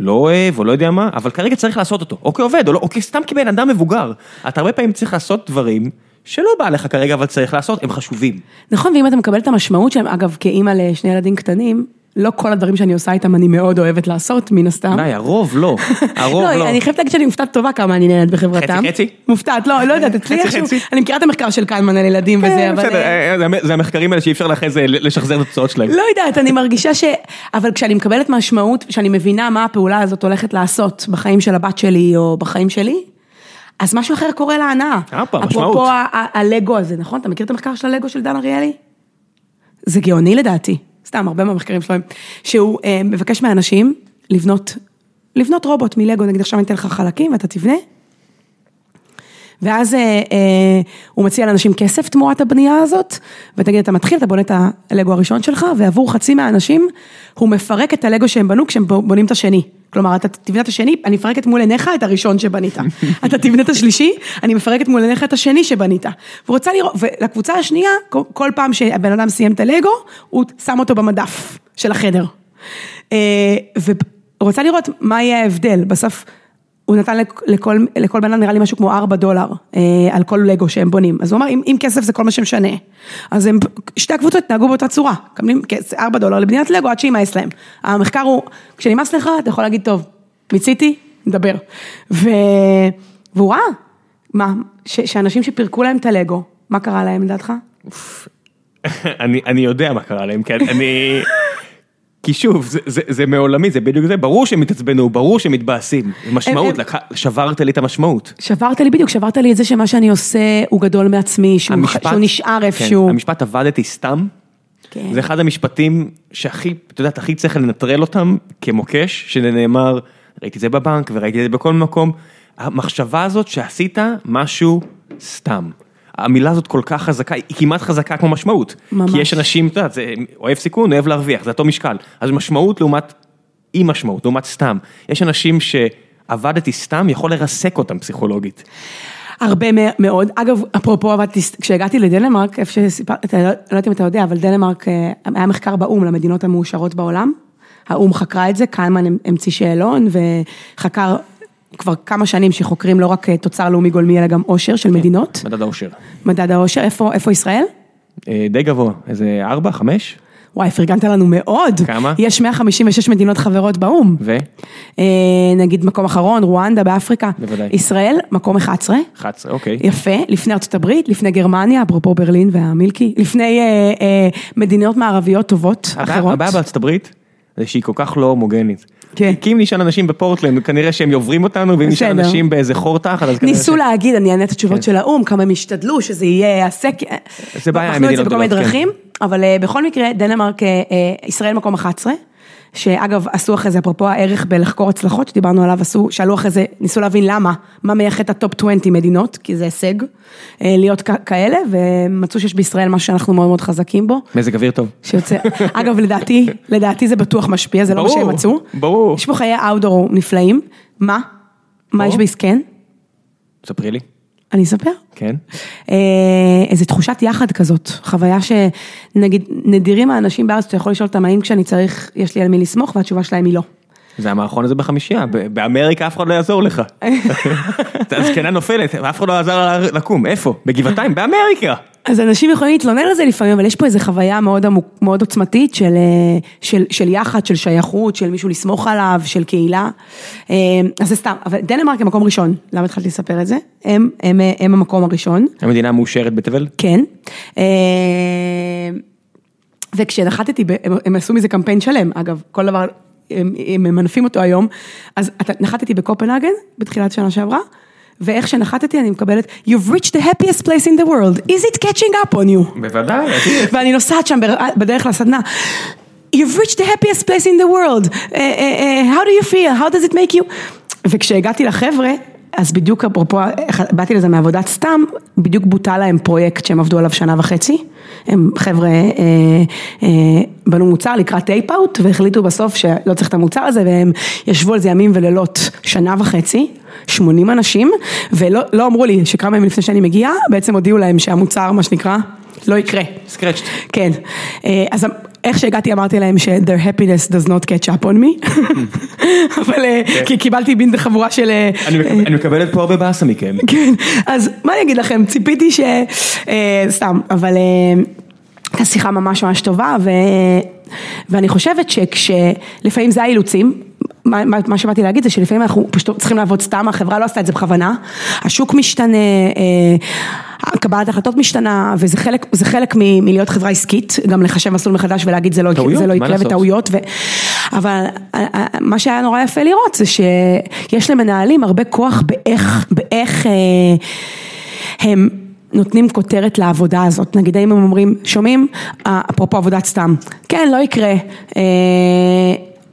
[SPEAKER 1] לא אוהב או לא יודע מה, אבל כרגע צריך לעשות אותו, או כעובד, או, לא, או כסתם כבן אדם מבוגר. אתה הרבה פעמים צריך לעשות דברים שלא בא לך כרגע, אבל צריך לעשות, הם חשובים.
[SPEAKER 2] נכון, ואם אתה מקבל את המשמעות שלהם, אגב, כאימא לשני ילדים קטנים, לא כל הדברים שאני עושה איתם אני מאוד אוהבת לעשות, מן הסתם.
[SPEAKER 1] די, הרוב לא, הרוב לא.
[SPEAKER 2] לא, אני חייבת להגיד שאני מופתעת טובה כמה אני נהנית בחברתם.
[SPEAKER 1] חצי, חצי?
[SPEAKER 2] מופתעת, לא, לא יודעת, אצלי איכשהו? אני מכירה את המחקר של קלמן על ילדים וזה,
[SPEAKER 1] כן,
[SPEAKER 2] אבל...
[SPEAKER 1] בסדר,
[SPEAKER 2] אה,
[SPEAKER 1] אה, זה- המחקרים האלה שאי אפשר אחרי זה לשחזר את התוצאות שלהם.
[SPEAKER 2] לא יודעת, אני מרגישה ש... אבל כשאני מקבלת משמעות, כשאני מבינה מה הפעולה הזאת הולכת לעשות בחיים של הבת שלי או בחיים שלי, אז משהו אחר קורה להנאה.
[SPEAKER 1] משמעות.
[SPEAKER 2] אפרופו הלגו הזה, נכון? אתה מכיר את המחקר של הלגו של דן אריאלי? זה גאוני לדעתי, סתם, הרבה מהמחקרים שלו הם, שהוא אה, מבקש מאנשים לבנות, לבנות רובוט מלגו, נגיד עכשיו אני אתן לך חלקים ואתה תבנה. ואז אה, אה, הוא מציע לאנשים כסף תמורת הבנייה הזאת, ותגיד, אתה מתחיל, אתה בונה את הלגו הראשון שלך, ועבור חצי מהאנשים, הוא מפרק את הלגו שהם בנו כשהם בונים את השני. כלומר, אתה תבנה את השני, אני מפרקת מול עיניך את הראשון שבנית. אתה תבנה את השלישי, אני מפרקת מול עיניך את השני שבנית. ורוצה לראות, ולקבוצה השנייה, כל, פעם שהבן אדם סיים את הלגו, הוא שם אותו במדף של החדר. אה, ורוצה לראות מה יהיה ההבדל, בסוף הוא נתן לכ- לכל, לכל בן אדם נראה לי משהו כמו 4 דולר אה, על כל לגו שהם בונים, אז הוא אמר אם, אם כסף זה כל מה שמשנה, אז הם, שתי הקבוצות התנהגו באותה צורה, מקבלים כס- 4 דולר לבניית לגו עד שימאס להם, המחקר הוא, כשנמאס לך אתה יכול להגיד טוב, מיציתי, נדבר, ו, והוא ראה, מה, ש, שאנשים שפירקו להם את הלגו, מה קרה להם לדעתך?
[SPEAKER 1] אני, אני יודע מה קרה להם, כי אני... כי שוב, זה, זה, זה מעולמי, זה בדיוק זה, ברור שהם התעצבנו, ברור שהם מתבאסים, משמעות, לקח, שברת לי את המשמעות.
[SPEAKER 2] שברת לי בדיוק, שברת לי את זה שמה שאני עושה הוא גדול מעצמי, שהוא, שהוא נשאר איפשהו.
[SPEAKER 1] כן, המשפט עבדתי סתם,
[SPEAKER 2] כן.
[SPEAKER 1] זה אחד המשפטים שהכי, את יודעת, הכי צריך לנטרל אותם כמוקש, שנאמר, ראיתי את זה בבנק וראיתי את זה בכל מקום, המחשבה הזאת שעשית משהו סתם. המילה הזאת כל כך חזקה, היא כמעט חזקה כמו משמעות.
[SPEAKER 2] ממש.
[SPEAKER 1] כי יש אנשים, את יודעת, זה אוהב סיכון, אוהב להרוויח, זה אותו משקל. אז משמעות לעומת אי משמעות, לעומת סתם. יש אנשים שעבדתי סתם, יכול לרסק אותם פסיכולוגית.
[SPEAKER 2] הרבה מאוד, אגב, אפרופו עבדתי, כשהגעתי לדנמרק, איפה שסיפרתי, לא יודעת אם אתה יודע, אבל דנמרק, אה, היה מחקר באו"ם למדינות המאושרות בעולם, האו"ם חקרה את זה, קלמן המציא שאלון, וחקר כבר כמה שנים שחוקרים לא רק אה, תוצר לאומי גולמי, אלא גם עושר של מדינות,
[SPEAKER 1] מדד האושר.
[SPEAKER 2] מדד העושר, איפה, איפה ישראל?
[SPEAKER 1] אה, די גבוה, איזה ארבע, חמש?
[SPEAKER 2] וואי, פרגנת לנו מאוד.
[SPEAKER 1] כמה?
[SPEAKER 2] יש 156 מדינות חברות באו"ם.
[SPEAKER 1] ו?
[SPEAKER 2] אה, נגיד מקום אחרון, רואנדה באפריקה.
[SPEAKER 1] בוודאי.
[SPEAKER 2] ישראל, מקום 11.
[SPEAKER 1] 11, אוקיי.
[SPEAKER 2] יפה, לפני ארצות הברית, לפני גרמניה, אפרופו ברלין והמילקי, לפני אה, אה, מדינות מערביות טובות
[SPEAKER 1] הבעיה
[SPEAKER 2] אחרות.
[SPEAKER 1] הבעיה בארצות הברית, זה שהיא כל כך לא הומוגנית.
[SPEAKER 2] כן.
[SPEAKER 1] כי אם נשאל אנשים בפורטלנד, כנראה שהם עוברים אותנו, ואם נשאל. אנשים באיזה חור תחת, אז כנראה
[SPEAKER 2] ניסו להגיד, אני אענה את התשובות של האו"ם, כמה הם השתדלו שזה יהיה הסקר.
[SPEAKER 1] זה בעיה עם
[SPEAKER 2] בחנו את זה
[SPEAKER 1] מדינות
[SPEAKER 2] בכל מיני
[SPEAKER 1] גדולות, כן.
[SPEAKER 2] דרכים, אבל אה, בכל מקרה, דנמרק, אה, אה, ישראל מקום 11, שאגב, עשו אחרי זה, אפרופו הערך בלחקור הצלחות, שדיברנו עליו, עשו, שאלו אחרי זה, ניסו להבין למה, מה מייחד את ה top 20 מדינות, כי זה הישג, אה, להיות כאלה, ומצאו שיש בישראל משהו שאנחנו מאוד מאוד חזקים בו.
[SPEAKER 1] מזג אוויר טוב.
[SPEAKER 2] שיוצא, אגב לדעתי, לדעתי זה בטוח משפיע, זה לא מה
[SPEAKER 1] ברור,
[SPEAKER 2] שהם מצאו.
[SPEAKER 1] ברור.
[SPEAKER 2] יש פה חיי אאוטדור נפלאים, מה? מה
[SPEAKER 1] ברור.
[SPEAKER 2] יש בעסקן?
[SPEAKER 1] ספרי לי.
[SPEAKER 2] אני אספר.
[SPEAKER 1] כן.
[SPEAKER 2] אה, איזה תחושת יחד כזאת, חוויה שנגיד נדירים האנשים בארץ, אתה יכול לשאול אותם האם כשאני צריך, יש לי על מי לסמוך, והתשובה שלהם היא לא.
[SPEAKER 1] זה המערכון הזה בחמישייה, באמריקה אף אחד לא יעזור לך. הזקנה נופלת, אף אחד לא עזר לה לקום, איפה? בגבעתיים, באמריקה.
[SPEAKER 2] אז אנשים יכולים להתלונן על זה לפעמים, אבל יש פה איזו חוויה מאוד עמוק, מאוד עוצמתית של, אה, של, של יחד, של שייכות, של מישהו לסמוך עליו, של קהילה. אה, אז זה סתם, אבל דנמרק הם מקום ראשון, למה התחלתי לספר את זה? הם, הם, אה, הם המקום הראשון,
[SPEAKER 1] המדינה מאושרת בתבל?
[SPEAKER 2] כן. וכשנחתתי, הם עשו מזה קמפיין שלם, אגב, כל דבר, הם, ממנפים אותו היום, אז נחתתי בקופנהגן, בתחילת שנה שעברה, ואיך שנחתתי אני מקבלת, You've reached the happiest place in the world, is it catching up on you?
[SPEAKER 1] בוודאי,
[SPEAKER 2] ואני נוסעת שם בדרך לסדנה. You've reached the happiest place in the world. Uh, uh, uh, how do you feel? How does it make you? וכשהגעתי לחבר'ה, אז בדיוק אפרופו, באתי לזה מעבודת סתם, בדיוק בוטל להם פרויקט שהם עבדו עליו שנה וחצי. הם חבר'ה אה, אה, בנו מוצר לקראת tape-out והחליטו בסוף שלא צריך את המוצר הזה והם ישבו על זה ימים ולילות שנה וחצי, 80 אנשים, ולא לא אמרו לי שכמה ימים לפני שאני מגיעה, בעצם הודיעו להם שהמוצר, מה שנקרא, לא יקרה.
[SPEAKER 1] סקרצ'ט.
[SPEAKER 2] כן, אה, אז איך שהגעתי אמרתי להם ש- their happiness does not catch up on me, אבל אה, כי קיבלתי בין חבורה של... אה,
[SPEAKER 1] אני אני מקבלת פה הרבה באסה מכם.
[SPEAKER 2] כן, אז מה אני אגיד לכם, ציפיתי ש... אה, סתם, אבל אה, הייתה שיחה ממש ממש טובה. ואני חושבת שכשלפעמים זה האילוצים, מה, מה, שבאתי להגיד זה שלפעמים אנחנו פשוט צריכים לעבוד סתם, החברה לא עשתה את זה בכוונה, השוק משתנה, אה, קבלת החלטות משתנה, וזה חלק, חלק מלהיות חברה עסקית, גם לחשב מסלול מחדש ולהגיד זה לא,
[SPEAKER 1] טעויות,
[SPEAKER 2] זה לא יקרה? וטעויות, ו... אבל אה, אה, מה שהיה נורא יפה לראות זה שיש למנהלים הרבה כוח באיך, באיך הם נותנים כותרת לעבודה הזאת, נגיד האם הם אומרים, שומעים, אפרופו עבודת סתם, כן, לא יקרה,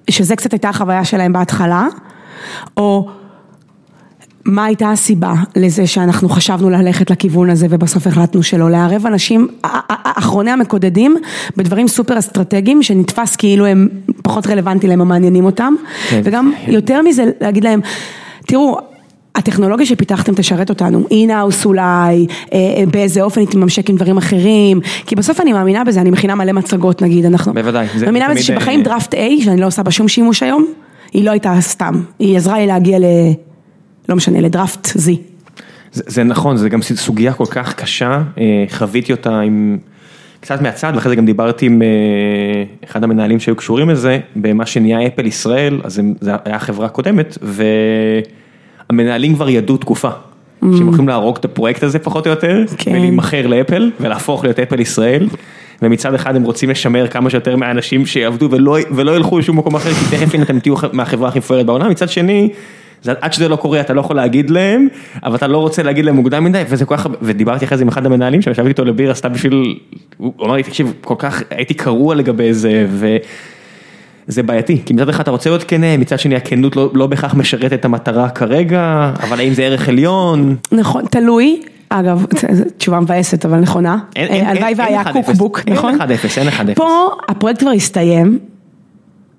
[SPEAKER 2] שזה קצת הייתה החוויה שלהם בהתחלה, או מה הייתה הסיבה לזה שאנחנו חשבנו ללכת לכיוון הזה ובסוף החלטנו שלא, לערב אנשים, אחרוני המקודדים בדברים סופר אסטרטגיים שנתפס כאילו הם פחות רלוונטיים להם או מעניינים אותם,
[SPEAKER 1] כן.
[SPEAKER 2] וגם יותר מזה להגיד להם, תראו, הטכנולוגיה שפיתחתם תשרת אותנו, אינהאוס אולי, אה, אה, באיזה אופן היא תממשק עם דברים אחרים, כי בסוף אני מאמינה בזה, אני מכינה מלא מצגות נגיד, אנחנו,
[SPEAKER 1] בוודאי, זה
[SPEAKER 2] מאמינה בזה
[SPEAKER 1] תמיד,
[SPEAKER 2] שבחיים
[SPEAKER 1] אה,
[SPEAKER 2] דראפט A, שאני לא עושה בה שום שימוש היום, היא לא הייתה סתם, היא עזרה לי להגיע ל... לא משנה, לדראפט Z.
[SPEAKER 1] זה, זה נכון, זה גם סוגיה כל כך קשה, אה, חוויתי אותה עם קצת מהצד, ואחרי זה גם דיברתי עם אה, אחד המנהלים שהיו קשורים לזה, במה שנהיה אפל ישראל, אז זה היה חברה קודמת, והמנהלים כבר ידעו תקופה. שהם הולכים להרוג את הפרויקט הזה פחות או יותר,
[SPEAKER 2] כן.
[SPEAKER 1] ולהימכר לאפל, ולהפוך להיות אפל ישראל, ומצד אחד הם רוצים לשמר כמה שיותר מהאנשים שיעבדו ולא, ולא ילכו לשום מקום אחר, כי תכף הנה אתם תהיו מהחברה הכי מפוארת בעולם, מצד שני, זה, עד שזה לא קורה אתה לא יכול להגיד להם, אבל אתה לא רוצה להגיד להם מוקדם מדי, וזה כל כך, ודיברתי אחרי זה עם אחד המנהלים שם, ישבתי איתו לבירה סתם בשביל, הוא אמר לי, תקשיב, כל כך הייתי קרוע לגבי זה, וזה בעייתי, כי מצד אחד אתה רוצה להיות כנה, מצד שני הכנות לא, לא בהכרח משרתת את המטרה כרגע, אבל האם זה ערך עליון?
[SPEAKER 2] נכון, תלוי, אגב, תשובה מבאסת אבל נכונה,
[SPEAKER 1] אין- אין-
[SPEAKER 2] אה, הלוואי
[SPEAKER 1] אין-
[SPEAKER 2] והיה
[SPEAKER 1] אין 1-0.
[SPEAKER 2] קוקבוק,
[SPEAKER 1] אין
[SPEAKER 2] נכון?
[SPEAKER 1] 1-0, אין 1-0.
[SPEAKER 2] פה הפרויקט כבר הסתיים,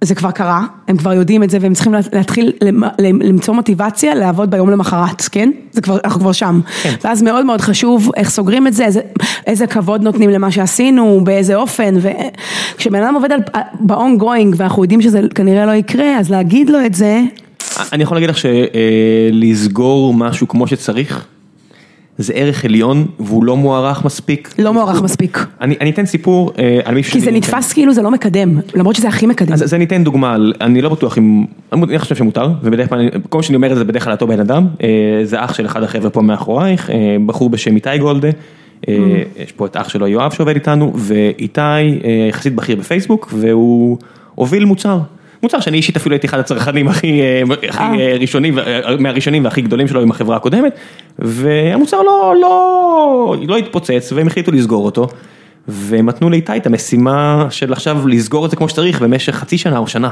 [SPEAKER 2] זה כבר קרה, הם כבר יודעים את זה והם צריכים להתחיל למ- למצוא מוטיבציה לעבוד ביום למחרת, כן? זה כבר, אנחנו כבר שם.
[SPEAKER 1] כן.
[SPEAKER 2] ואז מאוד מאוד חשוב איך סוגרים את זה, איזה, איזה כבוד נותנים למה שעשינו, באיזה אופן, וכשבן אדם עובד על, ב-on going ואנחנו יודעים שזה כנראה לא יקרה, אז להגיד לו את זה,
[SPEAKER 1] אני יכול להגיד לך שלסגור משהו כמו שצריך, זה ערך עליון והוא לא מוערך מספיק.
[SPEAKER 2] לא מוערך מספיק.
[SPEAKER 1] אני, אני אתן סיפור אה, על מישהו...
[SPEAKER 2] כי זה
[SPEAKER 1] שאני-
[SPEAKER 2] נתפס כאילו זה לא מקדם, למרות שזה הכי מקדם.
[SPEAKER 1] אז אז אני אתן דוגמה, אני לא בטוח אם, אני חושב שמותר, ובדרך כלל, אני- כל מה שאני אומר את זה בדרך כלל אותו בן אדם, אה, זה אח של אחד החבר'ה פה מאחורייך, אה, בחור בשם איתי גולדה, אה, יש פה את אח שלו יואב שעובד איתנו, ואיתי אה, יחסית בכיר בפייסבוק, והוא הוביל מוצר. מוצר שאני אישית אפילו הייתי אחד הצרכנים הכי, אה, הכי אה, ראשונים, אה, מהראשונים והכי גדולים שלו עם החברה הקודמת, והמוצר לא, לא, לא התפוצץ והם החליטו לסגור אותו. והם נתנו לאיתי את המשימה של עכשיו לסגור את זה כמו שצריך במשך חצי שנה או שנה.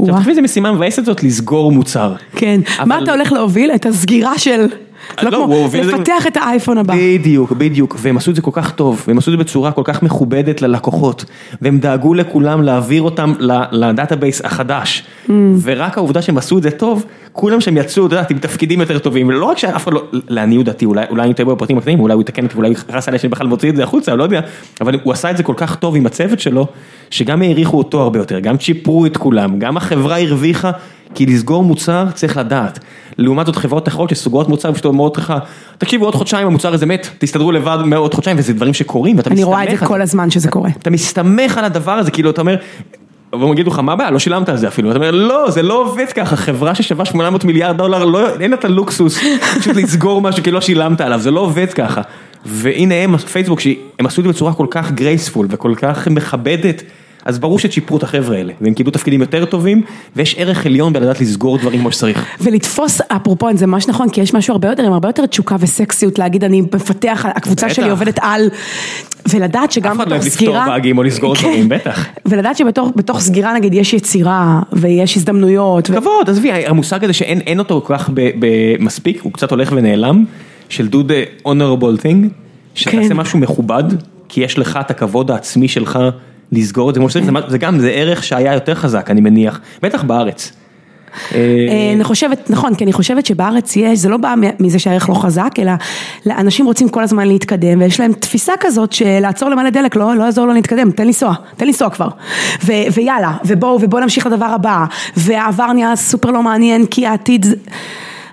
[SPEAKER 1] עכשיו. תחשבי איזה משימה מבאסת זאת לסגור מוצר.
[SPEAKER 2] כן,
[SPEAKER 1] אבל-
[SPEAKER 2] מה אתה הולך להוביל? את הסגירה של, לא
[SPEAKER 1] לא,
[SPEAKER 2] כמו, לפתח את האייפון הבא.
[SPEAKER 1] בדיוק, בדיוק, והם עשו את זה כל כך טוב, והם עשו את זה בצורה כל כך מכובדת ללקוחות, והם דאגו לכולם להעביר אותם ל database החדש,
[SPEAKER 2] Mm.
[SPEAKER 1] ורק העובדה שהם עשו את זה טוב, כולם שהם יצאו, את יודעת, עם תפקידים יותר טובים, לא רק שאף אחד לא, לעניות דעתי, אולי אולי אני טועה בפרטים הקטנים, אולי הוא יתקן אותי, אולי הוא יכעס עליי שאני בכלל מוציא את זה החוצה, אני לא יודע, אבל הוא עשה את זה כל כך טוב עם הצוות שלו, שגם העריכו אותו הרבה יותר, גם צ'יפרו את כולם, גם החברה הרוויחה, כי לסגור מוצר צריך לדעת. לעומת זאת חברות אחרות שסוגרות מוצר ושאתה אומרות לך, תקשיבו עוד חודשיים המוצר הזה מת, תסתדרו לבד מעוד חודשיים, וזה דברים שקורים, ואתה
[SPEAKER 2] אני
[SPEAKER 1] מסתמך
[SPEAKER 2] רואה את זה כל הזמן שזה קורה.
[SPEAKER 1] אתה מסתמך על הדבר הזה, כאילו אתה אומר, והם יגידו לך מה הבעיה, לא שילמת על זה אפילו, אתה אומר לא, זה לא עובד ככה, חברה ששווה 800 מיליארד דולר, לא, אין את הלוקסוס, פשוט לסגור משהו כי לא שילמת עליו, זה לא עובד ככה. והנה הם, פייסבוק, שהם עשו את זה בצורה כל כך גרייספול וכל כך מכבדת, אז ברור שצ'יפרו את החבר'ה האלה, והם קיבלו תפקידים יותר טובים, ויש ערך עליון בלדעת לסגור דברים כמו שצריך.
[SPEAKER 2] ולתפוס, אפרופו, זה ממש נכון, כי יש משהו הרבה יותר, עם הרבה יותר תשוקה וסקסיות להגיד, אני מפתח, הקבוצה. שלי עובדת על, ולדעת שגם
[SPEAKER 1] אף אחד לא
[SPEAKER 2] בתוך
[SPEAKER 1] אוהב לפתור
[SPEAKER 2] סגירה,
[SPEAKER 1] באגים או לסגור
[SPEAKER 2] כן.
[SPEAKER 1] דברים, בטח.
[SPEAKER 2] ולדעת שבתוך בתוך סגירה נגיד יש יצירה, ויש הזדמנויות,
[SPEAKER 1] כבוד, עזבי, המושג הזה שאין אין אותו כל כך במספיק, הוא קצת הולך ונעלם, של do the honorable thing,
[SPEAKER 2] כן.
[SPEAKER 1] עושה משהו מכובד, כי יש לך את הכבוד העצמי שלך לסגור את זה כמו שצריך, זה זה גם, זה ערך שהיה יותר חזק, אני מניח, בטח בארץ. אה,
[SPEAKER 2] אני חושבת, נכון, כי אני חושבת שבארץ יש, זה לא בא מזה שהערך לא חזק, אלא אנשים רוצים כל הזמן להתקדם, ויש להם תפיסה כזאת שלעצור למלא דלק, לא, לא יעזור לו להתקדם, תן לנסוע, תן לנסוע כבר. ו, ויאללה, ובואו, ובואו נמשיך לדבר הבא, והעבר נהיה סופר לא מעניין, כי העתיד...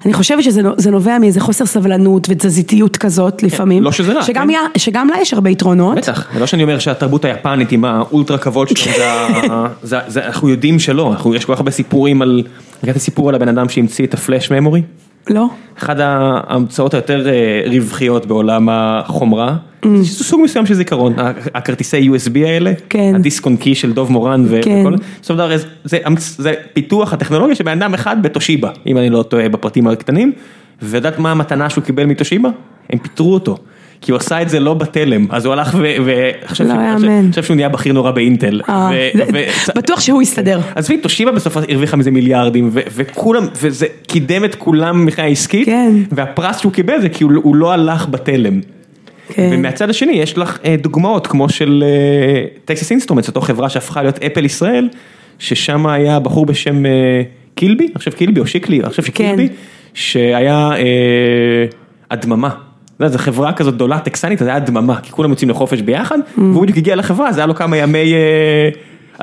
[SPEAKER 2] אני חושבת שזה נו- זה נובע מאיזה חוסר סבלנות ותזזיתיות כזאת לפעמים.
[SPEAKER 1] לא שזה רע,
[SPEAKER 2] שגם,
[SPEAKER 1] כן.
[SPEAKER 2] היה, שגם לה יש הרבה יתרונות.
[SPEAKER 1] בטח, זה לא שאני אומר שהתרבות היפנית עם האולטרה כבוד זה- אנחנו יודעים שלא, אנחנו- יש כל כך הרבה סיפורים על, ראית סיפור על הבן אדם שהמציא את הפלאש ממורי?
[SPEAKER 2] לא?
[SPEAKER 1] אחת ההמצאות היותר אה, רווחיות בעולם החומרה,
[SPEAKER 2] Mm.
[SPEAKER 1] זה סוג מסוים של זיכרון, הכרטיסי USB האלה,
[SPEAKER 2] כן.
[SPEAKER 1] הדיסק און קי של דוב מורן
[SPEAKER 2] כן.
[SPEAKER 1] וכל, בסופו של דבר זה- זה זה פיתוח הטכנולוגיה של בן אדם אחד בתושיבה, אם אני לא טועה בפרטים הקטנים, ויודעת מה המתנה שהוא קיבל מתושיבה? הם פיטרו אותו. כי הוא עשה את זה לא בתלם, אז הוא הלך וחשב
[SPEAKER 2] לא.
[SPEAKER 1] שהוא נהיה בכיר נורא באינטל.
[SPEAKER 2] אה,
[SPEAKER 1] ו- ו-
[SPEAKER 2] בטוח שהוא יסתדר.
[SPEAKER 1] עזבי, טושיבה בסוף הרוויחה מזה מיליארדים, וכולם, וזה קידם את כולם מבחינה עסקית,
[SPEAKER 2] כן.
[SPEAKER 1] והפרס שהוא קיבל זה כי הוא, הוא לא הלך בתלם.
[SPEAKER 2] כן.
[SPEAKER 1] ומהצד השני יש לך אה, דוגמאות כמו של טקסס אינסטרומנטס, אותו חברה שהפכה להיות אפל ישראל, ששם היה בחור בשם אה, קילבי, אני חושב קילבי או שיקלי, אני חושב שקילבי,
[SPEAKER 2] כן.
[SPEAKER 1] שהיה אה, הדממה. זו חברה כזאת גדולה טקסנית, אז היה הדממה, כי כולם יוצאים לחופש ביחד. והוא בדיוק הגיע לחברה, אז היה לו כמה ימי, אה,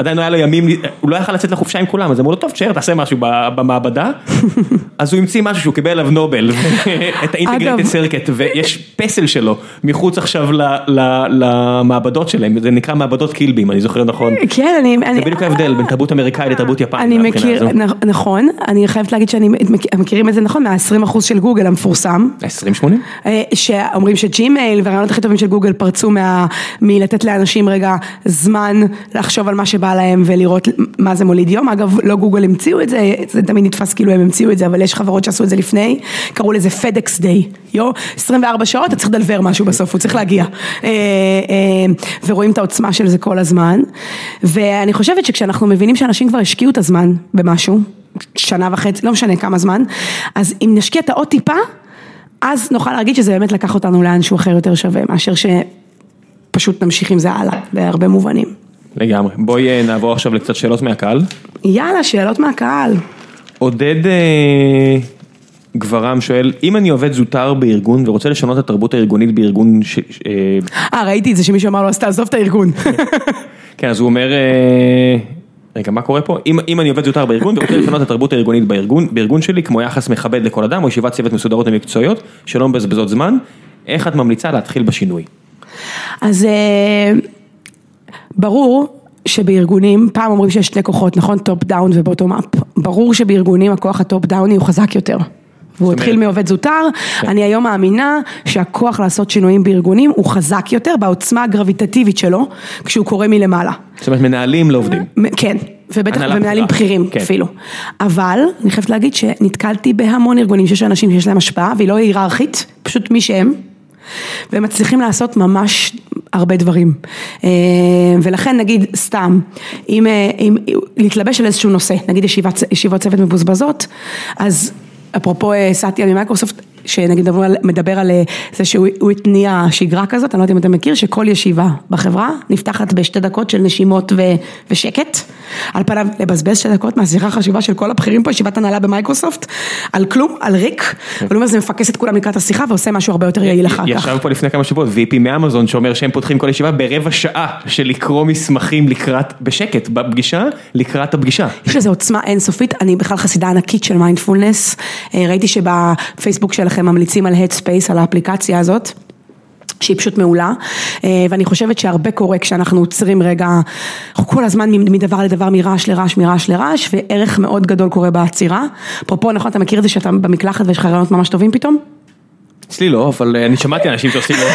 [SPEAKER 1] עדיין לא היה לו ימים, הוא לא יכל לצאת לחופשה עם כולם, אז אמרו לו, טוב, תשאר, תעשה משהו במעבדה. אז הוא המציא משהו שהוא קיבל עליו נובל, את ה
[SPEAKER 2] integrated.
[SPEAKER 1] circuit, ויש פסל שלו מחוץ עכשיו למעבדות שלהם, זה נקרא מעבדות קילבי, אם אני זוכר נכון.
[SPEAKER 2] כן, אני...
[SPEAKER 1] זה בדיוק ההבדל בין תרבות אמריקאית לתרבות יפנית.
[SPEAKER 2] אני מכיר, נכון, אני חייבת להגיד שאני מכ- מכירים את זה נכון מה-20% של גוגל המפורסם.
[SPEAKER 1] 20-80?
[SPEAKER 2] אה, שאומרים שג'ימייל והרעיונות הכי טובים של גוגל פרצו מלתת לאנשים רגע זמן לחשוב על מה שבא להם ולראות מה זה מוליד יום, אגב לא גוגל המציאו את זה, זה תמיד נתפס כאילו הם המציאו את זה, אבל יש חברות שעשו את זה לפני, קראו לזה פדקס דיי, יו, 24 שעות אתה צריך לדלבר משהו בסוף, הוא צריך להגיע, אה, אה, ורואים את העוצמה של זה כל הזמן, ואני חושבת שכשאנחנו מבינים שאנשים כבר השקיעו את הזמן במשהו, שנה וחצי, לא משנה כמה זמן, אז אם נשקיע את העוד טיפה, אז נוכל להגיד שזה באמת לקח אותנו לאנשהו אחר יותר שווה, מאשר שפשוט נמשיך עם זה הלאה, בהרבה מובנים.
[SPEAKER 1] לגמרי. בואי אה, נעבור עכשיו לקצת שאלות מהקהל.
[SPEAKER 2] יאללה, שאלות מהקהל.
[SPEAKER 1] עודד אה, גברם שואל, אם אני עובד זוטר בארגון ורוצה לשנות את התרבות הארגונית בארגון, ש- אה,
[SPEAKER 2] אה, ראיתי את זה שמישהו אמר לו, אז תעזוב את הארגון.
[SPEAKER 1] כן, אז הוא אומר, אה, רגע, מה קורה פה? אם, אם אני עובד זוטר בארגון ורוצה לשנות את התרבות הארגונית בארגון, בארגון שלי, כמו יחס מכבד לכל אדם, או ישיבת צוות מסודרות ומקצועיות, שלא מבזבזות זמן, איך את ממליצה להתחיל בשינוי?
[SPEAKER 2] אז אה, ברור שבארגונים, פעם אומרים שיש שני כוחות, נכון? top down ו bottom up. ברור שבארגונים הכוח ה top down י הוא חזק יותר. והוא התחיל מעובד זוטר,
[SPEAKER 1] כן.
[SPEAKER 2] אני היום מאמינה שהכוח לעשות שינויים בארגונים הוא חזק יותר בעוצמה הגרביטטיבית שלו, כשהוא קורה מלמעלה.
[SPEAKER 1] זאת אומרת, מנהלים לעובדים.
[SPEAKER 2] מ- כן, ובטח ומנהלים
[SPEAKER 1] בכירה.
[SPEAKER 2] בכירים
[SPEAKER 1] כן.
[SPEAKER 2] אפילו. אבל אני חייבת להגיד שנתקלתי בהמון ארגונים שיש אנשים שיש להם השפעה והיא לא היררכית, פשוט מי שהם. והם מצליחים לעשות ממש הרבה דברים. אה, ולכן נגיד סתם, אם, אה, אם להתלבש על איזשהו נושא, נגיד ישיבת, ישיבות צוות מבוזבזות, אז אפרופו אה, סטיה ממייקרוסופט, שנגיד מדבר על זה שהוא התניע שגרה כזאת, אני לא יודעת אם אתה מכיר, שכל ישיבה בחברה נפתחת בשתי דקות של נשימות ו, ושקט, על פניו לבזבז שתי דקות מהשיחה החשובה של כל הבכירים פה, ישיבת הנהלה במייקרוסופט, על כלום, על ריק, אבל הוא אומר זה מפקס את כולם לקראת השיחה ועושה משהו הרבה יותר יעיל אחר כך.
[SPEAKER 1] ישב פה לפני כמה שבועות VP מאמזון שאומר שהם פותחים כל ישיבה ברבע שעה של לקרוא מסמכים לקראת, בשקט, בפגישה, לקראת הפגישה.
[SPEAKER 2] יש לזה עוצמה אינסופית, אני בכלל חסידה ענקית של מיינדפולנס, ראיתי שבפייסבוק שלכם ממליצים על Headspace, על האפליקציה הזאת. שהיא פשוט מעולה, ואני חושבת שהרבה קורה כשאנחנו עוצרים רגע, אנחנו כל הזמן מדבר לדבר, מרעש לרעש, מרעש לרעש, וערך מאוד גדול קורה בעצירה. אפרופו, נכון, אתה מכיר את זה שאתה במקלחת ויש לך רעיונות ממש טובים פתאום?
[SPEAKER 1] אצלי לא, אבל אני שמעתי אנשים שעושים...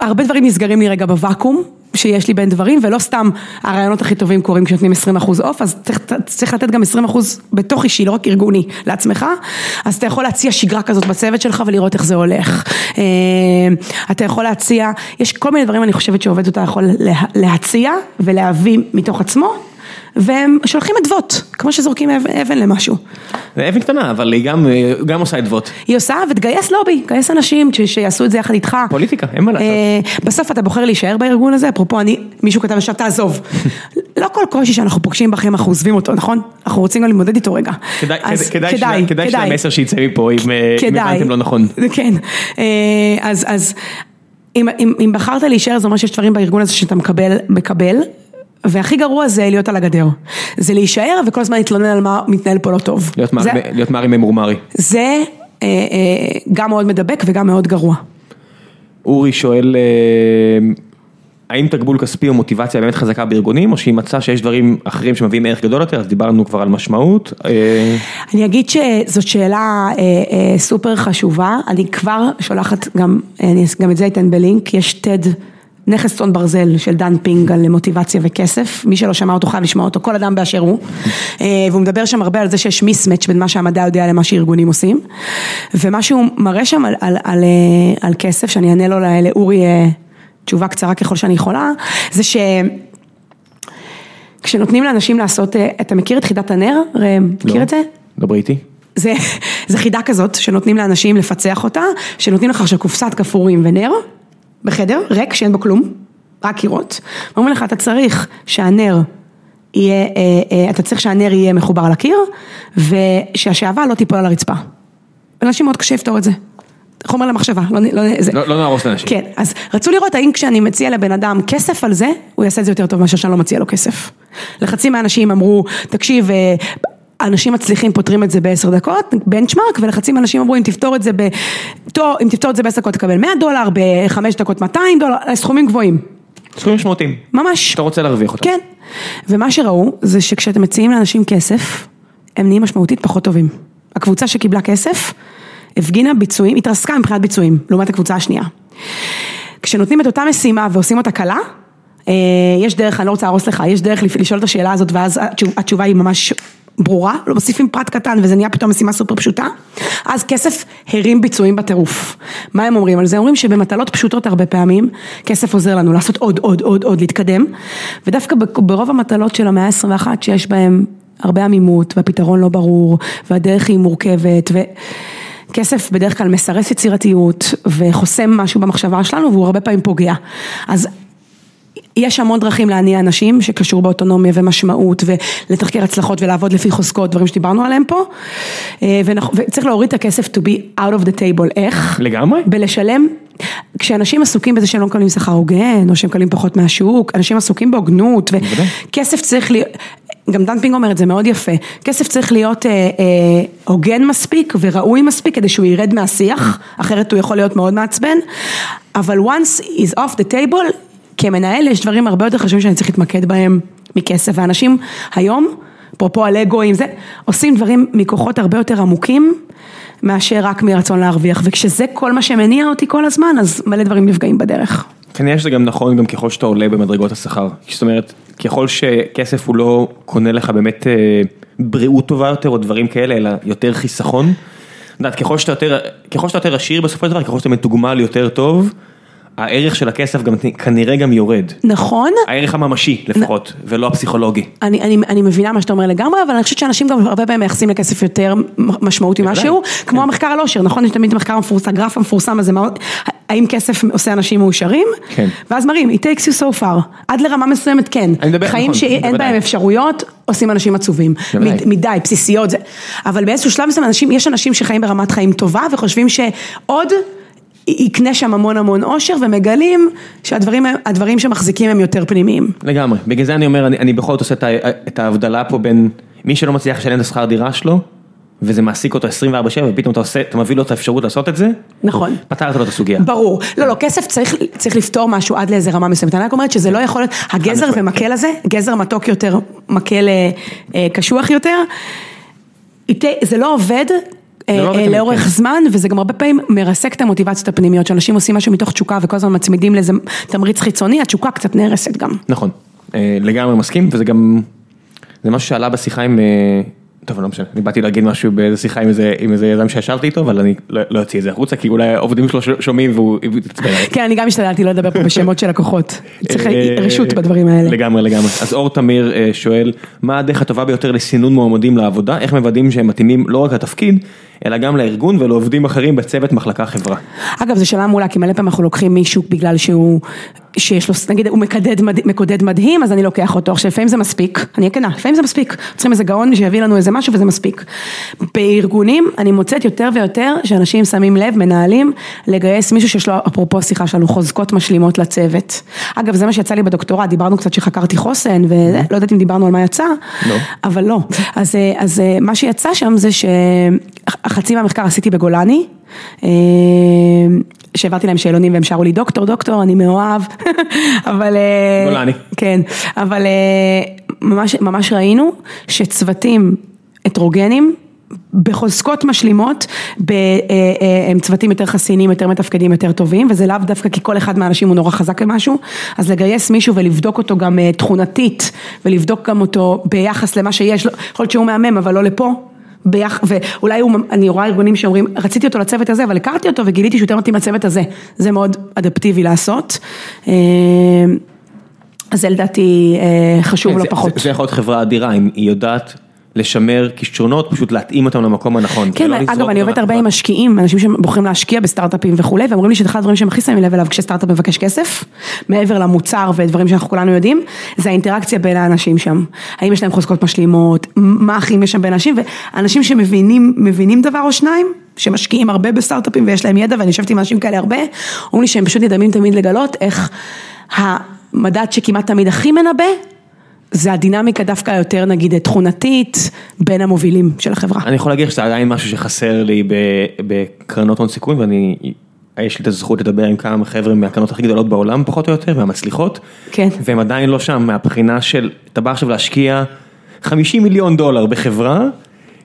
[SPEAKER 2] הרבה דברים נסגרים לי רגע בוואקום שיש לי בין דברים ולא סתם הרעיונות הכי טובים קורים כשנותנים 20 אחוז אוף אז צריך, צריך לתת גם 20 אחוז בתוך אישי לא רק ארגוני לעצמך. אז אתה יכול להציע שגרה כזאת בצוות שלך ולראות איך זה הולך. אתה יכול להציע יש כל מיני דברים אני חושבת שעובד אותה יכול להציע ולהביא מתוך עצמו והם שולחים אדוות, כמו שזורקים אבן למשהו.
[SPEAKER 1] זה אבן קטנה, אבל היא גם עושה אדוות.
[SPEAKER 2] היא עושה, ותגייס לובי, תגייס אנשים שיעשו את זה יחד איתך.
[SPEAKER 1] פוליטיקה, אין מה לעשות.
[SPEAKER 2] בסוף אתה בוחר להישאר בארגון הזה, אפרופו אני, מישהו כתב עכשיו תעזוב. לא כל קושי שאנחנו פוגשים בכם אנחנו עוזבים אותו, נכון? אנחנו רוצים גם להתמודד איתו רגע.
[SPEAKER 1] כדאי שהמסר שיצא מפה, אם הבנתם לא נכון.
[SPEAKER 2] כן, אז אם בחרת להישאר, זה אומר שיש דברים בארגון הזה שאתה מקבל. והכי גרוע זה להיות על הגדר, זה להישאר וכל הזמן להתלונן על מה מתנהל פה לא טוב.
[SPEAKER 1] להיות מרי ממורמרי.
[SPEAKER 2] זה גם מאוד מדבק וגם מאוד גרוע.
[SPEAKER 1] אורי שואל, האם תגמול כספי או מוטיבציה באמת חזקה בארגונים, או שהיא מצאה שיש דברים אחרים שמביאים ערך גדול יותר, אז דיברנו כבר על משמעות.
[SPEAKER 2] אני אגיד שזאת שאלה סופר חשובה, אני כבר שולחת גם, גם את זה אתן בלינק, יש TED. נכס צאן ברזל של דן פינג על מוטיבציה וכסף, מי שלא שמע אותו חייב לשמוע אותו, כל אדם באשר הוא, והוא מדבר שם הרבה על זה שיש מיסמץ' בין מה שהמדע יודע למה שארגונים עושים, ומה שהוא מראה שם על, על, על, על כסף, שאני אענה לו לאורי תשובה קצרה ככל שאני יכולה, זה ש... כשנותנים לאנשים לעשות, אתה מכיר את חידת הנר? ראם, מכיר את זה?
[SPEAKER 1] דברי איתי.
[SPEAKER 2] זה, זה חידה כזאת שנותנים לאנשים לפצח אותה, שנותנים לך עכשיו קופסת כפורים ונר. בחדר, ריק, שאין בו כלום, רק קירות, ואומרים לך, אתה צריך שהנר יהיה, אתה צריך שהנר יהיה מחובר לקיר, ושהשעווה לא תיפול על הרצפה. לאנשים מאוד קשה לפתור את זה. חומר למחשבה, לא, לא, זה.
[SPEAKER 1] לא, לא נהרוס לאנשים.
[SPEAKER 2] כן, אז רצו לראות האם כשאני מציע לבן אדם כסף על זה, הוא יעשה את זה יותר טוב מאשר שאני לא מציע לו כסף. לחצי מהאנשים אמרו, תקשיב, אנשים מצליחים פותרים את זה בעשר דקות, בנצ'מארק, ולחצי מהאנשים אמרו אם תפתור את זה ב... אם תפתור את זה בעשר דקות תקבל 100 דולר, בחמש דקות 200 דולר, סכומים גבוהים.
[SPEAKER 1] סכומים משמעותיים.
[SPEAKER 2] ממש.
[SPEAKER 1] שאתה רוצה להרוויח אותם.
[SPEAKER 2] כן. ומה שראו זה שכשאתם מציעים לאנשים כסף, הם נהיים משמעותית פחות טובים. הקבוצה שקיבלה כסף, הפגינה ביצועים, התרסקה מבחינת ביצועים, לעומת הקבוצה השנייה. כשנותנים את אותה משימה ועושים אותה קלה, יש דרך, אני לא רוצה להרוס לך, יש דרך לשאול את השאלה הזאת ואז התשובה היא ממש ברורה, לא מוסיפים פרט קטן וזה נהיה פתאום משימה סופר פשוטה, אז כסף הרים ביצועים בטירוף. מה הם אומרים על זה? אומרים שבמטלות פשוטות הרבה פעמים, כסף עוזר לנו לעשות עוד, עוד, עוד, עוד, להתקדם, ודווקא ברוב המטלות של המאה ה-21 שיש בהם הרבה עמימות והפתרון לא ברור והדרך היא מורכבת ו... כסף בדרך כלל מסרס יצירתיות וחוסם משהו במחשבה שלנו והוא הרבה פעמים פוגע. אז יש המון דרכים להניע אנשים שקשור באוטונומיה ומשמעות ולתחקר הצלחות ולעבוד לפי חוזקות, דברים שדיברנו עליהם פה. וצריך להוריד את הכסף to be out of the table, איך?
[SPEAKER 1] לגמרי.
[SPEAKER 2] בלשלם, כשאנשים עסוקים בזה שהם לא מקבלים שכר הוגן, או שהם מקבלים פחות מהשוק, אנשים עסוקים בהוגנות, וכסף צריך להיות, גם דן פינג אומר את זה מאוד יפה, כסף צריך להיות הוגן מספיק וראוי מספיק כדי שהוא ירד מהשיח, אחרת הוא יכול להיות מאוד מעצבן, אבל once is off the table, כמנהל יש דברים הרבה יותר חשובים שאני צריך להתמקד בהם מכסף, ואנשים היום, אפרופו על אגואים, זה, עושים דברים מכוחות הרבה יותר עמוקים, מאשר רק מרצון להרוויח, וכשזה כל מה שמניע אותי כל הזמן, אז מלא דברים נפגעים בדרך.
[SPEAKER 1] כנראה שזה גם נכון גם ככל שאתה עולה במדרגות השכר, זאת אומרת, ככל שכסף הוא לא קונה לך באמת בריאות טובה יותר או דברים כאלה, אלא יותר חיסכון, את יודעת, ככל שאתה יותר עשיר בסופו של דבר, ככל שאתה מתוגמל יותר טוב, הערך של הכסף גם כנראה גם יורד.
[SPEAKER 2] נכון.
[SPEAKER 1] הערך הממשי לפחות, ולא הפסיכולוגי.
[SPEAKER 2] אני, אני, אני מבינה מה שאתה אומר לגמרי, אבל אני חושבת שאנשים גם הרבה פעמים מייחסים לכסף יותר משמעות ממשהו, כמו המחקר על עושר, נכון? יש תמיד מחקר המפורסם, הגרף המפורסם הזה, מה, האם כסף עושה אנשים מאושרים?
[SPEAKER 1] כן.
[SPEAKER 2] ואז מראים, it takes you so far, עד לרמה מסוימת כן.
[SPEAKER 1] אני מדבר-
[SPEAKER 2] חיים
[SPEAKER 1] נכון,
[SPEAKER 2] שאין. בהם אפשרויות, עושים אנשים עצובים. מד- מדי, בסיסיות זה. אבל באיזשהו שלב מסוים, יש אנשים שחיים ברמת חיים טובה, וחושבים שעוד... יקנה שם המון המון אושר ומגלים שהדברים הדברים שמחזיקים הם יותר פנימיים.
[SPEAKER 1] לגמרי, בגלל זה אני אומר, אני, אני בכל זאת עושה את, ההבדלה פה בין מי שלא מצליח לשלם את השכר דירה שלו, וזה מעסיק אותו 24/7, ופתאום אתה עושה, אתה מביא לו את האפשרות לעשות את זה,
[SPEAKER 2] נכון.
[SPEAKER 1] פתרת לו את הסוגיה.
[SPEAKER 2] ברור, לא, לא, כסף צריך, צריך לפתור משהו עד לאיזה רמה מסוימת, אני רק אומרת שזה לא יכול להיות, הגזר ומקל הזה, גזר מתוק יותר, מקל אה, אה, קשוח יותר, זה לא עובד. אה,
[SPEAKER 1] לא
[SPEAKER 2] אה, לאורך
[SPEAKER 1] כן.
[SPEAKER 2] זמן, וזה גם הרבה פעמים מרסק את המוטיבציות הפנימיות, שאנשים עושים משהו מתוך תשוקה וכל הזמן מצמידים לאיזה תמריץ חיצוני, התשוקה קצת נהרסת גם.
[SPEAKER 1] נכון, אה, לגמרי מסכים, וזה גם, זה משהו שעלה בשיחה עם, טוב, לא משנה, אני באתי להגיד משהו באיזה שיחה עם איזה, יזם שישבתי איתו, אבל אני לא לא אוציא את זה החוצה, כי אולי העובדים שלו שומעים והוא יתעצבן.
[SPEAKER 2] כן, אני גם השתדלתי לא לדבר פה בשמות של לקוחות, צריך
[SPEAKER 1] אה,
[SPEAKER 2] רשות בדברים האלה.
[SPEAKER 1] לגמרי לגמרי. אז אור תמיר אה, שואל, מה הדרך הטובה ביותר לסינון מועמדים לעבודה? איך מוודאים שהם מתאימים לא רק לתפקיד, אלא גם לארגון ולעובדים אחרים בצוות מחלקה חברה?
[SPEAKER 2] אגב, זו שאלה מעולה, כי מלא פעמים אנחנו לוקחים מישהו בגלל שהוא, שיש לו, נגיד, הוא מקדד, מקודד מדהים, אז אני לוקח אותו. עכשיו, לפעמים זה מספיק, אני אהיה כנה, לפעמים זה מספיק. צריכים איזה גאון שיביא לנו איזה משהו וזה מספיק. בארגונים, אני מוצאת יותר ויותר שאנשים שמים לב, מנהלים, לגייס מישהו שיש לו, אפרופו השיחה שלנו, חוזקות משלימות לצוות. אגב, זה מה שיצא לי בדוקטורט, דיברנו קצת שחקרתי חוסן, ולא יודעת אם דיברנו על מה יצא,
[SPEAKER 1] לא.
[SPEAKER 2] אבל לא. אז, אה, אז אה, מה שיצא שם זה שחצי מהמחקר עשיתי בגולני, שהעברתי להם שאלונים והם שרו לי דוקטור, דוקטור, אני מאוהב, אבל... אה,
[SPEAKER 1] גולני.
[SPEAKER 2] כן, אבל אה, ממש, ממש ראינו שצוותים הטרוגנים, בחוזקות משלימות, ב, אה, אה, הם צוותים יותר חסיניים, יותר מתפקדים, יותר טובים, וזה לאו דווקא כי כל אחד מהאנשים הוא נורא חזק במשהו, אז לגייס מישהו ולבדוק אותו גם אה, תכונתית, ולבדוק גם אותו ביחס למה שיש לו, יכול להיות שהוא מהמם, אבל לא לפה. ביח... ואולי הוא, אני רואה ארגונים שאומרים, רציתי אותו לצוות הזה, אבל הכרתי אותו וגיליתי שהוא יותר מתאים לצוות הזה, זה מאוד אדפטיבי לעשות. אה, אז זה לדעתי אה, חשוב
[SPEAKER 1] כן,
[SPEAKER 2] לא פחות.
[SPEAKER 1] זה זה יכול להיות חברה אדירה, אם היא יודעת לשמר כישרונות, פשוט להתאים אותם למקום הנכון.
[SPEAKER 2] כן,
[SPEAKER 1] ולא
[SPEAKER 2] אגב, אני עובדת הרבה עם. משקיעים, אנשים שבוחרים להשקיע בסטארט-אפים וכולי, ואומרים לי שזה אחד הדברים שהם הכי שמים לב אליו כשסטארט-אפ מבקש כסף, מעבר למוצר ודברים שאנחנו כולנו יודעים, זה האינטראקציה בין האנשים שם. האם יש להם חוזקות משלימות, מה אחים יש שם בין אנשים, ואנשים שמבינים מבינים דבר או שניים, שמשקיעים הרבה בסטארט-אפים ויש להם ידע, ואני יושבת עם אנשים כאלה הרבה, אומרים לי שהם פשוט נדהמים תמיד לגלות איך המדד שכמעט תמיד הכי מנבא, זה הדינמיקה דווקא יותר נגיד תכונתית בין המובילים של החברה.
[SPEAKER 1] אני יכול להגיד שזה עדיין משהו שחסר לי בקרנות הון סיכון, ואני, יש לי את הזכות לדבר עם כמה חבר'ה מהקרנות הכי גדולות בעולם, פחות או יותר, והמצליחות.
[SPEAKER 2] כן.
[SPEAKER 1] והם עדיין לא שם, מהבחינה של, אתה בא עכשיו להשקיע 50 מיליון דולר בחברה,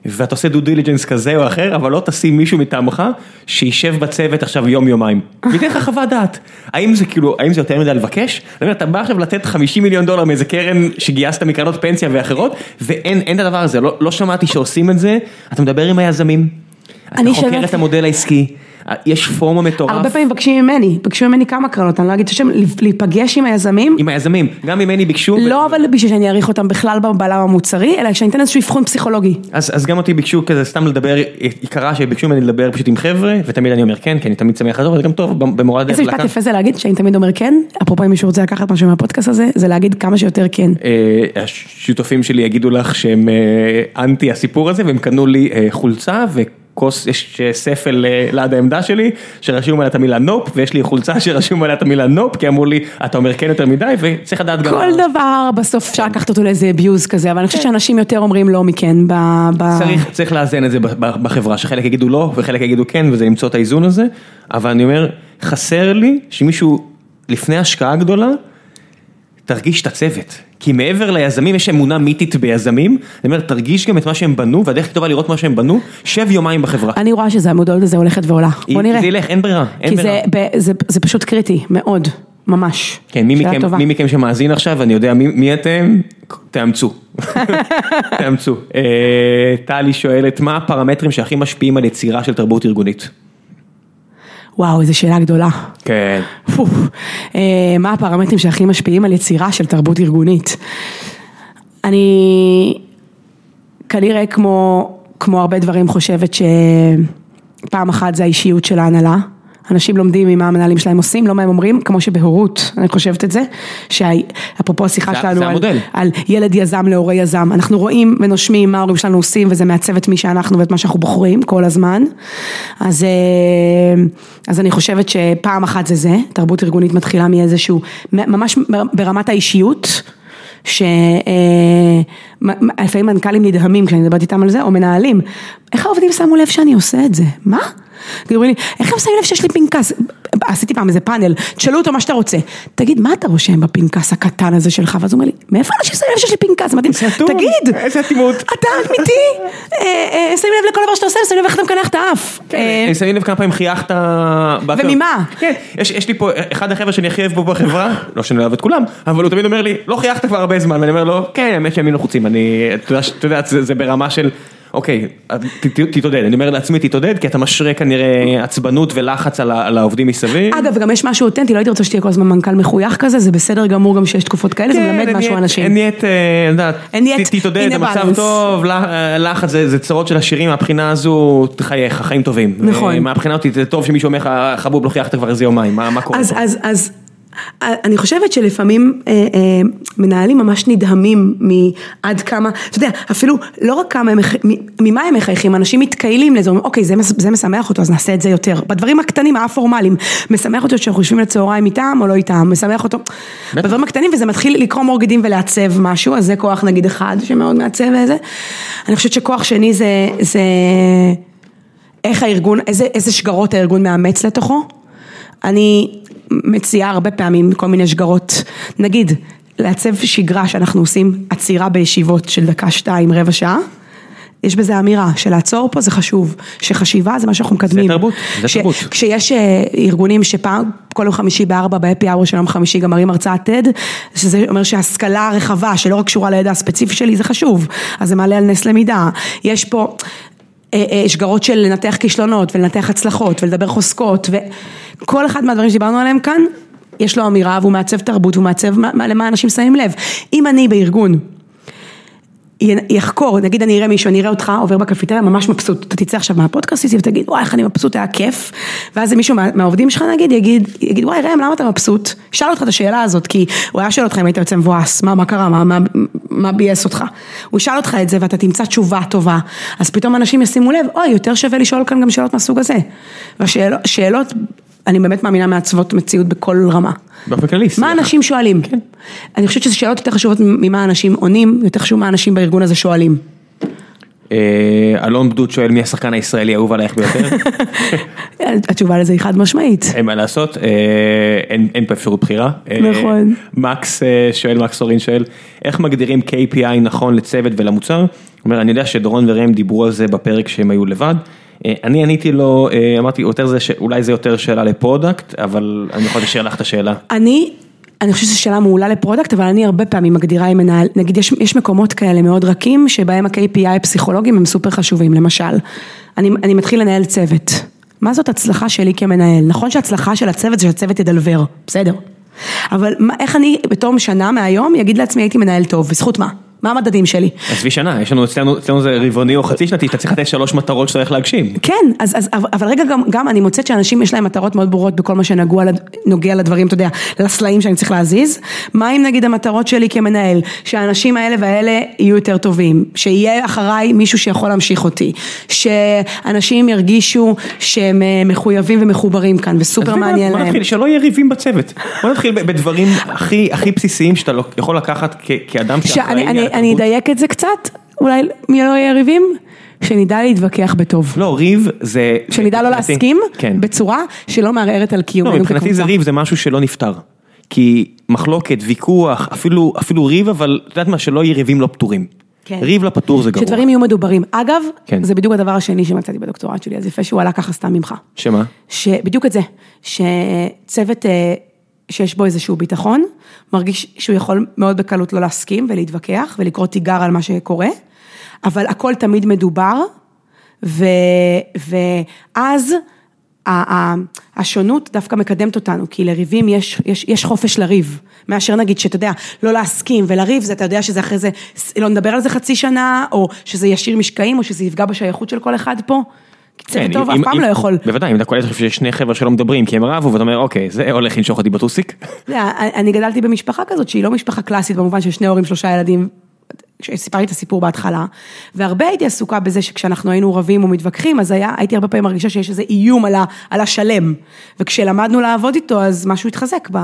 [SPEAKER 1] ואתה עושה דו דיליג'נס כזה או אחר, אבל לא תשים מישהו מטעמך, שישב בצוות עכשיו יום יומיים. וייתן לך חוות דעת. האם זה כאילו, האם זה יותר מדי לבקש? אתה בא עכשיו לתת 50 מיליון דולר מאיזה קרן שגייסת מקרנות פנסיה ואחרות, ואין אין את הדבר הזה, לא, לא שמעתי שעושים את זה, אתה מדבר עם היזמים, אתה חוקר. את המודל העסקי, יש פורמה מטורף.
[SPEAKER 2] הרבה פעמים מבקשים ממני, ביקשו ממני כמה קרנות, אני לא אגיד את השם, להיפגש עם היזמים,
[SPEAKER 1] עם היזמים, גם ממני ביקשו.
[SPEAKER 2] לא אבל בשביל שאני אעריך אותם בכלל בעולם המוצרי, אלא שאני אתן איזשהו אבחון פסיכולוגי.
[SPEAKER 1] אז, אז גם אותי ביקשו כזה סתם לדבר, קרה שביקשו ממני לדבר פשוט עם חבר'ה, ותמיד אני אומר כן, כי אני תמיד שמח לעזור, וזה גם טוב במורד הדרך.
[SPEAKER 2] איזה משפט יפה זה להגיד, שאני תמיד אומר כן, אפרופו אם מישהו רוצה לקחת משהו מהפודקאסט הזה, זה להגיד כמה שיותר כן.
[SPEAKER 1] אה, השותפים שלי יגידו לך שהם אה, אנטי הסיפור הזה, והם קנו לי אה, חולצה וכוס, יש אה, ספל אה, ליד העמדה שלי, שרשום עליה את המילה נופ, ויש לי חולצה שרשום עליה את המילה נופ, כי אמרו לי, אתה אומר כן יותר מדי, וצריך לדעת גם...
[SPEAKER 2] כל דבר בסוף אפשר לקחת אותו לאיזה abuse כזה, אבל אני חושבת שאנשים יותר אומרים לא מכן ב...
[SPEAKER 1] צריך, צריך לאזן את זה בחברה, שחלק יגידו לא וחלק יגידו כן, וזה למצוא את האיזון הזה, אבל אני אומר, חסר לי שמישהו לפני השקעה גדולה, תרגיש את הצוות. כי מעבר ליזמים יש אמונה מיתית ביזמים, אני אומר, תרגיש גם את מה שהם בנו, והדרך הכי טובה לראות מה שהם בנו, שב יומיים בחברה.
[SPEAKER 2] אני רואה שזה המודעות הזה הולכת ועולה,
[SPEAKER 1] היא-
[SPEAKER 2] בוא נראה.
[SPEAKER 1] זה ילך, אין ברירה, אין
[SPEAKER 2] כי
[SPEAKER 1] ברירה.
[SPEAKER 2] זה, ב- זה, זה פשוט קריטי, מאוד, ממש.
[SPEAKER 1] כן, מי מכם. מי מכם שמאזין עכשיו, אני יודע מי, מי אתם, תאמצו. תאמצו. אה, טלי שואלת, מה הפרמטרים שהכי משפיעים על יצירה של תרבות ארגונית?
[SPEAKER 2] וואו, איזו שאלה גדולה.
[SPEAKER 1] כן.
[SPEAKER 2] פוף. אה, מה הפרמטרים שהכי משפיעים על יצירה של תרבות ארגונית? אני כנראה כמו, כמו הרבה דברים חושבת שפעם אחת זה האישיות של ההנהלה. אנשים לומדים ממה המנהלים שלהם עושים, לא מה הם אומרים, כמו שבהורות, אני חושבת את זה, שאפרופו השיחה שלנו על. על ילד יזם להורה יזם, אנחנו רואים ונושמים מה ההורים שלנו עושים וזה מעצב את מי שאנחנו ואת מה שאנחנו בוחרים כל הזמן, אז, אה, אז אני חושבת שפעם אחת זה זה, תרבות ארגונית מתחילה מאיזשהו, ממש ברמת האישיות. שלפעמים מנכ"לים נדהמים כשאני מדברת איתם על זה, או מנהלים, איך העובדים שמו לב שאני עושה את זה? מה? אומרים לי, איך הם שמים לב שיש לי פנקס? עשיתי פעם איזה פאנל, תשאלו אותו מה שאתה רוצה. תגיד, מה אתה רושם בפנקס הקטן הזה שלך? ואז הוא אומר לי, מאיפה אנשים שמים לב שיש לי פנקס? מדהים,
[SPEAKER 1] אטום,
[SPEAKER 2] תגיד,
[SPEAKER 1] איזה אטימות.
[SPEAKER 2] אתה אמיתי? אה, אה, שמים לב לכל דבר שאתה עושה, שמים לב איך אתה מקנח את האף. אה,
[SPEAKER 1] אני שמים לב כמה פעמים חייכת...
[SPEAKER 2] וממה?
[SPEAKER 1] כן, יש, יש לי פה אחד החבר'ה שאני הכי אוהב פה בחברה, לא שאני אוהב את כולם, אבל הוא תמיד אומר לי, לא חייכת כבר הרבה זמן, ואני אומר לו, כן, האמת שהם לחוצים, אני, אתה יודע, זה ברמה של, אוקיי, תתעודד, אני אומר לעצמי תתעודד, כי אתה משרה כנראה עצבנות ולחץ על, העובדים מסביב.
[SPEAKER 2] אגב, גם יש משהו אותנטי, לא הייתי רוצה שתהיה כל הזמן מנכ"ל מחוייך כזה, זה בסדר גמור גם שיש תקופות כאלה, זה מלמד
[SPEAKER 1] כן,
[SPEAKER 2] משהו
[SPEAKER 1] נהיית-
[SPEAKER 2] אנשים.
[SPEAKER 1] אה, יודעת,
[SPEAKER 2] נהיית
[SPEAKER 1] ת- תתעודד, המצב. טוב, לח- אה, לחץ זה זה צרות של עשירים, מהבחינה הזו, חייך, חיים טובים.
[SPEAKER 2] נכון.
[SPEAKER 1] אה, מהבחינה אותי זה טוב שמישהו אומר לך, חבוב, לא חייכת כבר איזה יומיים, מה מה קורה פה?
[SPEAKER 2] אז, אה, אני חושבת שלפעמים אה, אה, מנהלים ממש נדהמים מעד כמה, אתה יודע, אפילו לא רק כמה הם, ממה הם מחייכים, אנשים מתקהלים לזה, אומרים, אוקיי, זה, זה משמח אותו, אז נעשה את זה יותר. בדברים הקטנים, הפורמליים, משמח אותו שאנחנו יושבים לצהריים איתם או לא איתם, משמח אותו, בדברים הקטנים, וזה מתחיל לקרום עור ולעצב משהו, אז זה כוח נגיד אחד שמאוד מעצב וזה. אני חושבת שכוח שני זה, זה איך הארגון, איזה, איזה שגרות הארגון מאמץ לתוכו. אני מציעה הרבה פעמים כל מיני שגרות, נגיד, לעצב שגרה שאנחנו עושים עצירה בישיבות של דקה, שתיים, רבע שעה. יש בזה אמירה של לעצור פה זה חשוב, שחשיבה זה מה שאנחנו מקדמים.
[SPEAKER 1] תרבות, זה
[SPEAKER 2] ש-
[SPEAKER 1] תרבות.
[SPEAKER 2] כשיש אה, ארגונים שפעם, כל יום חמישי בארבע בהפי אאוור של יום חמישי גם מראים הרצאת TED, שזה אומר שההשכלה הרחבה שלא רק קשורה לידע הספציפי שלי זה חשוב, אז זה מעלה על נס למידה. יש פה שגרות של לנתח כישלונות ולנתח הצלחות ולדבר חוזקות וכל אחד מהדברים שדיברנו עליהם כאן, יש לו אמירה והוא מעצב תרבות, הוא מעצב מה- מה- למה אנשים שמים לב. אם אני בארגון יחקור, נגיד אני אראה מישהו, אני אראה אותך עובר בקפיטריה ממש מבסוט, אתה תצא עכשיו מהפודקאסט איתי ותגיד וואי איך אני מבסוט, היה כיף, ואז מישהו מה- מהעובדים שלך נגיד יגיד, יגיד וואי ראם למה אתה מבסוט, שאל אותך את השאלה הזאת, כי הוא היה שואל אותך אם היית יוצא מבואס, מה, מה קרה, מה, מה, מה ביאס אותך, הוא ישאל אותך את זה ואתה תמצא תשובה טובה, אז פתאום אנשים ישימו לב, אוי יותר שווה לשאול כאן גם שאלות מהסוג הזה, והשאלות, שאלות, אני באמת מאמינה מעצבות מציאות בכל רמה.
[SPEAKER 1] באופן כללי.
[SPEAKER 2] מה. אנשים שואלים? אני חושבת שזה שאלות יותר חשובות ממה אנשים עונים, יותר חשוב מה אנשים בארגון הזה שואלים.
[SPEAKER 1] אה, אלון בדוד שואל מי השחקן הישראלי האהוב עלייך ביותר,
[SPEAKER 2] התשובה לזה היא חד משמעית.
[SPEAKER 1] אין מה לעשות, אה, אין פה אפשרות בחירה. אה,
[SPEAKER 2] נכון.
[SPEAKER 1] מקס שואל, מקס אורין שואל, איך מגדירים KPI נכון לצוות ולמוצר? הוא אומר, אני יודע שדורון וראם דיברו על זה בפרק שהם היו לבד. אה, אני עניתי לו, אה, אמרתי, יותר זה, אולי זה יותר שאלה ל product, אבל אני יכול לשאול לך את השאלה.
[SPEAKER 2] אני, אני חושבת שזו שאלה מעולה ל product, אבל אני הרבה פעמים מגדירה עם מנהל, נגיד יש, יש מקומות כאלה מאוד רכים, שבהם ה-KPI הפסיכולוגיים הם סופר חשובים, למשל, אני, אני מתחיל לנהל צוות. מה זאת הצלחה שלי כמנהל? נכון שהצלחה של הצוות זה שהצוות ידלבר, בסדר. אבל מה, איך אני בתום שנה מהיום אגיד לעצמי הייתי מנהל טוב, בזכות מה? מה המדדים שלי?
[SPEAKER 1] עזבי שנה, יש לנו אצלנו, אצלנו זה רבעוני או חצי שנתי, אתה צריך לתת שלוש מטרות שאתה הולך להגשים.
[SPEAKER 2] כן, אז, אז, אבל רגע גם, גם אני מוצאת שאנשים יש להם מטרות מאוד ברורות בכל מה שנוגע לד- נוגע לדברים, אתה יודע, לסלעים שאני צריך להזיז. מה אם נגיד המטרות שלי כמנהל, שהאנשים האלה והאלה יהיו יותר טובים, שיהיה אחריי מישהו שיכול להמשיך אותי, שאנשים ירגישו שהם אה, מחויבים ומחוברים כאן וסופר מעניין להם.
[SPEAKER 1] נתחיל, שלא יהיה ריבים בצוות. בוא נתחיל בדברים הכי הכי בסיסיים שאתה יכול לקחת כ- כאדם שאחראי
[SPEAKER 2] אני. אדייק את זה קצת, אולי מי לא יהיה ריבים? שנדע להתווכח בטוב.
[SPEAKER 1] לא, ריב זה...
[SPEAKER 2] שנדע לא להסכים
[SPEAKER 1] כן.
[SPEAKER 2] בצורה שלא מערערת על
[SPEAKER 1] לא,
[SPEAKER 2] קיומנו
[SPEAKER 1] מבחינתי זה
[SPEAKER 2] כקבוצה.
[SPEAKER 1] ריב, זה משהו שלא נפתר. כי מחלוקת, ויכוח, אפילו, אפילו ריב, אבל את יודעת מה, שלא יהיה ריבים לא פתורים.
[SPEAKER 2] כן.
[SPEAKER 1] ריב לא פתור זה גרוע.
[SPEAKER 2] שדברים יהיו מדוברים. אגב,
[SPEAKER 1] כן.
[SPEAKER 2] זה בדיוק הדבר השני שמצאתי בדוקטורט שלי, אז יפה שהוא עלה ככה סתם ממך.
[SPEAKER 1] שמה?
[SPEAKER 2] שבדיוק את זה, שצוות אה, שיש בו איזשהו ביטחון, מרגיש שהוא יכול מאוד בקלות לא להסכים ולהתווכח ולקרוא תיגר על מה שקורה, אבל הכל תמיד מדובר, ו, ואז השונות דווקא מקדמת אותנו, כי לריבים יש, יש, יש חופש לריב, מאשר נגיד שאתה יודע, לא להסכים ולריב, זה אתה יודע שזה אחרי זה, לא נדבר על זה חצי שנה, או שזה ישאיר משקעים, או שזה יפגע בשייכות של כל אחד פה. צוות
[SPEAKER 1] כן,
[SPEAKER 2] טוב
[SPEAKER 1] אם-
[SPEAKER 2] אף פעם לא יכול.
[SPEAKER 1] בוודאי, אם אתה קולט שיש שני חבר'ה שלא מדברים כי הם רבו ואתה אומר אוקיי זה הולך לנשוך אותי בטוסיק.
[SPEAKER 2] יודע, אני גדלתי במשפחה כזאת שהיא לא משפחה קלאסית במובן של שני הורים, שלושה ילדים. כשסיפרתי את הסיפור בהתחלה, והרבה הייתי עסוקה בזה שכשאנחנו היינו רבים או מתווכחים, אז היה, הייתי הרבה פעמים מרגישה שיש איזה איום על, ה, על השלם. וכשלמדנו לעבוד איתו, אז משהו התחזק. ב...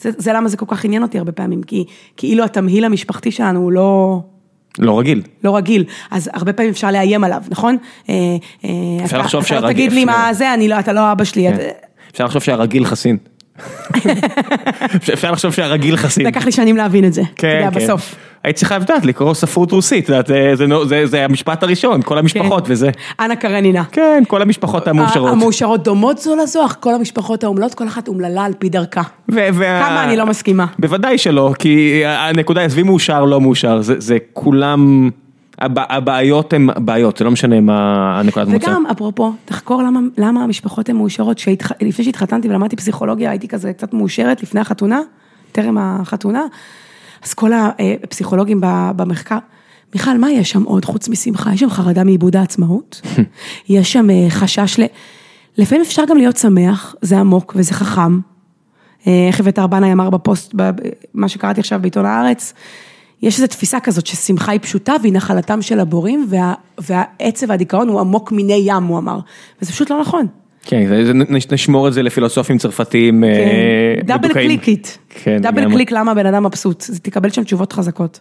[SPEAKER 2] זה, זה למה זה כל כך עניין אותי הרבה פעמים, כי כאילו התמהיל המשפחתי שלנו הוא לא...
[SPEAKER 1] לא רגיל.
[SPEAKER 2] לא רגיל, אז הרבה פעמים אפשר לאיים עליו, נכון? אה, אה,
[SPEAKER 1] אפשר
[SPEAKER 2] אתה-
[SPEAKER 1] לחשוב
[SPEAKER 2] אתה
[SPEAKER 1] שהרגיל-
[SPEAKER 2] לא תגיד לי מה זה, לא, אתה לא אבא שלי.
[SPEAKER 1] כן. אפשר לחשוב שהרגיל חסין. אפשר לחשוב שהרגיל חסין.
[SPEAKER 2] לקח לי שנים להבין את זה, אתה
[SPEAKER 1] כן, כן.
[SPEAKER 2] בסוף.
[SPEAKER 1] היית צריכה לדעת לקרוא ספרות רוסית, זה- זה נו- זה זה המשפט הראשון, כל המשפחות
[SPEAKER 2] כן.
[SPEAKER 1] וזה.
[SPEAKER 2] אנה קרנינה.
[SPEAKER 1] כן, כל המשפחות המאושרות.
[SPEAKER 2] המאושרות דומות זו לזו, אך כל המשפחות האומללות, כל אחת אומללה על פי דרכה. כמה אני לא מסכימה.
[SPEAKER 1] בוודאי שלא, כי הנקודה, עזבי מאושר, לא מאושר, זה זה כולם, הב- הבעיות הן בעיות, זה לא משנה מה הנקודת מוצא.
[SPEAKER 2] וגם, אפרופו, תחקור למה, למה המשפחות הן מאושרות. שהתח... לפני שהתחתנתי ולמדתי פסיכולוגיה, הייתי כזה קצת מאושרת לפני החתונה, טרם החתונה. אז כל הפסיכולוגים ב- במחקר, מיכל, מה יש שם עוד חוץ משמחה? יש שם חרדה מאיבוד העצמאות, יש שם אה, חשש ל... לפעמים אפשר גם להיות שמח, זה עמוק וזה חכם. אה, איך אביתר בנאי אמר בפוסט, מה שקראתי עכשיו בעיתון הארץ, יש איזו תפיסה כזאת ששמחה היא פשוטה והיא נחלתם של הבורים, וה, והעצב והדיכאון הוא עמוק מיני ים, הוא אמר. וזה פשוט לא נכון.
[SPEAKER 1] כן, נשמור את זה לפילוסופים צרפתיים אה,
[SPEAKER 2] כן. double
[SPEAKER 1] מדוכאים.
[SPEAKER 2] click it.
[SPEAKER 1] כן, double.
[SPEAKER 2] click למה הבן אדם מבסוט, תקבל שם תשובות חזקות.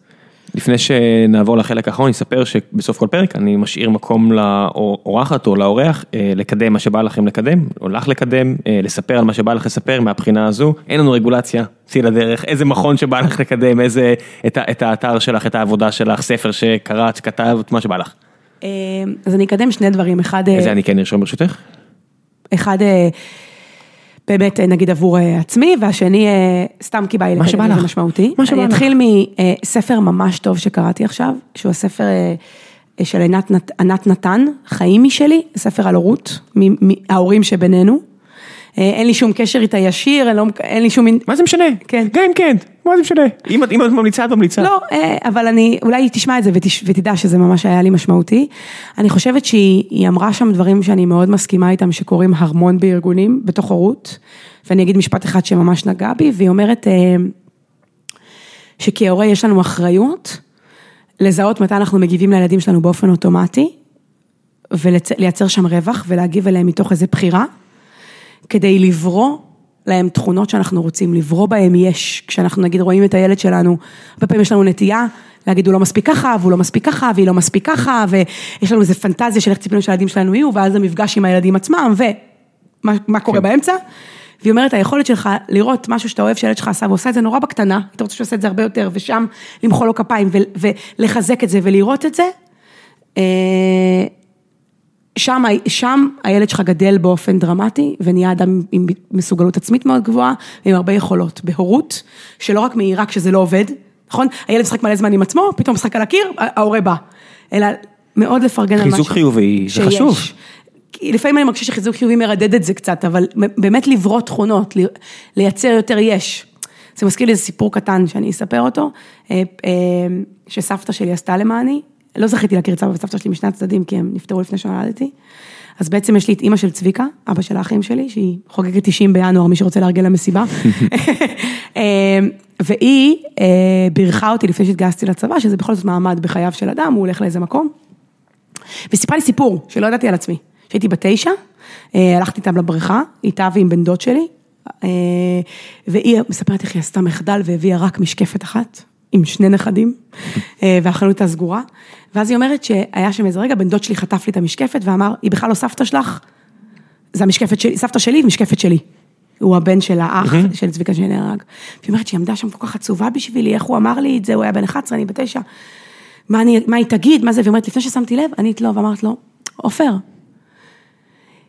[SPEAKER 1] לפני שנעבור לחלק האחרון, אני אספר שבסוף כל פרק אני משאיר מקום לאורחת או לאורח אה, לקדם מה שבא לכם לקדם, או לך לקדם, אה, לספר על מה שבא לך לספר מהבחינה הזו. אין לנו רגולציה, צאי לדרך, איזה מכון שבא לך לקדם, איזה, את, את האתר שלך, את העבודה שלך, ספר שקראת, שכתבת, מה שבא לך.
[SPEAKER 2] אז אני אקדם שני דברים, אחד,
[SPEAKER 1] איזה אני כן ארשום ברשותך?
[SPEAKER 2] אחד אה, באמת אה, נגיד עבור אה, עצמי, והשני סתם כי בא לי לקדם את
[SPEAKER 1] לך.
[SPEAKER 2] זה משמעותי.
[SPEAKER 1] מה שבא
[SPEAKER 2] אני
[SPEAKER 1] לך.
[SPEAKER 2] אתחיל מספר ממש טוב שקראתי עכשיו, שהוא הספר של עינת נת- ענת נתן, חיים משלי, ספר על הורות, מ- מ- ההורים שבינינו. אה, אין לי שום קשר איתה ישיר, אין, לא, אין לי שום...
[SPEAKER 1] מה זה משנה?
[SPEAKER 2] כן.
[SPEAKER 1] גם אם כן, מה זה משנה? אם אם את ממליצה, את ממליצה.
[SPEAKER 2] לא, אה, אבל אני, אולי תשמע את זה ותש, ותדע שזה ממש היה לי משמעותי. אני חושבת שהיא היא אמרה שם דברים שאני מאוד מסכימה איתם, שקורים המון בארגונים, בתוך הורות, ואני אגיד משפט אחד שממש נגע בי, והיא אומרת אה, שכהורה יש לנו אחריות לזהות מתי אנחנו מגיבים לילדים שלנו באופן אוטומטי, ולייצר שם רווח ולהגיב אליהם מתוך איזה בחירה, כדי לברוא להם תכונות שאנחנו רוצים, לברוא בהם יש, כשאנחנו נגיד רואים את הילד שלנו, הרבה פעמים יש לנו נטייה להגיד הוא לא מספיק ככה, והוא לא מספיק ככה, והיא לא מספיק ככה, ויש לנו איזה פנטזיה של איך ציפינו שהילדים שלנו יהיו, ואז המפגש עם הילדים עצמם, ומה מה קורה
[SPEAKER 1] כן.
[SPEAKER 2] באמצע. והיא אומרת, היכולת שלך לראות משהו שאתה אוהב שהילד שלך עשה ועושה את זה נורא בקטנה, אתה רוצה שהוא יעשה את זה הרבה יותר, ושם למחוא לו כפיים ולחזק את זה ולראות את זה, אה, שם, שם הילד שלך גדל באופן דרמטי ונהיה אדם עם מסוגלות עצמית מאוד גבוהה ועם הרבה יכולות בהורות, שלא רק מהירה כשזה לא עובד, נכון? הילד משחק מלא זמן עם עצמו, פתאום משחק על הקיר, ההורה בא. אלא מאוד לפרגן על מה
[SPEAKER 1] חיזוק
[SPEAKER 2] ש-
[SPEAKER 1] חיובי, זה. חשוב.
[SPEAKER 2] לפעמים אני מרגישה שחיזוק חיובי מרדד את זה קצת, אבל באמת לברוא תכונות, לייצר יותר יש. זה מזכיר לי איזה סיפור קטן שאני אספר אותו, אה, אה, שסבתא שלי עשתה למעני, לא זכיתי להכיר את סבא וסבתא שלי משני הצדדים, כי הם נפטרו לפני שנולדתי. אז בעצם יש לי את אימא של צביקה, אבא של האחים שלי, שהיא חוגגת 90 בינואר, מי שרוצה לארגן לה מסיבה. אה, והיא אה, בירכה אותי לפני שהתגייסתי לצבא, שזה בכל זאת מעמד בחייו של אדם, הוא הולך לאיזה מקום. וסיפרה לי סיפור שלא ידעתי על עצמי. כשהייתי בת תשע, אה, הלכתי איתם לבריכה, איתה ועם בן דוד שלי, אה, והיא מספרת איך היא עשתה מחדל והביאה רק משקפת אחת, עם שני נכדים, אה, והחנות הייתה סגורה. ואז היא אומרת שהיה שם איזה רגע, בן דוד שלי חטף לי את המשקפת ואמר, היא בכלל לא סבתא שלך, זה המשקפת שלי, סבתא שלי ומשקפת שלי. הוא הבן של האח של צביקה שנהרג. והיא אומרת שהיא עמדה שם כל כך עצובה בשבילי, איך הוא אמר לי את זה, הוא היה בן 11, אני בת 9. מה, אני, מה היא תגיד, מה זה, והיא אומרת, לפני ששמתי לב, ענית לו ואמרת לו, עופר,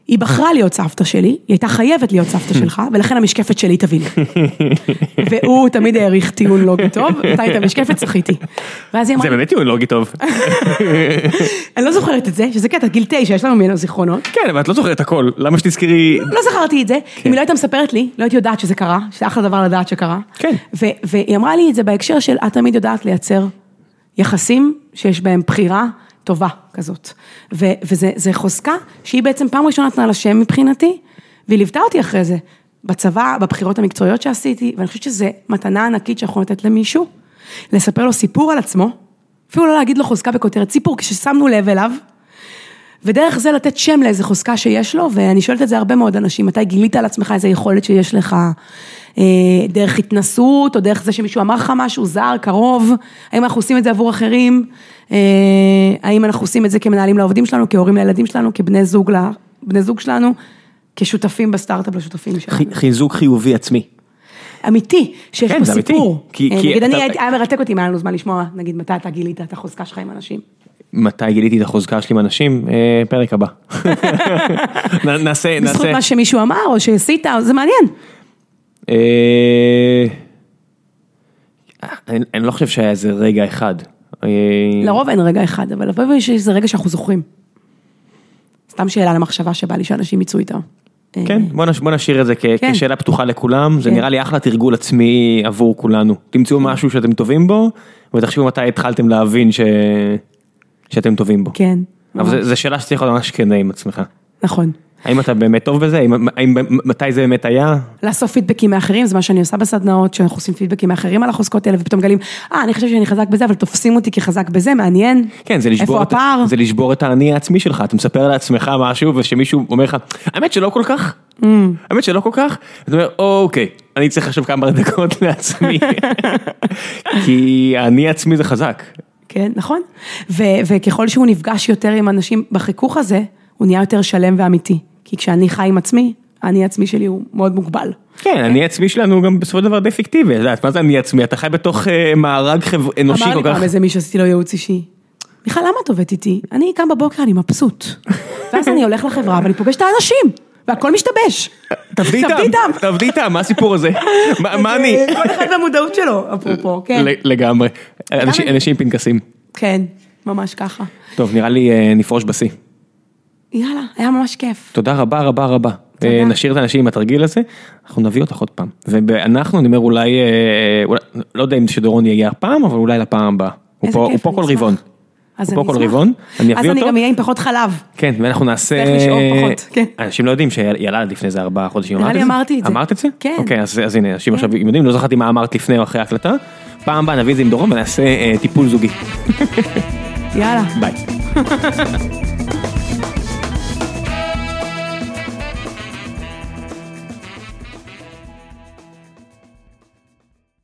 [SPEAKER 2] היא בחרה להיות סבתא שלי, היא הייתה חייבת להיות סבתא שלך, ולכן המשקפת שלי תביא לי. והוא תמיד העריך טיעון לוגי טוב, נתן לי את המשקפת, צחיתי. ואז היא אמרה,
[SPEAKER 1] זה באמת טיעון לוגי טוב.
[SPEAKER 2] אני לא זוכרת את זה, שזה קטע, גיל תשע, יש לנו ממנו זיכרונות.
[SPEAKER 1] כן, אבל את לא זוכרת הכל, למה שתזכרי...
[SPEAKER 2] לא זכרתי את זה, אם היא לא הייתה מספרת לי, לא הייתי יודעת שזה קרה, שזה אחלה דבר לדעת שקרה.
[SPEAKER 1] כן.
[SPEAKER 2] והיא אמרה לי את זה בהקשר של, את תמיד יודעת לייצר יחסים שיש בהם בחירה טובה כזאת. ו- וזה זה חוזקה שהיא בעצם פעם ראשונה נתנה לה שם מבחינתי, והיא ליוותה אותי אחרי זה, בצבא, בבחירות המקצועיות שעשיתי, ואני חושבת שזו מתנה ענקית שאנחנו לתת למישהו, לספר לו סיפור על עצמו, אפילו לא להגיד לו חוזקה בכותרת סיפור, כששמנו לב אליו. ודרך זה לתת שם לאיזה חוזקה שיש לו, ואני שואלת את זה הרבה מאוד אנשים, מתי גילית על עצמך איזה יכולת שיש לך, אה, דרך התנסות, או דרך זה שמישהו אמר לך משהו זר, קרוב, האם אנחנו עושים את זה עבור אחרים, אה, האם אנחנו עושים את זה כמנהלים לעובדים שלנו, כהורים לילדים שלנו, כבני זוג, לבני זוג שלנו, כשותפים בסטארט-אפ לשותפים שלנו.
[SPEAKER 1] חי- חיזוק חיובי עצמי.
[SPEAKER 2] אמיתי, שיש
[SPEAKER 1] כן,
[SPEAKER 2] פה
[SPEAKER 1] אמיתי.
[SPEAKER 2] סיפור.
[SPEAKER 1] כי-
[SPEAKER 2] אה,
[SPEAKER 1] כי
[SPEAKER 2] נגיד, אני
[SPEAKER 1] אתה-
[SPEAKER 2] היה מרתק אותי אם היה לנו זמן לשמוע, נגיד, מתי אתה גילית את החוזקה שלך עם אנשים.
[SPEAKER 1] מתי גיליתי את החוזקה שלי עם אנשים? אה, פרק הבא. נ- נעשה,
[SPEAKER 2] בזכות
[SPEAKER 1] נעשה.
[SPEAKER 2] מה שמישהו אמר, או שעשית, זה מעניין.
[SPEAKER 1] אה, אני לא חושב שהיה איזה רגע אחד. אה,
[SPEAKER 2] לרוב אין רגע אחד, אבל לפעמים יש איזה רגע שאנחנו זוכרים. סתם שאלה למחשבה שבא לי שאנשים יצאו איתה.
[SPEAKER 1] כן, בוא נש- בוא נשאיר את זה
[SPEAKER 2] כן.
[SPEAKER 1] כשאלה פתוחה לכולם, זה
[SPEAKER 2] כן.
[SPEAKER 1] נראה לי אחלה תרגול עצמי עבור כולנו. תמצאו משהו שאתם טובים בו, ותחשבו מתי התחלתם להבין ש- שאתם טובים בו.
[SPEAKER 2] כן,
[SPEAKER 1] אבל. זו שאלה שצריך להיות ממש כנה עם עצמך.
[SPEAKER 2] נכון.
[SPEAKER 1] האם אתה באמת טוב בזה? האם- האם- מתי זה באמת היה?
[SPEAKER 2] לאסוף פידבקים מאחרים, זה מה שאני עושה בסדנאות, שאנחנו עושים פידבקים מאחרים על החוזקות האלה, ופתאום מגלים, אה, אני חושב שאני חזק בזה, אבל תופסים אותי כחזק בזה, מעניין.
[SPEAKER 1] כן, זה לשבור, את? זה לשבור את האני העצמי שלך, אתה מספר לעצמך משהו ושמישהו אומר לך, האמת שלא כל כך,
[SPEAKER 2] Mm.
[SPEAKER 1] האמת שלא כל כך, אתה אומר, אוקיי, אני צריך עכשיו כמה דקות לעצמי, כי האני העצמי זה חזק.
[SPEAKER 2] כן, נכון. ו- וככל שהוא נפגש יותר עם אנשים בחיכוך הזה, הוא נהיה יותר שלם ואמיתי. כי כשאני חי עם עצמי, האני העצמי שלי הוא מאוד מוגבל.
[SPEAKER 1] כן, האני העצמי שלנו הוא גם בסופו של דבר די פיקטיבי, את יודעת, מה זה אני עצמי? אתה חי בתוך אה, מארג אנושי
[SPEAKER 2] אמר
[SPEAKER 1] כל
[SPEAKER 2] לי
[SPEAKER 1] כך,
[SPEAKER 2] פעם איזה מישהו שעשיתי לו ייעוץ אישי. מיכל, למה את עובדת איתי? אני קם בבוקר, אני מבסוט. ואז אני הולך לחברה ואני פוגש את האנשים, והכל משתבש.
[SPEAKER 1] תעבדי איתם. תעבדי איתם, מה הסיפור הזה? מה אני?
[SPEAKER 2] כל אחד והמודעות שלו, אפרופו, כן.
[SPEAKER 1] ל- לגמרי, אנשים- אנשים פנקסים.
[SPEAKER 2] כן, ממש ככה.
[SPEAKER 1] טוב, נראה לי אה, נפרוש בשיא.
[SPEAKER 2] יאללה, היה ממש כיף.
[SPEAKER 1] תודה רבה רבה רבה.
[SPEAKER 2] תודה.
[SPEAKER 1] אה, נשאיר את האנשים עם התרגיל הזה, אנחנו נביא אותך עוד פעם. ואנחנו, אני אומר אולי, אה, אולי, לא יודע אם שדורון יגיע הפעם, אבל אולי לפעם הבאה. הוא פה, כל. רבעון.
[SPEAKER 2] אז אני
[SPEAKER 1] כל. רבעון, אני אביא
[SPEAKER 2] אז אני
[SPEAKER 1] אותו.
[SPEAKER 2] גם אהיה עם פחות חלב.
[SPEAKER 1] כן, ואנחנו נעשה...
[SPEAKER 2] צריך לשאוב פחות, כן.
[SPEAKER 1] אנשים לא יודעים שילדת לפני איזה ארבעה חודשים,
[SPEAKER 2] נראה לי
[SPEAKER 1] זה?
[SPEAKER 2] אמרתי את זה.
[SPEAKER 1] אמרת את זה?
[SPEAKER 2] כן.
[SPEAKER 1] אוקיי, אז אז הנה, אנשים עכשיו יודעים, לא זכרתי מה אמרת לפני או אחרי ההקלטה. פעם הבאה נביא את זה עם דורון ונעשה אה, טיפול זוגי.
[SPEAKER 2] יאללה.
[SPEAKER 1] ביי.